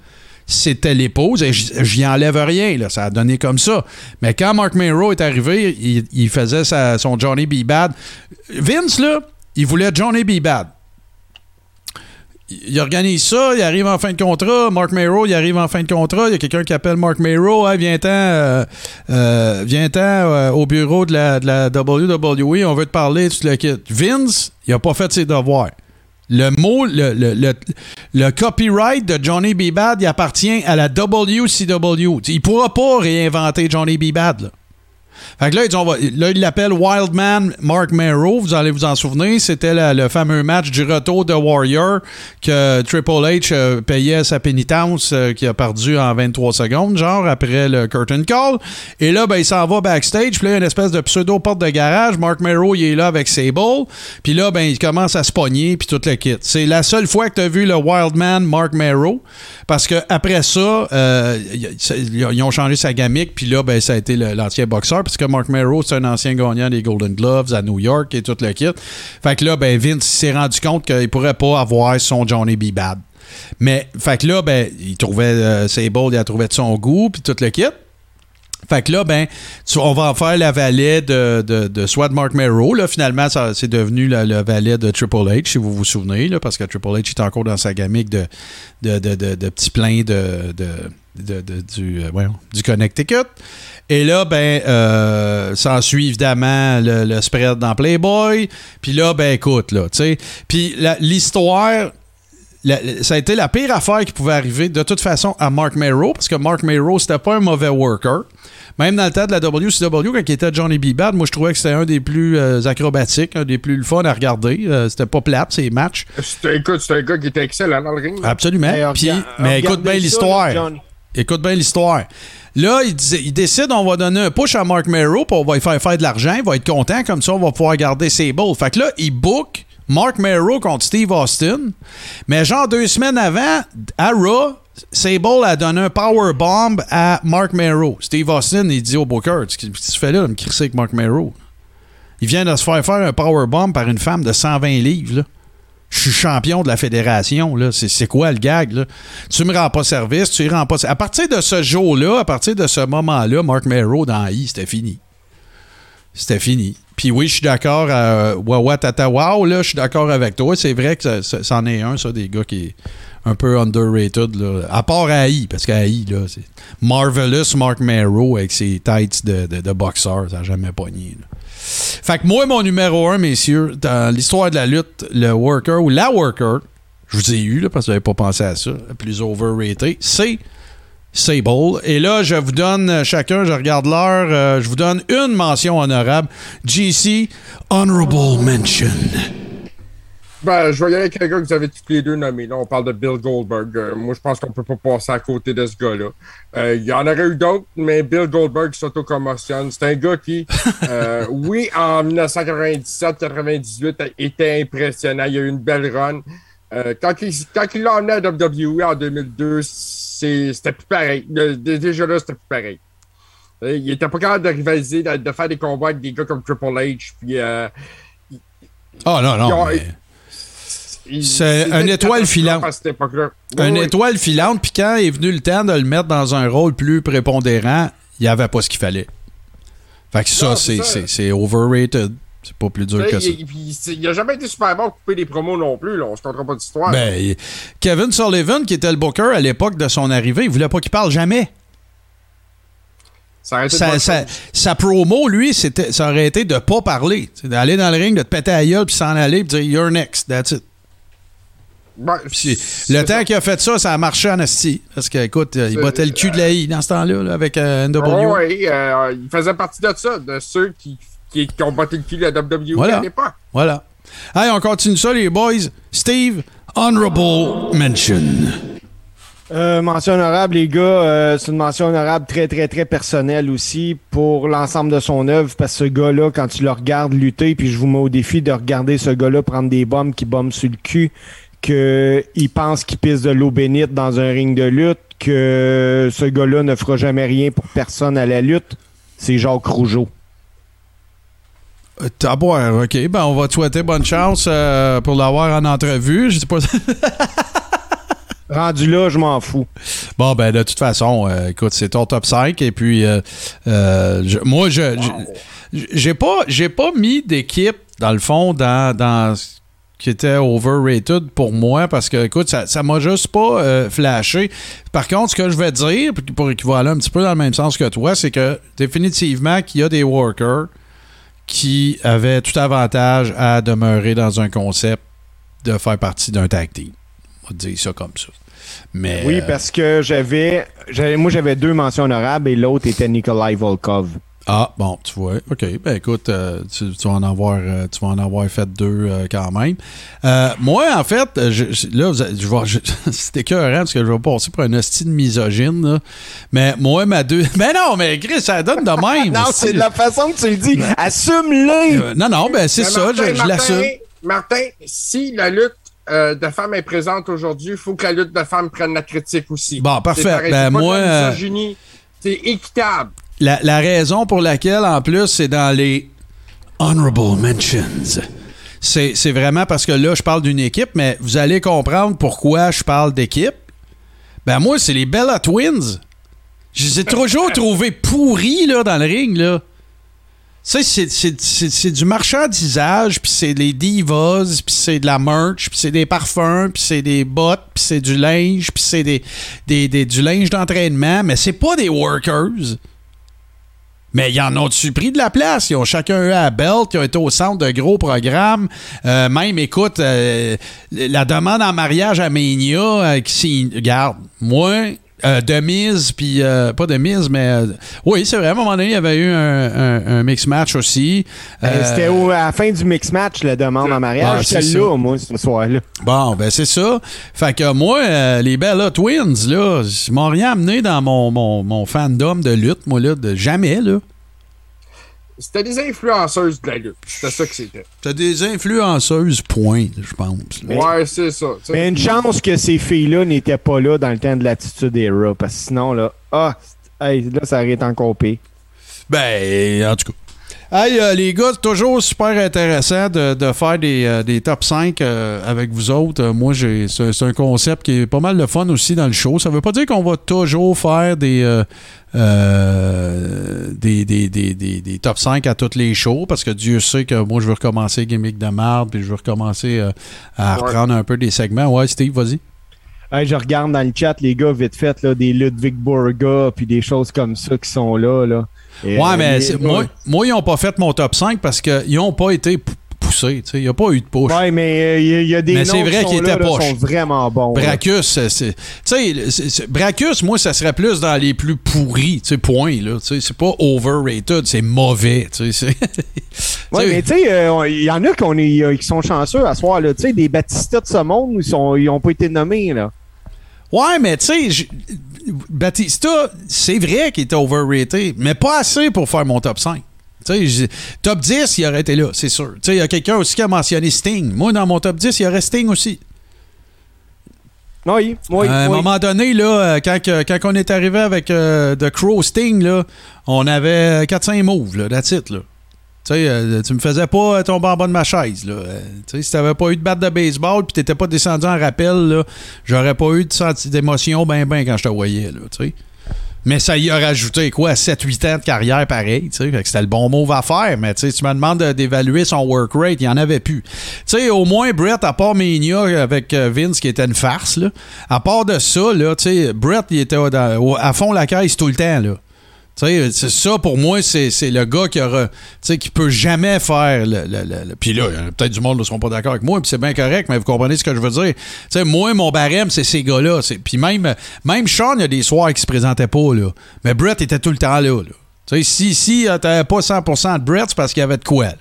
c'était l'épouse, et j'y enlève rien, là, ça a donné comme ça. Mais quand Mark Mero est arrivé, il, il faisait sa- son Johnny B. Bad. Vince, là, il voulait Johnny B. Bad. Il organise ça, il arrive en fin de contrat. Mark Mero, il arrive en fin de contrat. Il y a quelqu'un qui appelle Mark Mero. Hey, viens-t'en euh, euh, euh, au bureau de la, de la WWE. On veut te parler, tu te le quittes. Vince, il a pas fait ses devoirs. Le mot, le, le, le, le copyright de Johnny B. Bad, appartient à la WCW. Il pourra pas réinventer Johnny B. Bad. Là, ils ont- là, il l'appelle Wildman Mark Merrow. Vous allez vous en souvenir. C'était le fameux match du retour de Warrior que Triple H euh, payait sa pénitence euh, qui a perdu en 23 secondes, genre, après le curtain call. Et là, ben, il s'en va backstage. Puis là, il y a une espèce de pseudo-porte de garage. Mark Merrow, il est là avec Sable. Puis là, ben, il commence à se pogner, puis tout le kit. C'est la seule fois que tu as vu le Wildman Mark Merrow. Parce que après ça, euh, ils ont changé sa gamique. Puis là, ben, ça a été l'ancien boxeur. Parce que Mark Merrow, c'est un ancien gagnant des Golden Gloves à New York et tout le kit. Fait que là, ben, Vince s'est rendu compte qu'il pourrait pas avoir son Johnny B. Bad. Mais, fait que là, ben, il trouvait euh, Sable, il a trouvé de son goût, puis tout le kit. Fait que là, ben, on va en faire la valet de, de, de soit de Mark Merrow. Là, finalement, c'est devenu le, le valet de Triple H, si vous vous souvenez, là, parce que Triple H est encore dans sa gamique de, de, de, de, de petits pleins de, de, de- de- du, euh, voyons, du Connecticut. Et là, ben, euh, s'ensuit évidemment le, le spread dans Playboy. Puis là, ben, écoute, là, tu sais. Puis l'histoire, ça a été la pire affaire qui pouvait arriver de toute façon à Mark Merrow, parce que Mark Merrow, c'était pas un mauvais worker. Même dans le temps de la WCW, quand il était Johnny B. Bad, moi je trouvais que c'était un des plus euh, acrobatiques, un des plus fun à regarder. Euh, c'était pas plate, ces matchs. C'était écoute, c'était un gars qui était excellent dans le ring. Absolument. Hey, mais écoute bien l'histoire. Écoute bien l'histoire. Là, il, décide, on va donner un push à Mark Merrow, puis on va lui faire faire de l'argent, il va être content, comme ça, on va pouvoir garder Sable. Fait que là, il book Mark Merrow contre Steve Austin. Mais genre deux semaines avant, à Raw, Sable a donné un power bomb à Mark Merrow. Steve Austin, il dit au Booker, que tu fais là, me crisser avec Mark Merrow? Il vient de se faire faire un power bomb par une femme de 120 livres, là. Je suis champion de la fédération, là. C'est, quoi le gag, là? Tu me rends pas service, tu y rends pas. À partir de ce jour-là, à partir de ce moment-là, Mark Merrow dans I, c'était fini. C'était fini. Puis oui, je suis d'accord à Wawa Tata Wow, là, je suis d'accord avec toi. C'est vrai que ça- c'en est un, ça, des gars qui est un peu underrated, là. À part AI, parce qu'AI, là, c'est Marvelous Mark Merrow avec ses de, de boxeur, ça n'a jamais pogné, là. Fait que moi, mon numéro un, messieurs, dans l'histoire de la lutte, le worker ou la worker, je vous ai eu, là, parce que j'avais pas pensé à ça, le plus overrated, c'est Sable. Et là, je vous donne chacun, je regarde l'heure, euh, je vous donne une mention honorable. GC, Honorable Mention. Ben, je vais y aller avec quelqu'un que vous avez tous les deux nommé. Là, on parle de Bill Goldberg. Euh, moi, je pense qu'on peut pas passer à côté de ce gars-là. Euh, Il y en aurait eu d'autres, mais Bill Goldberg s'auto-commotionne. C'est un gars qui, euh, oui, en 1997-98, était impressionnant. Il a eu une belle run. Quand il quand il l'a emmené à WWE en 2002, c'est- c'était plus pareil. Déjà là, c'était plus pareil. Il était pas capable de rivaliser, de, de faire des combats avec des gars comme Triple H. Puis, euh, Oh non, Ils non. ont- mais il- C'est c'était un étoile filante. à cette époque-là. Une Oui, étoile filante, puis quand est venu le temps de le mettre dans un rôle plus prépondérant, il n'y avait pas ce qu'il fallait. Fait que ça, c'est, overrated. C'est pas plus dur sais, que ça. il, il a jamais été super bon pour couper des promos non plus. Là. On se comptera pas d'histoire. Ben, Kevin Sullivan, qui était le booker à l'époque de son arrivée, il voulait pas qu'il parle jamais. ça, Sa, une sa- promo, lui, c'était, ça aurait été de pas parler. C'est d'aller dans le ring, de te péter à gueule, puis s'en aller, puis dire You're next, that's it. Ben, Puis le temps qu'il a fait ça, ça a marché en esti. Parce que, écoute, il battait le cul de la I dans ce temps-là, là, avec euh, NW. Oh, oui, euh, il faisait partie de ça, de ceux qui, qui, qui ont battu le cul de la WWE Voilà. à l'époque. Voilà. Hey, on continue ça, les boys. Steve, honorable mention. Euh, mention honorable, les gars, euh, c'est une mention honorable très, très, très personnelle aussi pour l'ensemble de son œuvre, parce que ce gars-là, quand tu le regardes lutter, puis je vous mets au défi de regarder ce gars-là prendre des bombes qui bombent sur le cul, que il pense qu'il pisse de l'eau bénite dans un ring de lutte, que ce gars-là ne fera jamais rien pour personne à la lutte, c'est Jacques Rougeau. Euh, à boire, OK. Ben, on va te souhaiter bonne chance euh, pour l'avoir en entrevue. Je sais pas. Rendu là, je m'en fous. bon, ben, de toute façon, euh, écoute, c'est ton top 5. Et puis, euh, je- moi, je, j'ai pas, pas mis d'équipe, dans le fond, dans, dans qui était overrated pour moi parce que, écoute, ça, ça m'a juste pas euh, flashé. Par contre, ce que je vais dire, pour qu'il va aller un petit peu dans le même sens que toi, c'est que définitivement qu'il y a des workers qui avaient tout avantage à demeurer dans un concept de faire partie d'un tag team. On va dire ça comme ça. Mais Oui, euh, parce que j'avais, j'avais, moi j'avais deux mentions honorables et l'autre était Nikolai Volkov. Ah, bon, tu vois. OK. Ben écoute, euh, tu, tu vas en avoir, euh, tu vas en avoir fait deux euh, quand même. Moi, en fait, je, je- là, je vais- c'est écœurant parce que je vais passer pour un hostie de misogyne. là. Mais moi, ma deux. Mais non, mais Chris, ça donne de même. Non, c'est de la façon que tu le dis. Assume-le! Non, non, ben c'est ça, Martin, je, l'assume. Martin, si la lutte euh, de femmes est présente aujourd'hui, il faut que la lutte de femmes prenne la critique aussi. Bon, parfait. Ben, moi. C'est équitable. La, la raison pour laquelle, en plus, c'est dans les honorable mentions. C'est c'est vraiment parce que là, je parle d'une équipe, mais vous allez comprendre pourquoi je parle d'équipe. Ben moi, c'est les Bella Twins. Je les ai toujours trouvés pourris là, dans le ring. Là. Tu sais, c'est- c'est- c'est c'est du marchandisage, puis c'est des divas, puis c'est de la merch, puis c'est des parfums, puis c'est des bottes, puis c'est du linge, puis c'est des, des, des- du linge d'entraînement, mais c'est pas des workers. Mais ils en ont-tu pris de la place? Ils ont chacun eu à belt, ils ont été au centre de gros programmes. Euh, même, écoute, euh, la demande en mariage à Mania, euh, qui s'y- regarde, moi, euh, de mise, puis euh, pas de mise, mais euh, oui, c'est vrai, à un moment donné, il y avait eu un, un- un mix match aussi. Euh, Euh, C'était au- à la fin du mix match, la demande en Ah, mariage. c'est J'étais ça. là, moi, ce soir-là. Bon, ben c'est ça. Fait que moi, euh, les Bella Twins, là, ils m'ont rien amené dans mon, mon, mon fandom de lutte, moi, là, de jamais, là. C'était des influenceuses de la lutte. C'était ça que c'était. T'as des influenceuses, point, je pense. là. Ouais, c'est ça. Mais une chance que ces filles-là n'étaient pas là dans le temps de l'attitude Era, parce que sinon, là, ah, hey, là, ça aurait été encore pire. Ben, en tout cas. Hey, euh, les gars, c'est toujours super intéressant de, de faire des, euh, des top 5 euh, avec vous autres. Moi, j'ai, c'est, c'est un concept qui est pas mal de fun aussi dans le show. Ça veut pas dire qu'on va toujours faire des, euh, des, des, des, des, des top 5 à toutes les shows parce que Dieu sait que moi, je veux recommencer Gimmick de marde puis je veux recommencer euh, à Ouais. reprendre un peu des segments. Ouais, Steve, vas-y. Hey, je regarde dans le chat, les gars, vite fait, là, des Ludwig Borga, puis des choses comme ça qui sont là. là. Et, Ouais, euh, mais les- moi, moi, ils n'ont pas fait mon top 5 parce qu'ils n'ont pas été pou- poussés. Il n'y a pas eu de push. Ouais, mais il y, a des Mais noms vrai qui sont là, sont vraiment bons. Bracus, c'est- Bracus, moi, ça serait plus dans les plus pourris, point, là. C'est pas overrated, c'est mauvais, tu sais, mais tu sais, euh, il y en a est, euh, qui sont chanceux à soir, là. Tu sais, des Batista de ce monde, ils sont, ils ont pas été nommés, là. Ouais, mais tu sais, Batista, c'est vrai qu'il était overrated, mais pas assez pour faire mon top 5. Tu sais, j- top 10, il aurait été là, c'est sûr. Tu sais, il y a quelqu'un aussi qui a mentionné Sting. Moi, dans mon top 10, il y aurait Sting aussi. Oui, oui, à un oui. moment donné, là, euh, quand, quand on est arrivé avec euh, The Crow Sting, là, on avait 4-5 moves, là, that's it, là. Euh, tu me faisais pas tomber en bas de ma chaise, là. Euh, tu sais, si t'avais pas eu de batte de baseball puis t'étais pas descendu en rappel, là, j'aurais pas eu de senti d'émotion ben ben quand je te voyais, là. Mais ça y a rajouté quoi, 7-8 ans de carrière pareil, c'était le bon move à faire, mais tu me demandes de- d'évaluer son work rate, il y en avait plus. Au moins Brett, à part Mania avec euh, Vince qui était une farce, là, à part de ça, là, Brett, il était à fond la caisse tout le temps, là. C'est ça pour moi, c'est le gars qui aura, qui peut jamais faire le. le- le- Puis là, peut-être du monde ne seront pas d'accord avec moi, puis c'est bien correct, mais vous comprenez ce que je veux dire. Tu sais, moi, mon barème, c'est ces gars-là. Puis même, même Sean, il y a des soirs qui se présentaient pas, là. Mais Brett était tout le temps là, là. Si, si euh, t'avais pas 100% de Brett, c'est parce qu'il avait de quoi, là.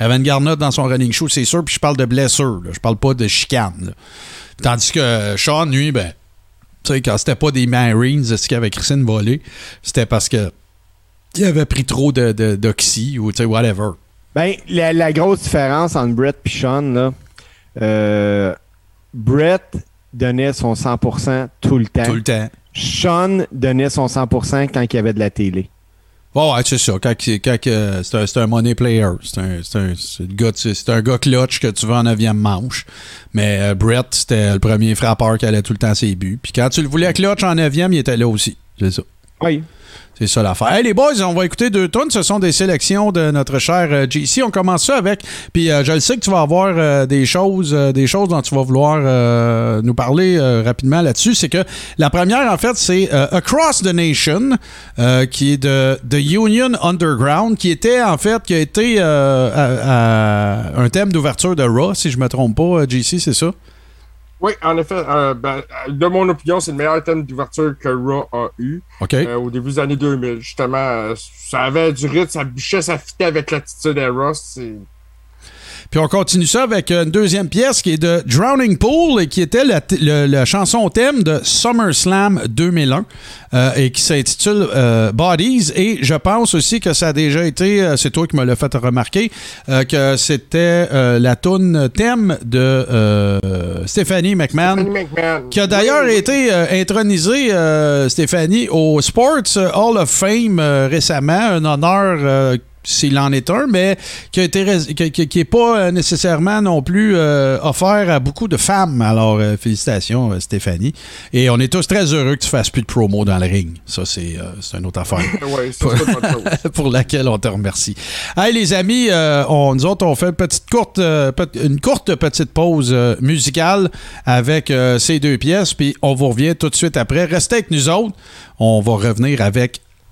Il avait une garnotte dans son running show, c'est sûr, puis je parle de blessure. Je parle pas de chicane. Tandis que Sean, lui, ben, sais, quand c'était pas des Marines, ce qui avait Christine volé, c'était parce que il avait pris trop de, de- d'oxy ou tu sais, whatever. Ben, la, la grosse différence entre Brett et Sean, là, euh, Brett donnait son 100% tout le temps. Tout le temps. Sean donnait son 100% quand il y avait de la télé. Ouais, ouais, c'est ça. Euh, c'est, un, money player. C'est un, gars, un gars clutch que tu veux en 9e manche. Mais euh, Brett, c'était le premier frappeur qui allait tout le temps ses buts. Puis quand tu le voulais clutch en 9e, il était là aussi. C'est ça. Oui. C'est ça l'affaire. Hey, les boys, on va écouter deux tonnes. Ce sont des sélections de notre cher euh, JC. On commence ça avec. Puis euh, je le sais que tu vas avoir euh, des choses, des choses dont tu vas vouloir nous parler rapidement là-dessus. C'est que la première, en fait, c'est Across the Nation, qui est de The Union Underground, qui était en fait, qui a été un thème d'ouverture de Raw, si je me trompe pas, JC, c'est ça? Oui, en effet, euh, ben, de mon opinion, c'est le meilleur thème d'ouverture que Raw a eu euh, au début des années 2000. Justement, euh, ça avait du rythme, ça bûchait, ça fitait avec l'attitude à Ross. c'est- Puis on continue ça avec une deuxième pièce qui est de Drowning Pool et qui était la, t- le- la chanson thème de SummerSlam 2001 euh, et qui s'intitule euh, Bodies. Et je pense aussi que ça a déjà été, euh, c'est toi qui me l'as fait remarquer, euh, que c'était la tune thème de Stephanie McMahon. McMahon. Qui a d'ailleurs Oui, été intronisée, Stéphanie, au Sports Hall of Fame récemment, un honneur s'il en est un, mais qui a été qui, qui- qui est pas euh, nécessairement non plus euh, offert à beaucoup de femmes. Alors, euh, félicitations, Stéphanie. Et on est tous très heureux que tu fasses plus de promo dans le ring. Ça, c'est euh, une autre affaire. Ouais, chose. pour laquelle on te remercie. Hey les amis, on, nous autres, on fait une petite courte, une courte petite pause musicale avec ces deux pièces, puis on vous revient tout de suite après. Restez avec nous autres. On va revenir avec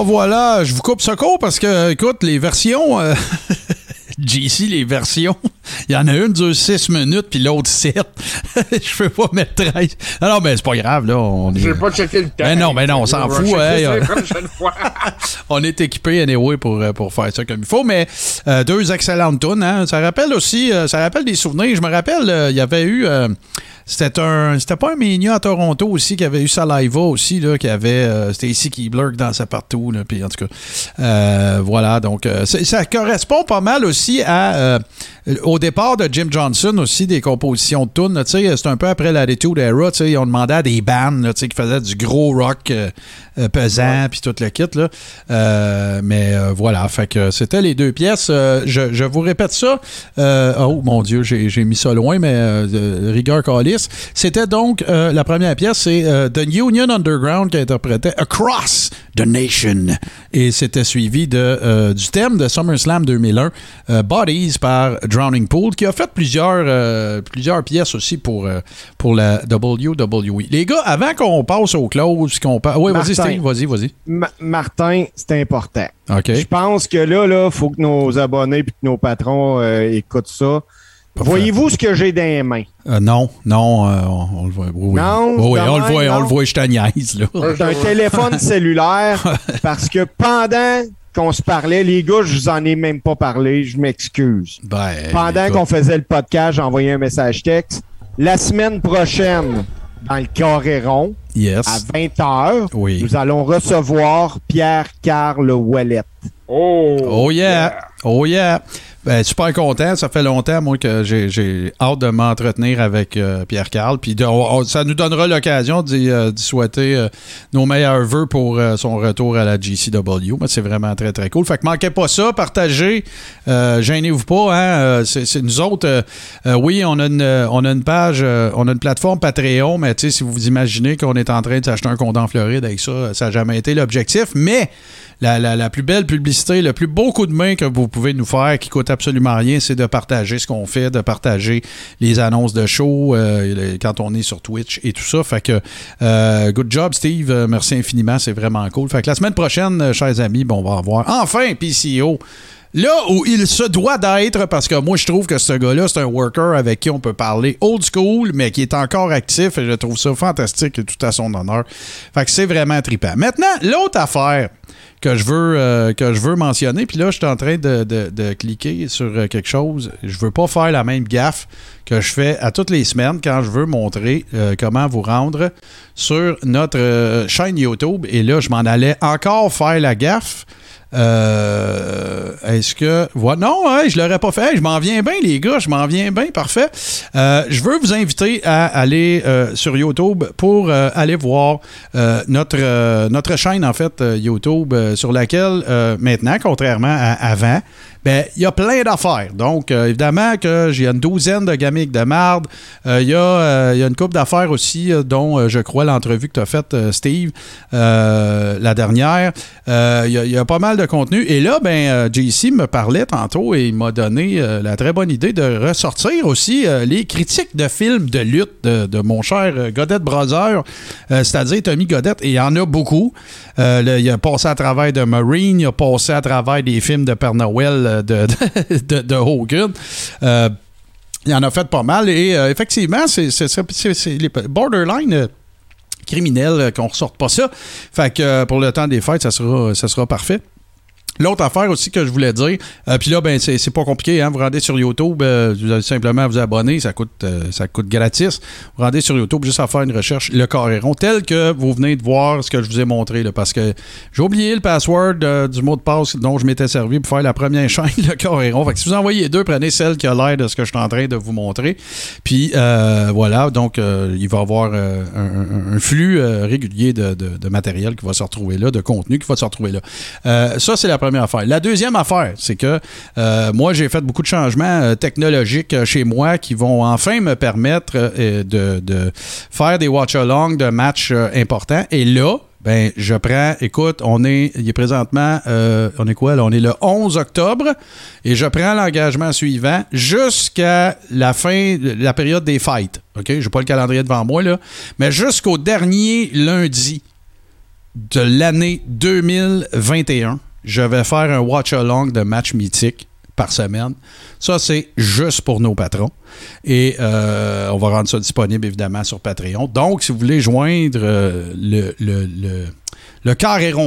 Alors voilà, je vous coupe ce cours parce que, écoute, les versions euh, JC, les versions, il y en a une dure 6 minutes, puis l'autre 7. Je peux pas mettre 13. Non, non, mais c'est pas grave, là. On est... J'ai pas checké le temps. Mais non, mais non, on s'en fout, hey, euh. on est équipé anyway pour, euh, pour faire ça comme il faut. Mais euh, deux excellentes tunes. Hein. Ça rappelle aussi, euh, ça rappelle des souvenirs. Je me rappelle, euh, il y avait eu. C'était un. C'était pas un Mania à Toronto aussi qui avait eu Saliva aussi, là, qui avait. euh, c'était ici qui blurk dans sa partout. Là, puis en tout cas. euh, voilà. Donc, euh, ça correspond pas mal aussi à. au départ de Jim Johnson aussi, des compositions de tunes. C'est un peu après l'Attitude Era. Ils ont demandé à des bands là, qui faisaient du gros rock pesant, puis tout le kit. Là. Mais voilà, fait que c'était les deux pièces. Je, je vous répète ça. Oh mon Dieu, j'ai mis ça loin, mais euh, rigueur calice. C'était donc euh, la première pièce, c'est euh, The Union Underground qui interprétait Across the Nation. Et c'était suivi de, euh, du thème de SummerSlam 2001, euh, Bodies par Drowning Pool, qui a fait plusieurs, plusieurs pièces aussi pour, pour la WWE. Les gars, avant qu'on passe au close, qu'on pa- Oui, vas-y. Steve, vas-y, vas-y. Ma- Martin, c'est important. Je pense que là, là, faut que nos abonnés et que nos patrons écoutent ça. Voyez-vous ce que j'ai dans les mains? Euh, non, non, euh, on, on le voit. Oui. Non, Oui, oui, de on le voit, on le voit, je te niaise, là. C'est un téléphone cellulaire parce que pendant qu'on se parlait, les gars, je vous en ai même pas parlé, je m'excuse. Ben, Pendant qu'on faisait le podcast, j'ai envoyé un message texte. La semaine prochaine, dans le carré rond, Yes. à 20h, Oui. nous allons recevoir Pierre-Carl Ouellet. Oh! Oh yeah! Oh yeah! Ben, super content. Ça fait longtemps, moi, que j'ai- hâte de m'entretenir avec euh, Pierre-Carl. Puis de- on- on- ça nous donnera l'occasion d'y euh, souhaiter euh, nos meilleurs vœux pour son retour à la GCW. C'est vraiment très, très cool. Fait que manquez pas ça, partagez. Gênez-vous pas. Hein? C'est nous autres. oui, on a une, on a une page, on a une plateforme Patreon, mais si vous vous imaginez qu'on est en train de s'acheter un condom en Floride avec ça, ça n'a jamais été l'objectif. Mais la, la- la plus belle publicité, le plus beau coup de main que vous pouvez nous faire, qui coûte absolument rien, c'est de partager ce qu'on fait, de partager les annonces de show euh, quand on est sur Twitch et tout ça. Fait que, euh, good job, Steve. Euh, merci infiniment. C'est vraiment cool. Fait que la semaine prochaine, euh, chers amis, bon, on va avoir enfin PCO. Là où il se doit d'être, parce que moi je trouve que ce gars-là, c'est un worker avec qui on peut parler old school, mais qui est encore actif et je trouve ça fantastique tout à son honneur. Fait que c'est vraiment trippant. Maintenant, l'autre affaire que je veux, euh, que je veux mentionner, puis là je suis en train de, de- cliquer sur euh, quelque chose. Je veux pas faire la même gaffe que je fais à toutes les semaines quand je veux montrer euh, comment vous rendre sur notre chaîne YouTube. Et là, je m'en allais encore faire la gaffe. Euh, Est-ce que. non, hein, je l'aurais pas fait. Je m'en viens bien, les gars. Je m'en viens bien. Parfait. Euh, je veux vous inviter à aller euh, sur YouTube pour euh, aller voir notre, notre chaîne, en fait, YouTube, sur laquelle, maintenant, contrairement à avant, ben, il y a plein d'affaires. Donc, euh, évidemment que j'ai une douzaine de gamiques de marde. Euh, Il y, a, euh, y a une couple d'affaires aussi, euh, dont je crois l'entrevue que tu as faite, Steve, la dernière. Il y, a- pas mal de contenu. Et là, ben, JC me parlait tantôt et il m'a donné la très bonne idée de ressortir aussi les critiques de films de lutte de, mon cher Godette Brother, c'est-à-dire Tommy Godette. Et il y en a beaucoup. Il a passé à travers de Marine, il a passé à travers des films de Père Noël de, de, de Hogan. Euh, il en a fait pas mal et euh, effectivement, c'est les borderline euh, criminels euh, qu'on ressorte pas ça. Fait que pour le temps des fêtes, ça sera parfait. L'autre affaire aussi que je voulais dire, euh, puis là, ben, c'est pas compliqué, hein, vous rendez sur YouTube, euh, vous allez simplement vous abonner, ça coûte, euh, ça coûte gratis. Vous rendez sur YouTube juste à faire une recherche, le carré rond, tel que vous venez de voir ce que je vous ai montré, parce que j'ai oublié le password du mot de passe dont je m'étais servi pour faire la première chaîne, le carré rond. Si vous envoyez deux, prenez celle qui a l'air de ce que je suis en train de vous montrer. Puis voilà, donc il va y avoir un, flux régulier de, de- matériel qui va se retrouver là, de contenu qui va se retrouver là. Ça, c'est la première La deuxième affaire, c'est que euh, moi, j'ai fait beaucoup de changements euh, technologiques euh, chez moi qui vont enfin me permettre de, faire des watch-along de matchs importants. Et là, ben, je prends, écoute, on est, il est présentement, on est quoi là? On est le 11 octobre et je prends l'engagement suivant jusqu'à la fin, la période des fêtes. OK? Je n'ai pas le calendrier devant moi, là. Mais jusqu'au dernier lundi de l'année 2021, je vais faire un watch-along de match mythique par semaine. Ça, c'est juste pour nos patrons. Et euh, on va rendre ça disponible, évidemment, sur Patreon. Donc, si vous voulez joindre euh, le, le,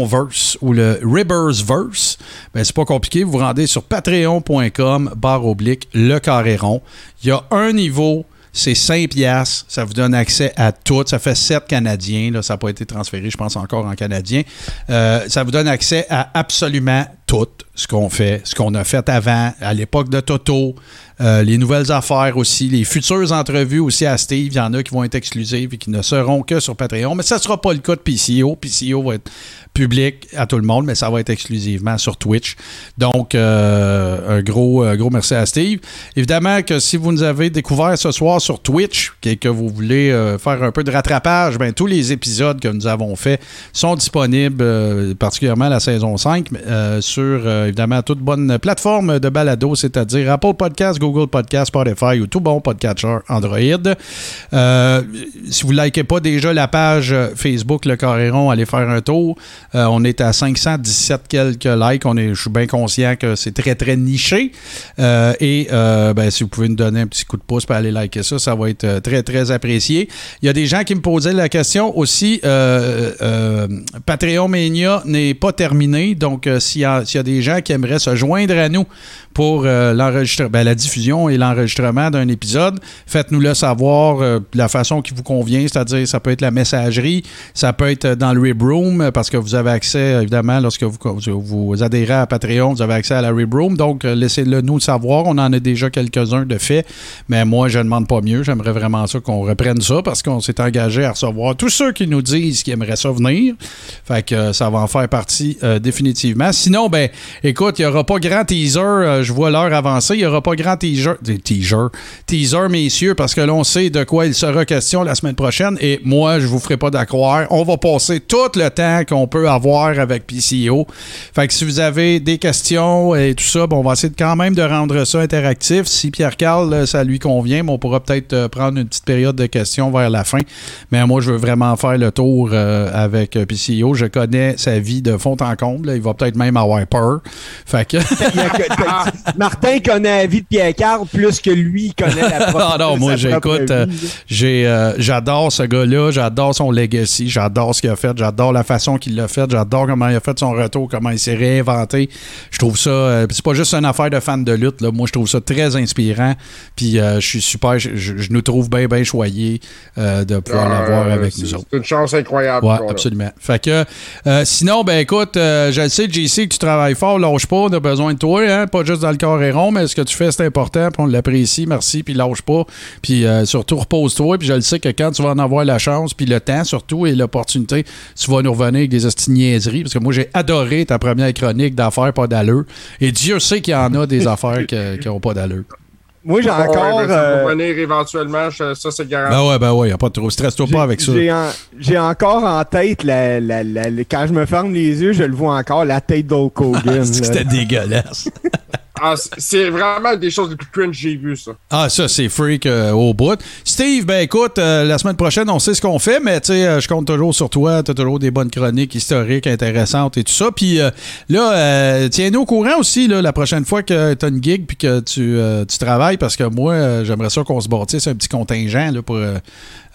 Verse ou le Ribbers Verse, ben, c'est pas compliqué. Vous vous rendez sur patreon.com, barre oblique, le Carréron. Il y a un niveau c'est 5 piastres. Ça vous donne accès à tout. Ça fait 7 Canadiens. Là, ça n'a pas été transféré, je pense, encore en Canadien. Euh, ça vous donne accès à absolument ce qu'on fait, ce qu'on a fait avant, à l'époque de Toto, euh, les nouvelles affaires aussi, les futures entrevues aussi à Steve. Il y en a qui vont être exclusives et qui ne seront que sur Patreon. Mais ça ne sera pas le cas de PCO. PCO va être public à tout le monde, mais ça va être exclusivement sur Twitch. Donc, euh, un gros, euh, gros merci à Steve. Évidemment que si vous nous avez découvert ce soir sur Twitch et que vous voulez faire un peu de rattrapage, ben, tous les épisodes que nous avons faits sont disponibles, particulièrement la saison 5, sur évidemment toute bonne plateforme de balado, c'est-à-dire Apple Podcast, Google Podcast, Spotify ou tout bon podcatcher Android. si vous ne likez pas déjà la page Facebook Le Carréron, allez faire un tour. Euh, on est à 517 quelques likes. On est, je suis bien conscient que c'est très, très niché. Euh, et euh, ben, si vous pouvez nous donner un petit coup de pouce pour aller liker ça, ça va être très, très apprécié. Il y a des gens qui me posaient la question aussi. Patreon Mania n'est pas terminé. Donc, s'il y, y, a des gens qui aimeraient se joindre à nous pour l'enregistrement, ben, la diffusion et l'enregistrement d'un épisode, faites-nous le savoir de la façon qui vous convient. C'est-à-dire, ça peut être la messagerie, ça peut être dans le Rib Room, parce que vous avez accès, évidemment, lorsque vous, vous, adhérez à Patreon, vous avez accès à la Rib Room. Donc, laissez-le nous savoir. On en a déjà quelques-uns de fait, mais moi, je ne demande pas mieux. J'aimerais vraiment ça qu'on reprenne ça parce qu'on s'est engagé à recevoir tous ceux qui nous disent qu'ils aimeraient ça venir. Fait que ça va en faire partie définitivement. Sinon, ben, écoute, il n'y aura pas grand teaser. je vois l'heure avancer. Il n'y aura pas grand teaser. Teaser. Teaser, messieurs, parce que là, on sait de quoi il sera question la semaine prochaine. Et moi, je vous ferai pas d'accroire. On va passer tout le temps qu'on peut avoir avec PCO. Fait que si vous avez des questions et tout ça, bon, on va essayer quand même de rendre ça interactif. Si Pierre-Carl, ça lui convient, on pourra peut-être prendre une petite période de questions vers la fin. Mais moi, je veux vraiment faire le tour euh, avec PCO. Je connais sa vie de fond en comble. Il va peut-être même avoir peur. Fait que... Martin connaît la vie de Pierre-Carl plus que lui connaît la propre Ah non, moi, j'écoute. Euh, j'ai, euh, j'adore ce gars-là. J'adore son legacy. J'adore ce qu'il a fait. J'adore la façon qu'il l'a fait. J'adore comment il a fait son retour, comment il s'est réinventé. Je trouve ça. Euh, c'est pas juste une affaire de fan de lutte. Là. Moi, je trouve ça très inspirant. Puis euh, je suis super. Je, nous trouve bien, bien choyés euh, de pouvoir l'avoir avec nous autres. C'est une chance incroyable. Ouais, absolument. Fait que sinon, ben écoute, je le sais, JC, que tu travailles fort, lâche pas, on a besoin de toi, hein, pas juste dans le corps et rond, mais ce que tu fais, c'est important, puis on l'apprécie, merci, puis lâche pas. Puis surtout, repose-toi, puis je le sais que quand tu vas en avoir la chance, puis le temps surtout et l'opportunité, tu vas nous revenir avec des niaiseries, parce que moi, j'ai adoré ta première chronique d'affaires pas d'allure. Et Dieu sait qu'il y en a des affaires qui n'ont pas d'allure. Moi, j'ai encore. Ouais, ben, ça va venir éventuellement, ça, c'est garanti. Ben ouais, ben ouais, y a pas de trop. Stresse-toi pas avec ça. J'ai encore en tête, la, la, la, quand je me ferme les yeux, je le vois encore, la tête d'Hulk Hogan. C'était dégueulasse. C'est vraiment des choses les plus cringe que j'ai vues, ça. Ah, ça, c'est freak euh, au bout. Steve, ben écoute, euh, la semaine prochaine, on sait ce qu'on fait, mais tu sais, euh, je compte toujours sur toi. Tu as toujours des bonnes chroniques historiques intéressantes et tout ça. Puis là, tiens-nous au courant aussi, la prochaine fois que tu as une gig puis que tu, tu travailles, parce que moi, j'aimerais ça qu'on se bâtisse un petit contingent là, pour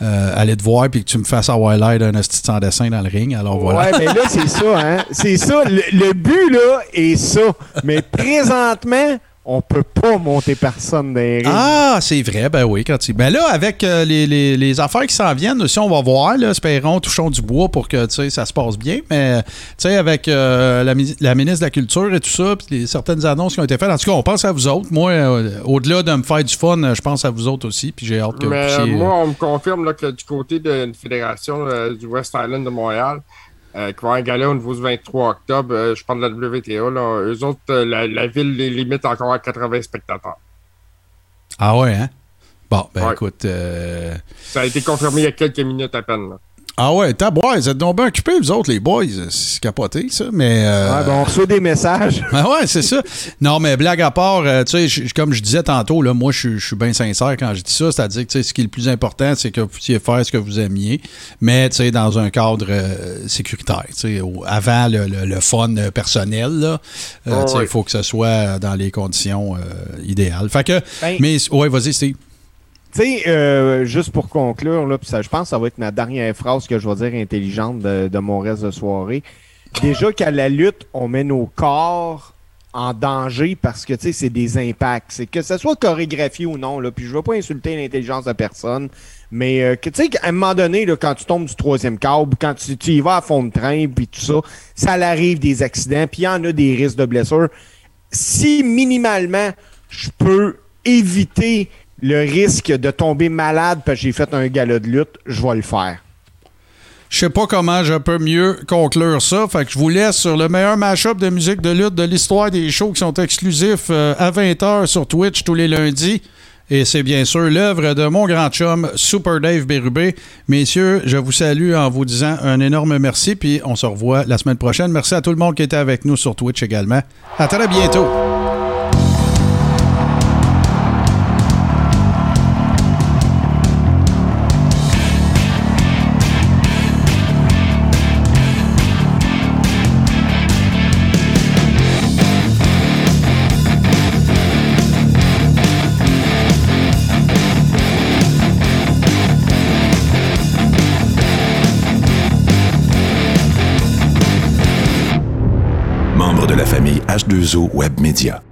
aller te voir puis que tu me fasses avoir l'air d'un hostie sans dessin dans le ring. Alors voilà. Ouais, mais là, c'est ça, hein. C'est ça. le but, là, est ça. Mais présentement, on peut pas monter personne dans les Ah, c'est vrai, ben oui. Quand tu... Ben là, avec euh, les, affaires qui s'en viennent aussi, on va voir, là, espérons, touchons du bois pour que ça se passe bien. Mais avec euh, la, ministre de la Culture et tout ça, puis certaines annonces qui ont été faites, en tout cas, on pense à vous autres. Moi, euh, au-delà de me faire du fun, je pense à vous autres aussi, puis j'ai hâte que mais, vous puissiez... Moi, on me confirme que du côté d'une fédération du West Island de Montréal, euh, qui va gala au niveau du 23 octobre. Euh, je parle de la WTA. Là. Eux autres, euh, la, ville les limite encore à 80 spectateurs. Ah ouais, hein? Bon, ben écoute. Ça a été confirmé il y a quelques minutes à peine. Ah ouais, t'as bois, vous êtes donc bien occupés, vous autres, les boys. C'est capoté, ça. Mais. euh, Ouais, ben, on reçoit des messages. Ah ouais, c'est ça. Non, mais blague à part, euh, tu sais, comme je disais tantôt, là, moi, je suis- bien sincère quand je dis ça. C'est-à-dire que tu sais, ce qui est le plus important, c'est que vous puissiez faire ce que vous aimiez, mais tu sais, dans un cadre euh, sécuritaire. tu sais, avant le, le- le fun euh, personnel, là, euh, Oh, tu sais, il oui. faut que ce soit dans les conditions euh, idéales. Fait que, Ben- mais, ouais, vas-y, Steve. Tu sais, euh, juste pour conclure, là, ça, je pense que ça va être ma dernière phrase que je vais dire intelligente de, de mon reste de soirée. Déjà qu'à la lutte, on met nos corps en danger parce que tu sais, c'est des impacts. C'est que ce soit chorégraphié ou non, là, puis je veux pas insulter l'intelligence de personne, mais euh, tu sais, qu'à un moment donné, là, quand tu tombes du troisième câble, quand tu, tu y vas à fond de train, puis tout ça, ça arrive des accidents, puis il y en a des risques de blessures. Si minimalement, je peux éviter le risque de tomber malade parce que j'ai fait un gala de lutte, je vais le faire. Je sais pas comment je peux mieux conclure ça. Fait que je vous laisse sur le meilleur mashup de musique de lutte de l'histoire des shows qui sont exclusifs euh, à 20h sur Twitch tous les lundis. Et c'est bien sûr l'œuvre de mon grand chum, Super Dave Bérubé. Messieurs, je vous salue en vous disant un énorme merci, puis on se revoit la semaine prochaine. Merci à tout le monde qui était avec nous sur Twitch également. À très bientôt. H2O Web Media.